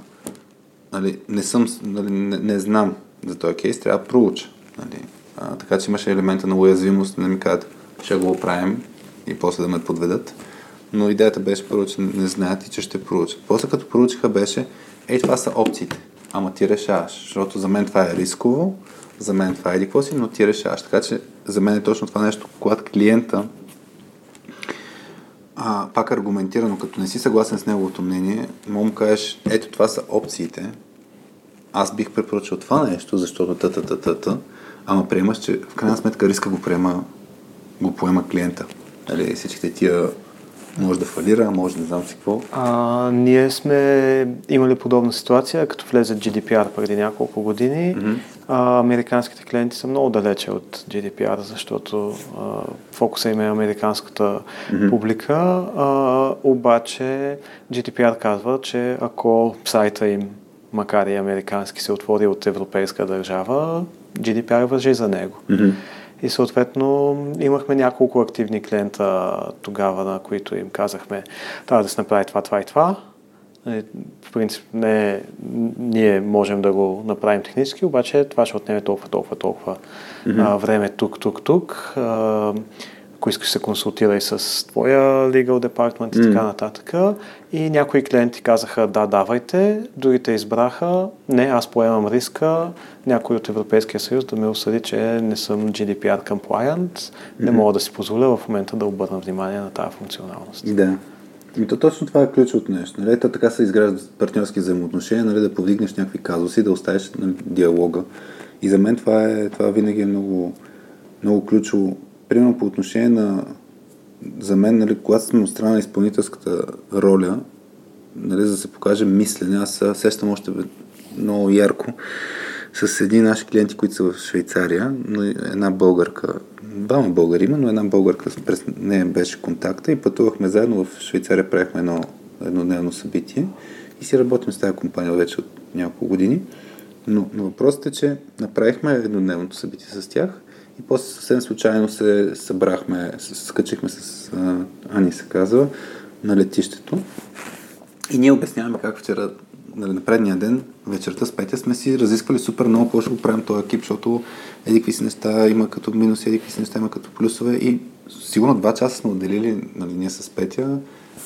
нали, не, съм, нали, не, не знам за този кейс, трябва да проуча. Нали. А, така че имаше елемента на уязвимост, да ми кажат, ще го оправим и после да ме подведат. Но идеята беше първо, че не знаят и че ще проучат. После като проучиха беше, ей, това са опциите. Ама ти решаваш, защото за мен това е рисково, за мен това е еди какво си, но ти решаваш. Така че за мен е точно това нещо, когато клиента а, пак аргументирано, като не си съгласен с неговото мнение, му му кажеш, ето това са опциите, аз бих препоръчал това нещо, защото та та та та ама приемаш, че в крайна сметка риска го приема, го поема клиента. Нали, всичките тия може да фалира, може да не знам си какво. А, ние сме имали подобна ситуация, като влезе GDPR преди няколко години. Mm-hmm. А, американските клиенти са много далече от GDPR, защото а, фокуса им е американската mm-hmm. публика. А, обаче GDPR казва, че ако сайта им, макар и американски, се отвори от европейска държава, GDPR въжи за него. Mm-hmm. И съответно имахме няколко активни клиента тогава, на които им казахме, трябва да се направи това, това и това. Нали, в принцип не, ние можем да го направим технически, обаче това ще отнеме толкова, толкова, толкова mm-hmm. време тук, тук, тук. А, ако искаш се консултирай с твоя legal department и mm. така нататък. И някои клиенти казаха да, давайте, другите избраха не, аз поемам риска, някой от Европейския съюз да ме осъди, че не съм GDPR compliant, mm-hmm. не мога да си позволя в момента да обърна внимание на тази функционалност. Да. И то точно това е ключовото нещо. Нали? То така се изграждат партньорски взаимоотношения, нали? да повдигнеш някакви казуси, да оставиш нали, диалога. И за мен това, е, това винаги е много, много ключово примерно по отношение на за мен, нали, когато сме от страна на изпълнителската роля, нали, за да се покаже мислене, аз сещам още много ярко с едни наши клиенти, които са в Швейцария, но една българка, двама българи има, но една българка през нея беше контакта и пътувахме заедно в Швейцария, правихме едно еднодневно събитие и си работим с тази компания вече от няколко години. Но, но въпросът е, че направихме еднодневното събитие с тях и после съвсем случайно се събрахме, скачихме с а, Ани се казва, на летището. И ние обясняваме как вчера нали, на предния ден, вечерта с Петя, сме си разисквали супер много какво ще го правим този екип, защото еди какви си неща има като минуси, еди какви си неща има като плюсове. И сигурно два часа сме отделили нали, ние с Петя,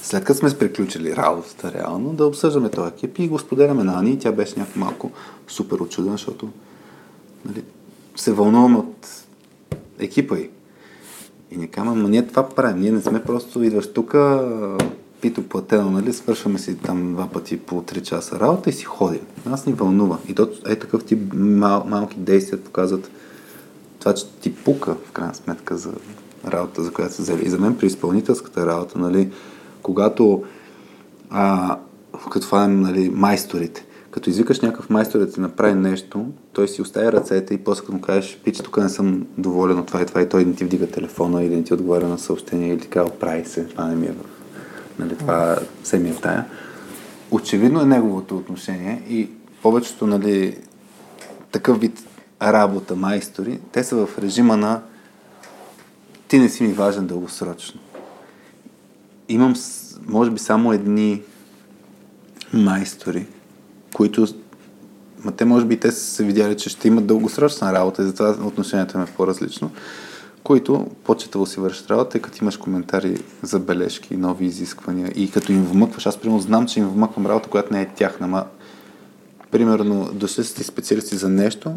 след като сме приключили работата реално, да обсъждаме този екип и го споделяме на Ани. Тя беше някакво малко супер очудена, защото нали, се вълнуваме от екипа й. И не казвам, но ние това правим. Ние не сме просто идваш тук, пито платено, нали, свършваме си там два пъти по 3 часа работа и си ходим. Нас ни вълнува. И то е такъв тип мал, малки действия показват това, че ти пука, в крайна сметка, за работа, за която се взели. И за мен при изпълнителската работа, нали, когато а, като фанем нали, майсторите, като извикаш някакъв майстор да ти направи нещо, той си оставя ръцете и после като му кажеш, пич, тук не съм доволен от това и това и той не ти вдига телефона или не ти отговаря на съобщение или така, прави се, това не ми е в... Нали, това се ми е в тая. Очевидно е неговото отношение и повечето нали, такъв вид работа, майстори, те са в режима на ти не си ми важен дългосрочно. Имам, може би, само едни майстори, които Ма те може би те са се видяли, че ще имат дългосрочна работа и затова отношението им е по-различно, които почетало си вършат работа и като имаш коментари, забележки, нови изисквания и като им вмъкваш, аз примерно знам, че им вмъквам работа, която не е тяхна, ма примерно дошли са ти специалисти за нещо,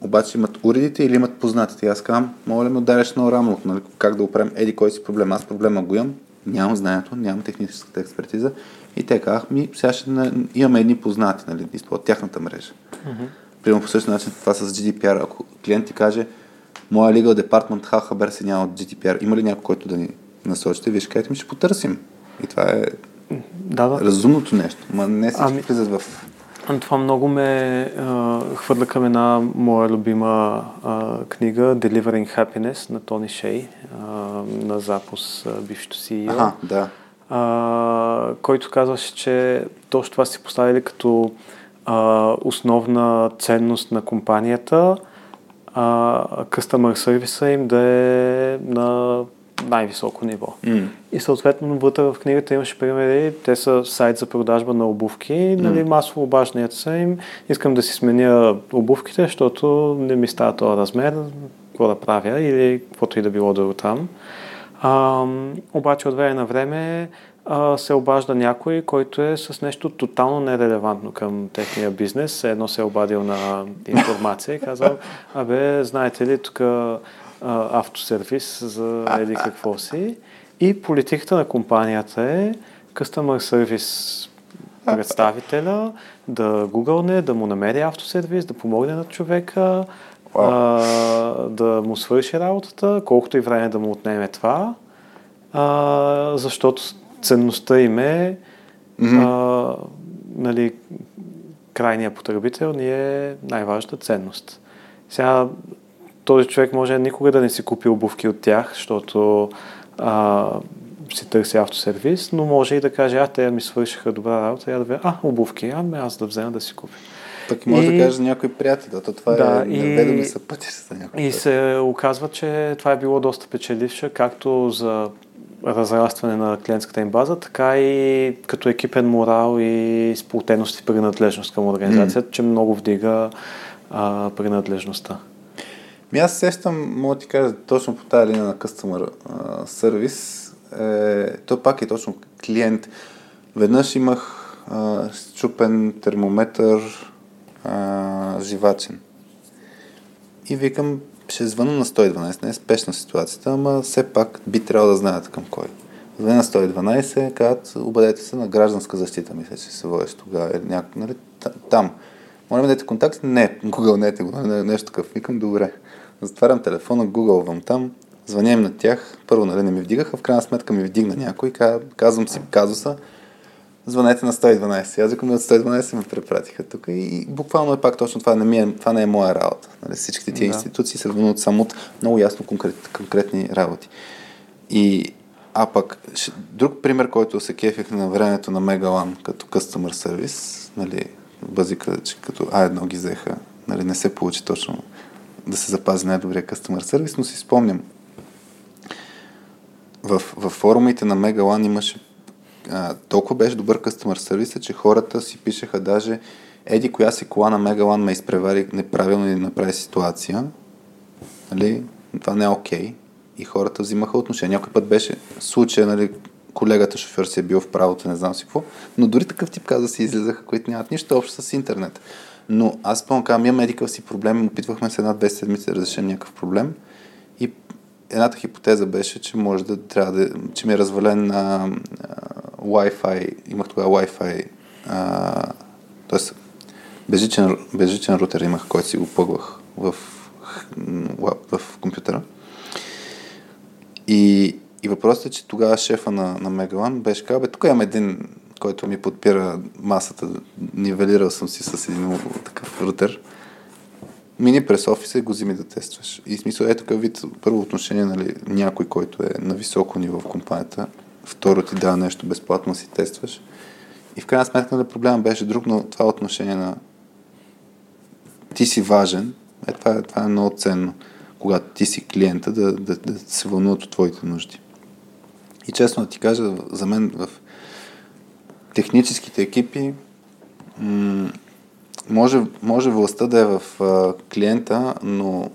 обаче имат уредите или имат познатите. И аз казвам, моля ли ме ударяш на рамо, нали, как да оправим еди кой си проблем. Аз проблема го имам, нямам знанието, нямам техническата експертиза и те казах ми, сега ще имаме едни познати, нали, от тяхната мрежа. Mm-hmm. Примерно по същия начин това с GDPR. Ако клиент ти каже, моя legal department ха хабер се няма от GDPR, има ли някой, който да ни насочите? Вие ще кажете ми, ще потърсим. И това е да, да. разумното нещо. Ма не всички ами... влизат в това много ме а, хвърля към една моя любима а, книга Delivering Happiness на Тони Шей, а, на запус бившето си. Ага, да а, който казваше, че точно това си поставили като а, основна ценност на компанията, а, customer сервиса им да е на най-високо ниво. Mm. И съответно вътре в книгата имаше примери, те са сайт за продажба на обувки, mm. нали, масово обажданията са им, искам да си сменя обувките, защото не ми става този размер, какво да правя или каквото и да било друго там. А, обаче от време на време а, се обажда някой, който е с нещо тотално нерелевантно към техния бизнес. Едно се е обадил на информация и казал, абе, знаете ли, тук автосервис за еди какво си. И политиката на компанията е Customer Service представителя да гугълне, да му намери автосервис, да помогне на човека. А, да му свърши работата, колкото и време да му отнеме това, а, защото ценността им е mm-hmm. а, нали, крайния потребител ни е най-важната ценност. Сега този човек може никога да не си купи обувки от тях, защото а, си търси автосервис, но може и да каже, а, те ми свършиха добра работа, я да видя, а, обувки, ами аз да взема да си купя. Пък може и... да каже някой приятел, то това да, е неведоми са пъти с някой. И се оказва, че това е било доста печеливше, както за разрастване на клиентската им база, така и като екипен морал и сплотеност и принадлежност към организацията, mm. че много вдига а, принадлежността. Ми аз сещам, мога да ти кажа, точно по тази линия на Customer сервис, е, то пак е точно клиент. Веднъж имах а, щупен термометър живачен. И викам, ще звъна на 112, не е спешна ситуацията, ама все пак би трябвало да знаят към кой. Звъна на 112, казват, обадете се на гражданска защита, мисля, че се водиш тогава. Или няко, нали, там. Моля да дадете контакт? Не, Google не го, нещо такъв. Викам, добре. Затварям телефона, гугълвам там, звъня им на тях, първо нали, не ми вдигаха, в крайна сметка ми вдигна някой, казвам си казуса, звънете на 112. Аз викам от 112 ме препратиха тук и буквално е пак точно това, не, ми е, това не е моя работа. Нали, всичките тия да. институции се вълнуват само от много ясно конкрет, конкретни работи. И а пък, друг пример, който се кефих на времето на Мегалан като customer service, нали, базика, че като А1 ги взеха, нали, не се получи точно да се запази най-добрия customer service, но си спомням, в, в форумите на Мегалан имаше толкова беше добър customer service, че хората си пишеха даже еди коя си кола на Мегалан ме изпревари неправилно или направи ситуация. Нали? Това не е окей. Okay. И хората взимаха отношение. Някой път беше случай, нали, колегата шофьор си е бил в правото, не знам си какво. Но дори такъв тип каза си излизаха, които нямат нищо общо с интернет. Но аз спомням, казвам, имам медикъл си проблем, опитвахме се една-две седмици да разрешим някакъв проблем. Едната хипотеза беше, че може да трябва да, че ми е развален а, а, Wi-Fi, имах тогава Wi-Fi, т.е. Безжичен, безжичен рутер имах, който си го плъгвах в, в, в компютъра. И, и въпросът е, че тогава шефа на, на Мегалан беше казал, бе, тук имам един, който ми подпира масата, нивелирал съм си с един такъв рутер. Мини през офиса и го взими да тестваш. И смисъл е такъв вид, първо отношение, нали, някой, който е на високо ниво в компанията, второ ти дава нещо безплатно си тестваш. И в крайна сметка нали, проблема беше друг, но това отношение на ти си важен, е, това, е, това е много ценно когато ти си клиента, да, да, да се вълнуват от твоите нужди. И честно да ти кажа, за мен в техническите екипи м- може, може властта да е в а, клиента, но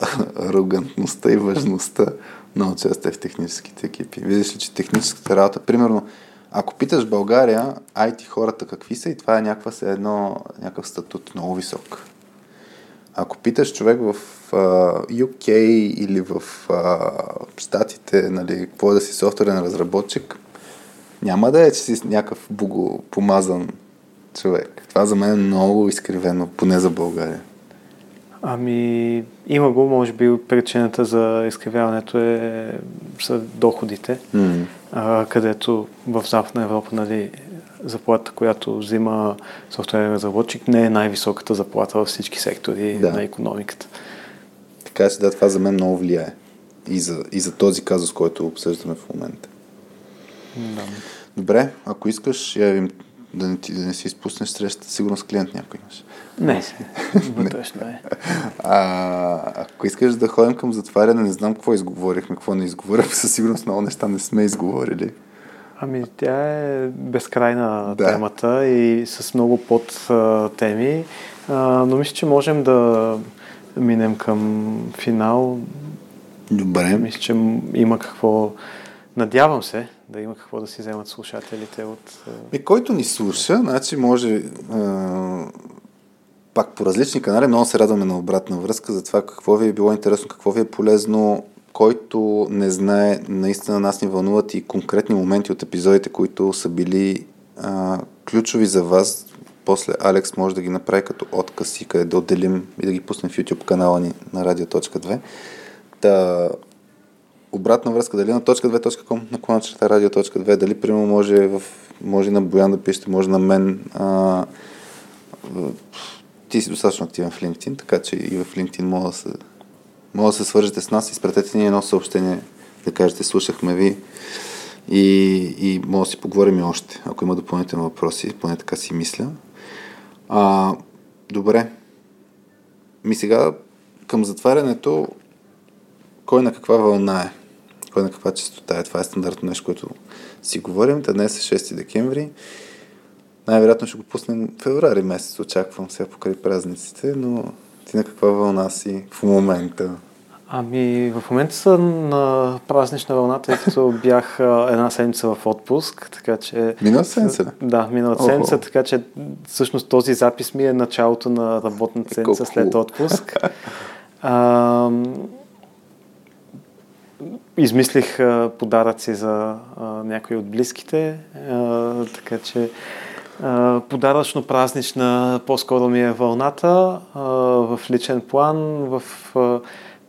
арогантността и важността много често е в техническите екипи. Виждаш ли, че техническата работа, примерно, ако питаш България, IT хората какви са и това е някаква се едно, някакъв статут много висок. Ако питаш човек в uh, UK или в uh, Штатите, нали, какво е да си софтуерен разработчик, няма да е, че си някакъв буго помазан човек. Това за мен е много изкривено, поне за България. Ами, има го, може би причината за изкривяването е са доходите, mm. а, където в Западна Европа, нали, заплата, която взима софтуерен разработчик, не е най-високата заплата във всички сектори да. на економиката. Така че да, това за мен много влияе. И за, и за този казус, който обсъждаме в момента. Да. Добре, ако искаш, явим да не, ти, да не си изпуснеш среща, сигурно с клиент някой имаш. Не, вътрешно е. А, ако искаш да ходим към затваряне, не знам какво изговорихме, какво не изговорихме, със сигурност много неща не сме изговорили. Ами тя е безкрайна да. темата и с много под теми, но мисля, че можем да минем към финал. Добре. Мисля, че има какво, надявам се, да има какво да си вземат слушателите от... И който ни слуша, значи може а, пак по различни канали, много се радваме на обратна връзка за това какво ви е било интересно, какво ви е полезно, който не знае, наистина нас ни вълнуват и конкретни моменти от епизодите, които са били а, ключови за вас. После Алекс може да ги направи като отказ и къде да отделим и да ги пуснем в YouTube канала ни на Radio.2. Та, обратна връзка, дали на .2.com, на клоначерта radio.2, дали примерно може, в, може на Боян да пишете, може на мен. А, ти си достатъчно активен в LinkedIn, така че и в LinkedIn мога да се може да се свържете с нас, изпратете ни едно съобщение, да кажете, слушахме ви и, и може да си поговорим и още, ако има допълнителни въпроси, поне така си мисля. А, добре. Ми сега към затварянето, кой на каква вълна е? Кой на каква частота е? Това е стандартно нещо, което си говорим. Та днес е 6 декември. Най-вероятно ще го пуснем феврари месец, очаквам сега покрай празниците, но ти на каква вълна си в момента? Ами, в момента съм на празнична вълна, тъй като бях една седмица в отпуск, така че... Миналата седмица? Да, миналата седмица, така че всъщност този запис ми е началото на работната седмица след отпуск. А, измислих а, подаръци за а, някои от близките, а, така че подаръчно-празнична по-скоро ми е вълната в личен план. В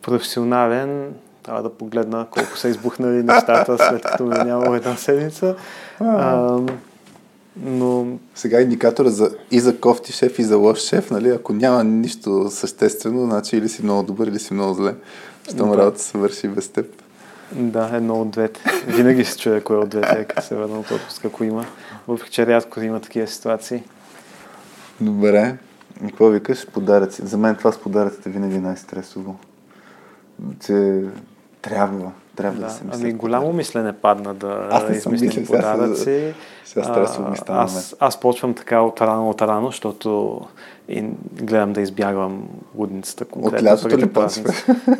професионален, трябва да погледна колко са избухнали нещата, след като ме няма една седмица. А, но... Сега индикатора за, и за кофти шеф, и за лош шеф, нали? Ако няма нищо съществено, значи или си много добър, или си много зле. Щом да. работа се върши без теб. Да, едно от двете. Винаги се чуя кое от двете, като се върна от отпуск, ако има. Въпреки, че рядко има такива ситуации. Добре. Какво викаш? Подаръци. За мен това с подаръците винаги е най-стресово. Че трябва. Трябва да, да се мисля. Ами голямо мислене падна да аз измислим подаръци. Сега стресово ми стана. Аз, аз почвам така от рано от рано, защото и гледам да избягвам лудницата конкретно. От лятото ли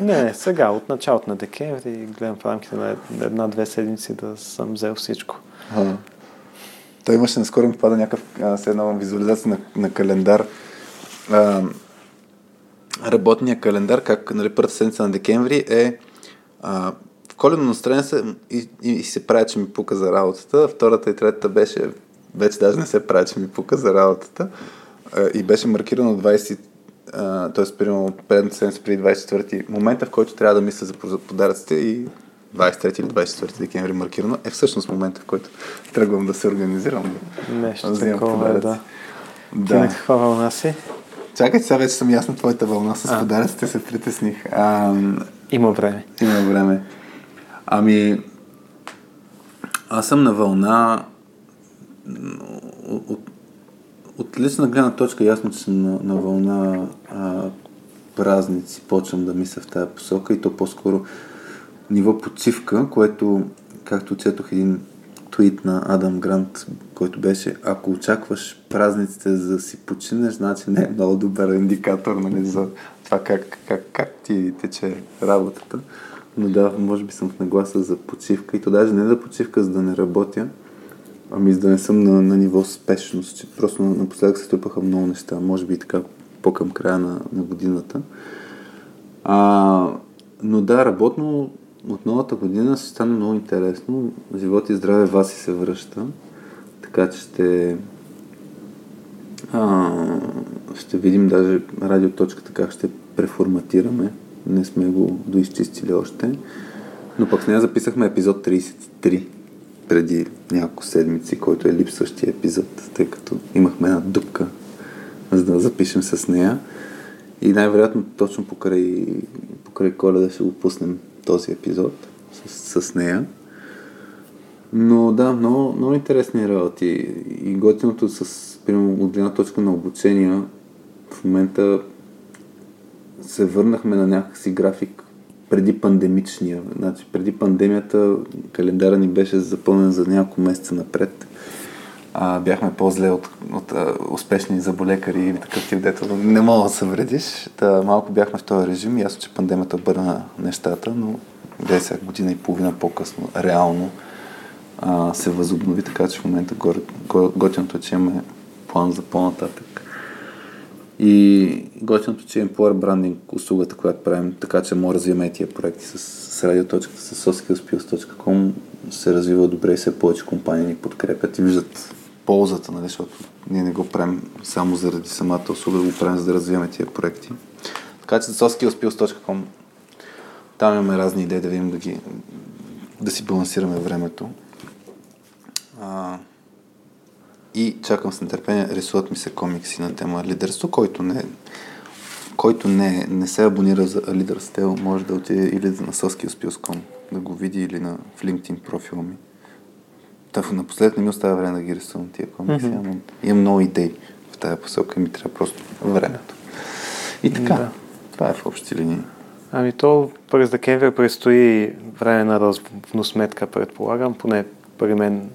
Не, сега, от началото на декември, гледам в рамките на една-две седмици да съм взел всичко. А. Той имаше, наскоро ми пада някакъв, с една визуализация на, на календар. А, работния календар, как нали, първата седмица на декември е а, коледно настроение се, и, и, и, се прави, че ми пука за работата. Втората и третата беше, вече даже не се прави, че ми пука за работата. И беше маркирано 20, т.е. примерно предната седмица преди 24 момента, в който трябва да мисля за подаръците и 23 или 24 декември маркирано, е всъщност момента, в който тръгвам да се организирам. Нещо да такова е, да. Да. Ти на каква вълна си? Чакай, сега вече съм ясна твоята вълна с подаръците, се притесних. А, има време. Има време. Ами, аз съм на вълна от, от, лична гледна точка ясно, че съм на, на вълна а, празници, почвам да мисля в тази посока и то по-скоро ниво почивка, което, както четох един твит на Адам Грант, който беше, ако очакваш празниците за да си починеш, значи не е много добър индикатор нали, за това как, как, как ти тече работата. Но да, може би съм в нагласа за почивка и то даже не за почивка, за да не работя, ами за да не съм на, на ниво спешност, че просто напоследък се струпаха много неща, може би така по-към края на, на годината. А, но да, работно от новата година ще стане много интересно. Живот и здраве вас и се връща. Така че ще а, ще видим даже радиоточката как ще преформатираме. Не сме го доизчистили още. Но пък с нея записахме епизод 33 преди няколко седмици, който е липсващия епизод, тъй като имахме една дупка, за да запишем с нея. И най-вероятно точно покрай, покрай коледа ще го пуснем този епизод с, с нея. Но да, много, много интересни работи. И готиното с, примерно, от една точка на обучение, в момента се върнахме на някакси график преди пандемичния. Значи, преди пандемията календара ни беше запълнен за няколко месеца напред. А, бяхме по-зле от, от а, успешни заболекари или такъв тип, дето не мога да се вредиш. Та, малко бяхме в този режим. Ясно, че пандемията бърна нещата, но 10 година и половина по-късно, реално а, се възобнови, така че в момента готиното е, че имаме план за по-нататък. И готиното, че Power Branding услугата, която правим, така че може да развиваме тия проекти с, с радиоточката, с soskillspills.com се развива добре и все повече компании ни подкрепят и виждат ползата, нали, защото ние не го правим само заради самата услуга, го правим за да развиваме тия проекти. Така че soskillspills.com там имаме разни идеи да видим да, ги, да си балансираме времето. А, и чакам с нетърпение, рисуват ми се комикси на тема лидерство, който не, който не, не се абонира за Leaders може да отиде или на soskillspills.com да го види или на в LinkedIn профила ми. Та напоследък не ми остава време да ги рисувам тия комикси, mm-hmm. ама имам много идеи в тази посока и ми трябва просто времето. И така, да. това е в общи линии. Ами то през декември предстои време на равносметка, предполагам, поне при мен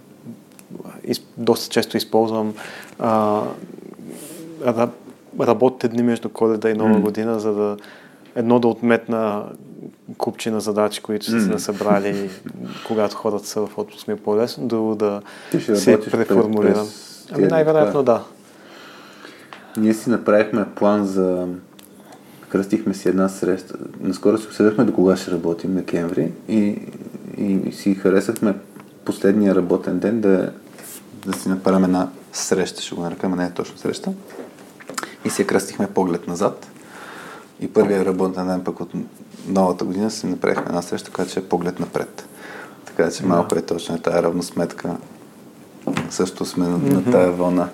из, доста често използвам а, работите дни между коледа и нова mm. година, за да едно да отметна купчина задачи, които са се насъбрали, когато хората са в отпуск ми е по-лесно, друго да се преформулирам. Ами най-вероятно да. Ние си направихме план за кръстихме си една среща. Наскоро се обсъдахме до кога ще работим декември и, и, и си харесахме последния работен ден да, да си направим една среща, ще го нарекаме, не е точно среща. И си я кръстихме поглед назад. И първия работен ден пък от новата година си направихме една среща, която ще е поглед напред. Така че малко е точно е тая равносметка. Също сме на, на тая вълна.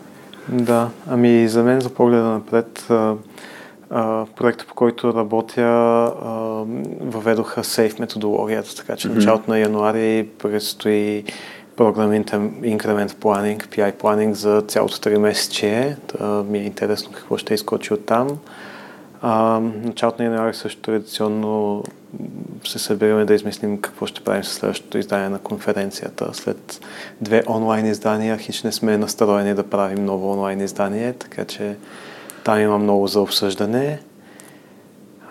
Да, ами за мен за погледа напред проекта, по който работя, въведоха сейф методологията, така че mm-hmm. началото на януари предстои програмен инкремент планинг, PI планинг за цялото 3 месече. Ми е интересно какво ще изкочи от там. А, началото на януари също традиционно се събираме да измислим какво ще правим с следващото издание на конференцията. След две онлайн издания, хич не сме настроени да правим ново онлайн издание, така че там има много за обсъждане.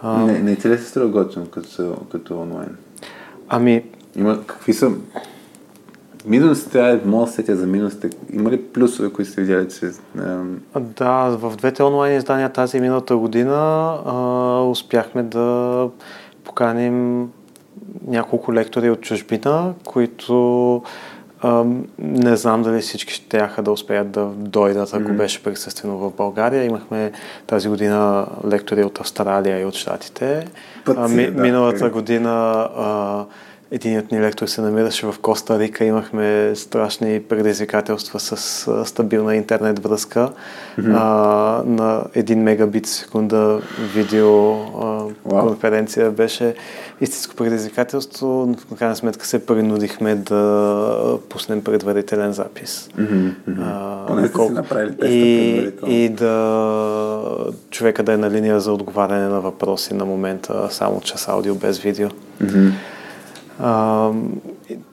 А, не, не ти ли се струва готино като, като онлайн? Ами... Има, какви са Минусите, мога да сетя за минусите. Има ли плюсове, които сте видяли, че... Да, в двете онлайн издания тази миналата година а, успяхме да поканим няколко лектори от чужбина, които а, не знам дали всички ще да успеят да дойдат, ако mm-hmm. беше присъствено в България. Имахме тази година лектори от Австралия и от Штатите. а, ми, да, миналата година а, Единият ни лектор се намираше в Коста Рика. Имахме страшни предизвикателства с стабилна интернет връзка mm-hmm. а, на 1 мегабит секунда видео а, wow. конференция. Беше истинско предизвикателство. но В крайна сметка се принудихме да пуснем предварителен запис. Mm-hmm. А, колко... и, и да човека да е на линия за отговаряне на въпроси на момента само час аудио без видео. Mm-hmm. А,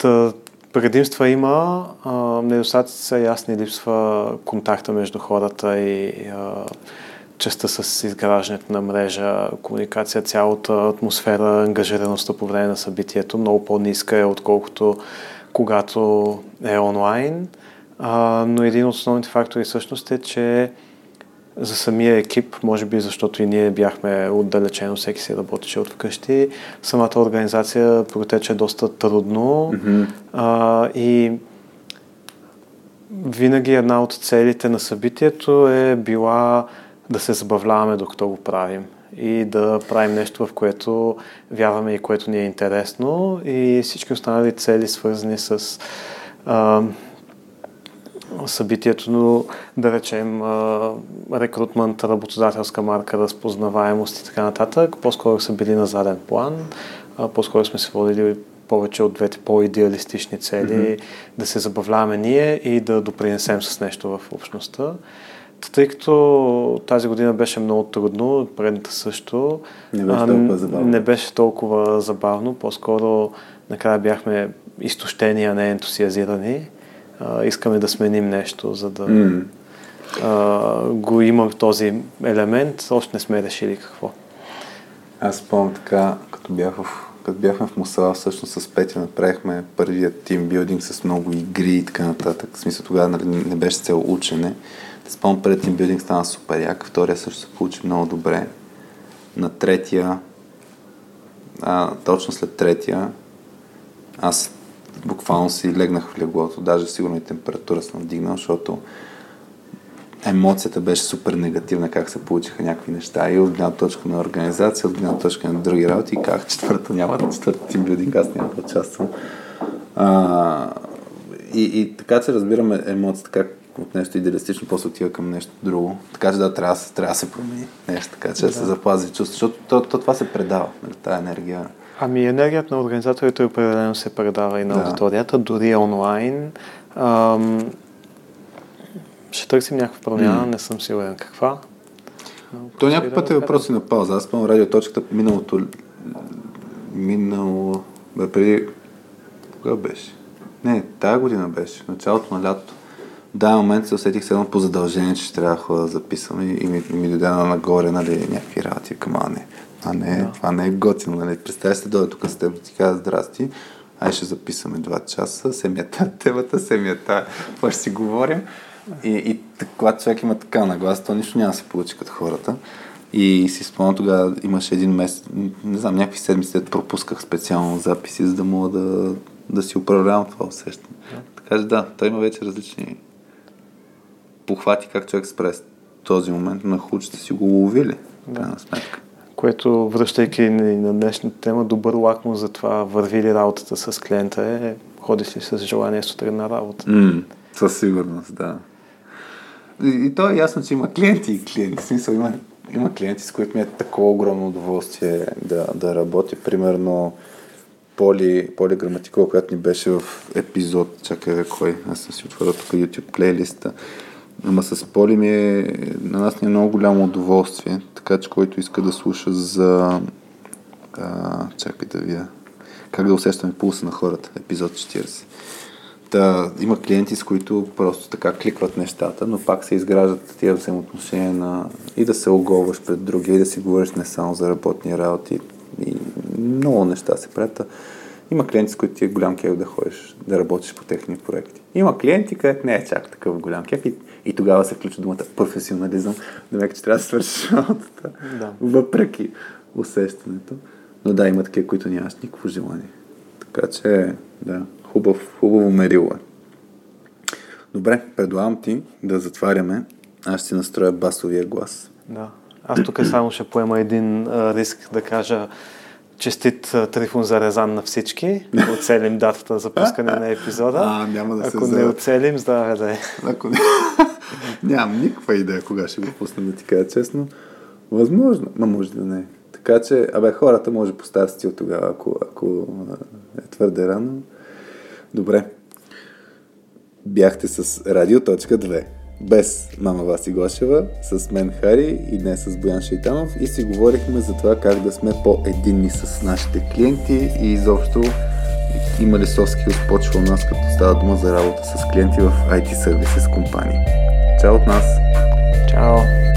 да, предимства има, а, недостатъци са ясни, липсва контакта между хората и частта с изграждането на мрежа, комуникация, цялата атмосфера, ангажираността по време на събитието много по-ниска е, отколкото когато е онлайн. Но един от основните фактори всъщност е, че за самия екип, може би защото и ние бяхме отдалечено, всеки си работеше от вкъщи. Самата организация протече доста трудно mm-hmm. а, и винаги една от целите на събитието е била да се забавляваме докато го правим и да правим нещо, в което вярваме и което ни е интересно и всички останали цели, свързани с а, събитието, но да речем рекрутмент, работодателска марка, разпознаваемост и така нататък, по-скоро са били на заден план, по-скоро сме се водили повече от двете по-идеалистични цели, mm-hmm. да се забавляваме ние и да допринесем с нещо в общността. Тъй като тази година беше много трудно, предната също, не беше толкова забавно, не беше толкова забавно. По-скоро накрая бяхме изтощени, а не ентусиазирани а, искаме да сменим нещо, за да mm. а, го имам този елемент. Още не сме решили какво. Аз спомням така, като бях в като бяхме в Мусала, всъщност с Петя направихме първият тимбилдинг с много игри и така нататък. В смисъл тогава нали, не беше цел учене. Да спомням, първият тимбилдинг стана супер як, втория също се получи много добре. На третия, а, точно след третия, аз буквално си легнах в леглото, даже сигурно и температура съм вдигнал, защото емоцията беше супер негативна, как се получиха някакви неща и от гледна точка на организация, от гледна точка на други работи как четвърта няма четвърта тим билдинг, аз няма да участвам. А, и, и така че разбираме емоцията как от нещо идеалистично после отива към нещо друго. Така че да, трябва, трябва да се промени нещо, така че да, да се запази чувство, защото то, то, това се предава, нали, тази енергия. Ами енергията на организаторите определено се предава и на да. аудиторията, дори онлайн. Ам, ще търсим някаква промяна, mm. не съм сигурен каква. То някой път е въпрос и на пауза. Аз спомням радиоточката миналото... Минало... Бе, преди... Кога беше? Не, тая година беше. Началото на лято. Да, момент се усетих се едно по задължение, че ще трябва да записвам и, и, ми, ми дойде нагоре, нали, някакви работи. Кама, не не, да. това не е готино. Нали? Представя се, дойде тук с теб, ти казва здрасти, ай ще записаме два часа, семията темата, семията, какво ще си говорим. И, и когато човек има така наглас, то нищо няма да се получи като хората. И си спомням тогава, имаше един месец, не знам, някакви седмици, пропусках специално записи, за да мога да, да си управлявам това усещане. Да. Така че да, той има вече различни похвати как човек се справи с този момент, на хубаво, си го ловили, да. крайна сметка което, връщайки на днешната тема, добър лакмус за това върви ли работата с клиента е ходиш ли с желание сутрин на работа. Mm, със сигурност, да. И, и то е ясно, че има клиенти и клиенти. Смисъл, има, има клиенти, с които ми е такова огромно удоволствие да, да работя. Примерно, Поли, Поли Граматикова, която ни беше в епизод, чакай кой, аз съм си отворил тук YouTube плейлиста. Ама с Поли ми е, на нас ни е много голямо удоволствие, така че който иска да слуша за... А, чакай да вия. Как да усещаме пулса на хората, епизод 40. Та, има клиенти, с които просто така кликват нещата, но пак се изграждат тия взаимоотношения на и да се оголваш пред другия, и да си говориш не само за работни работи. И много неща се правят. Има клиенти, с които ти е голям кеф да ходиш, да работиш по техни проекти. Има клиенти, където не е чак такъв голям кеф и, и тогава се включва думата професионализъм, да че трябва да свършиш работата, да. въпреки усещането. Но да, има такива, които нямаш никакво желание. Така че, да, хубав, хубаво мерило е. Добре, предлагам ти да затваряме. Аз ще настроя басовия глас. Да. Аз тук само ще поема един а, риск да кажа честит Трифон за Резан на всички. Оцелим датата за пускане на епизода. А, няма да Ако се не оцелим, здраве да е. Ако не... Нямам никаква идея кога ще го пусна, да ти кажа честно. Възможно, но може да не. Така че, абе, хората може по стар стил тогава, ако, ако е твърде рано. Добре. Бяхте с Радио.2 без мама Васи Гошева, с мен Хари и днес с Боян Шейтанов и си говорихме за това как да сме по-единни с нашите клиенти и изобщо има ли soft skills почва у нас, като става дума за работа с клиенти в IT сервиси с компании. Чао от нас! Чао!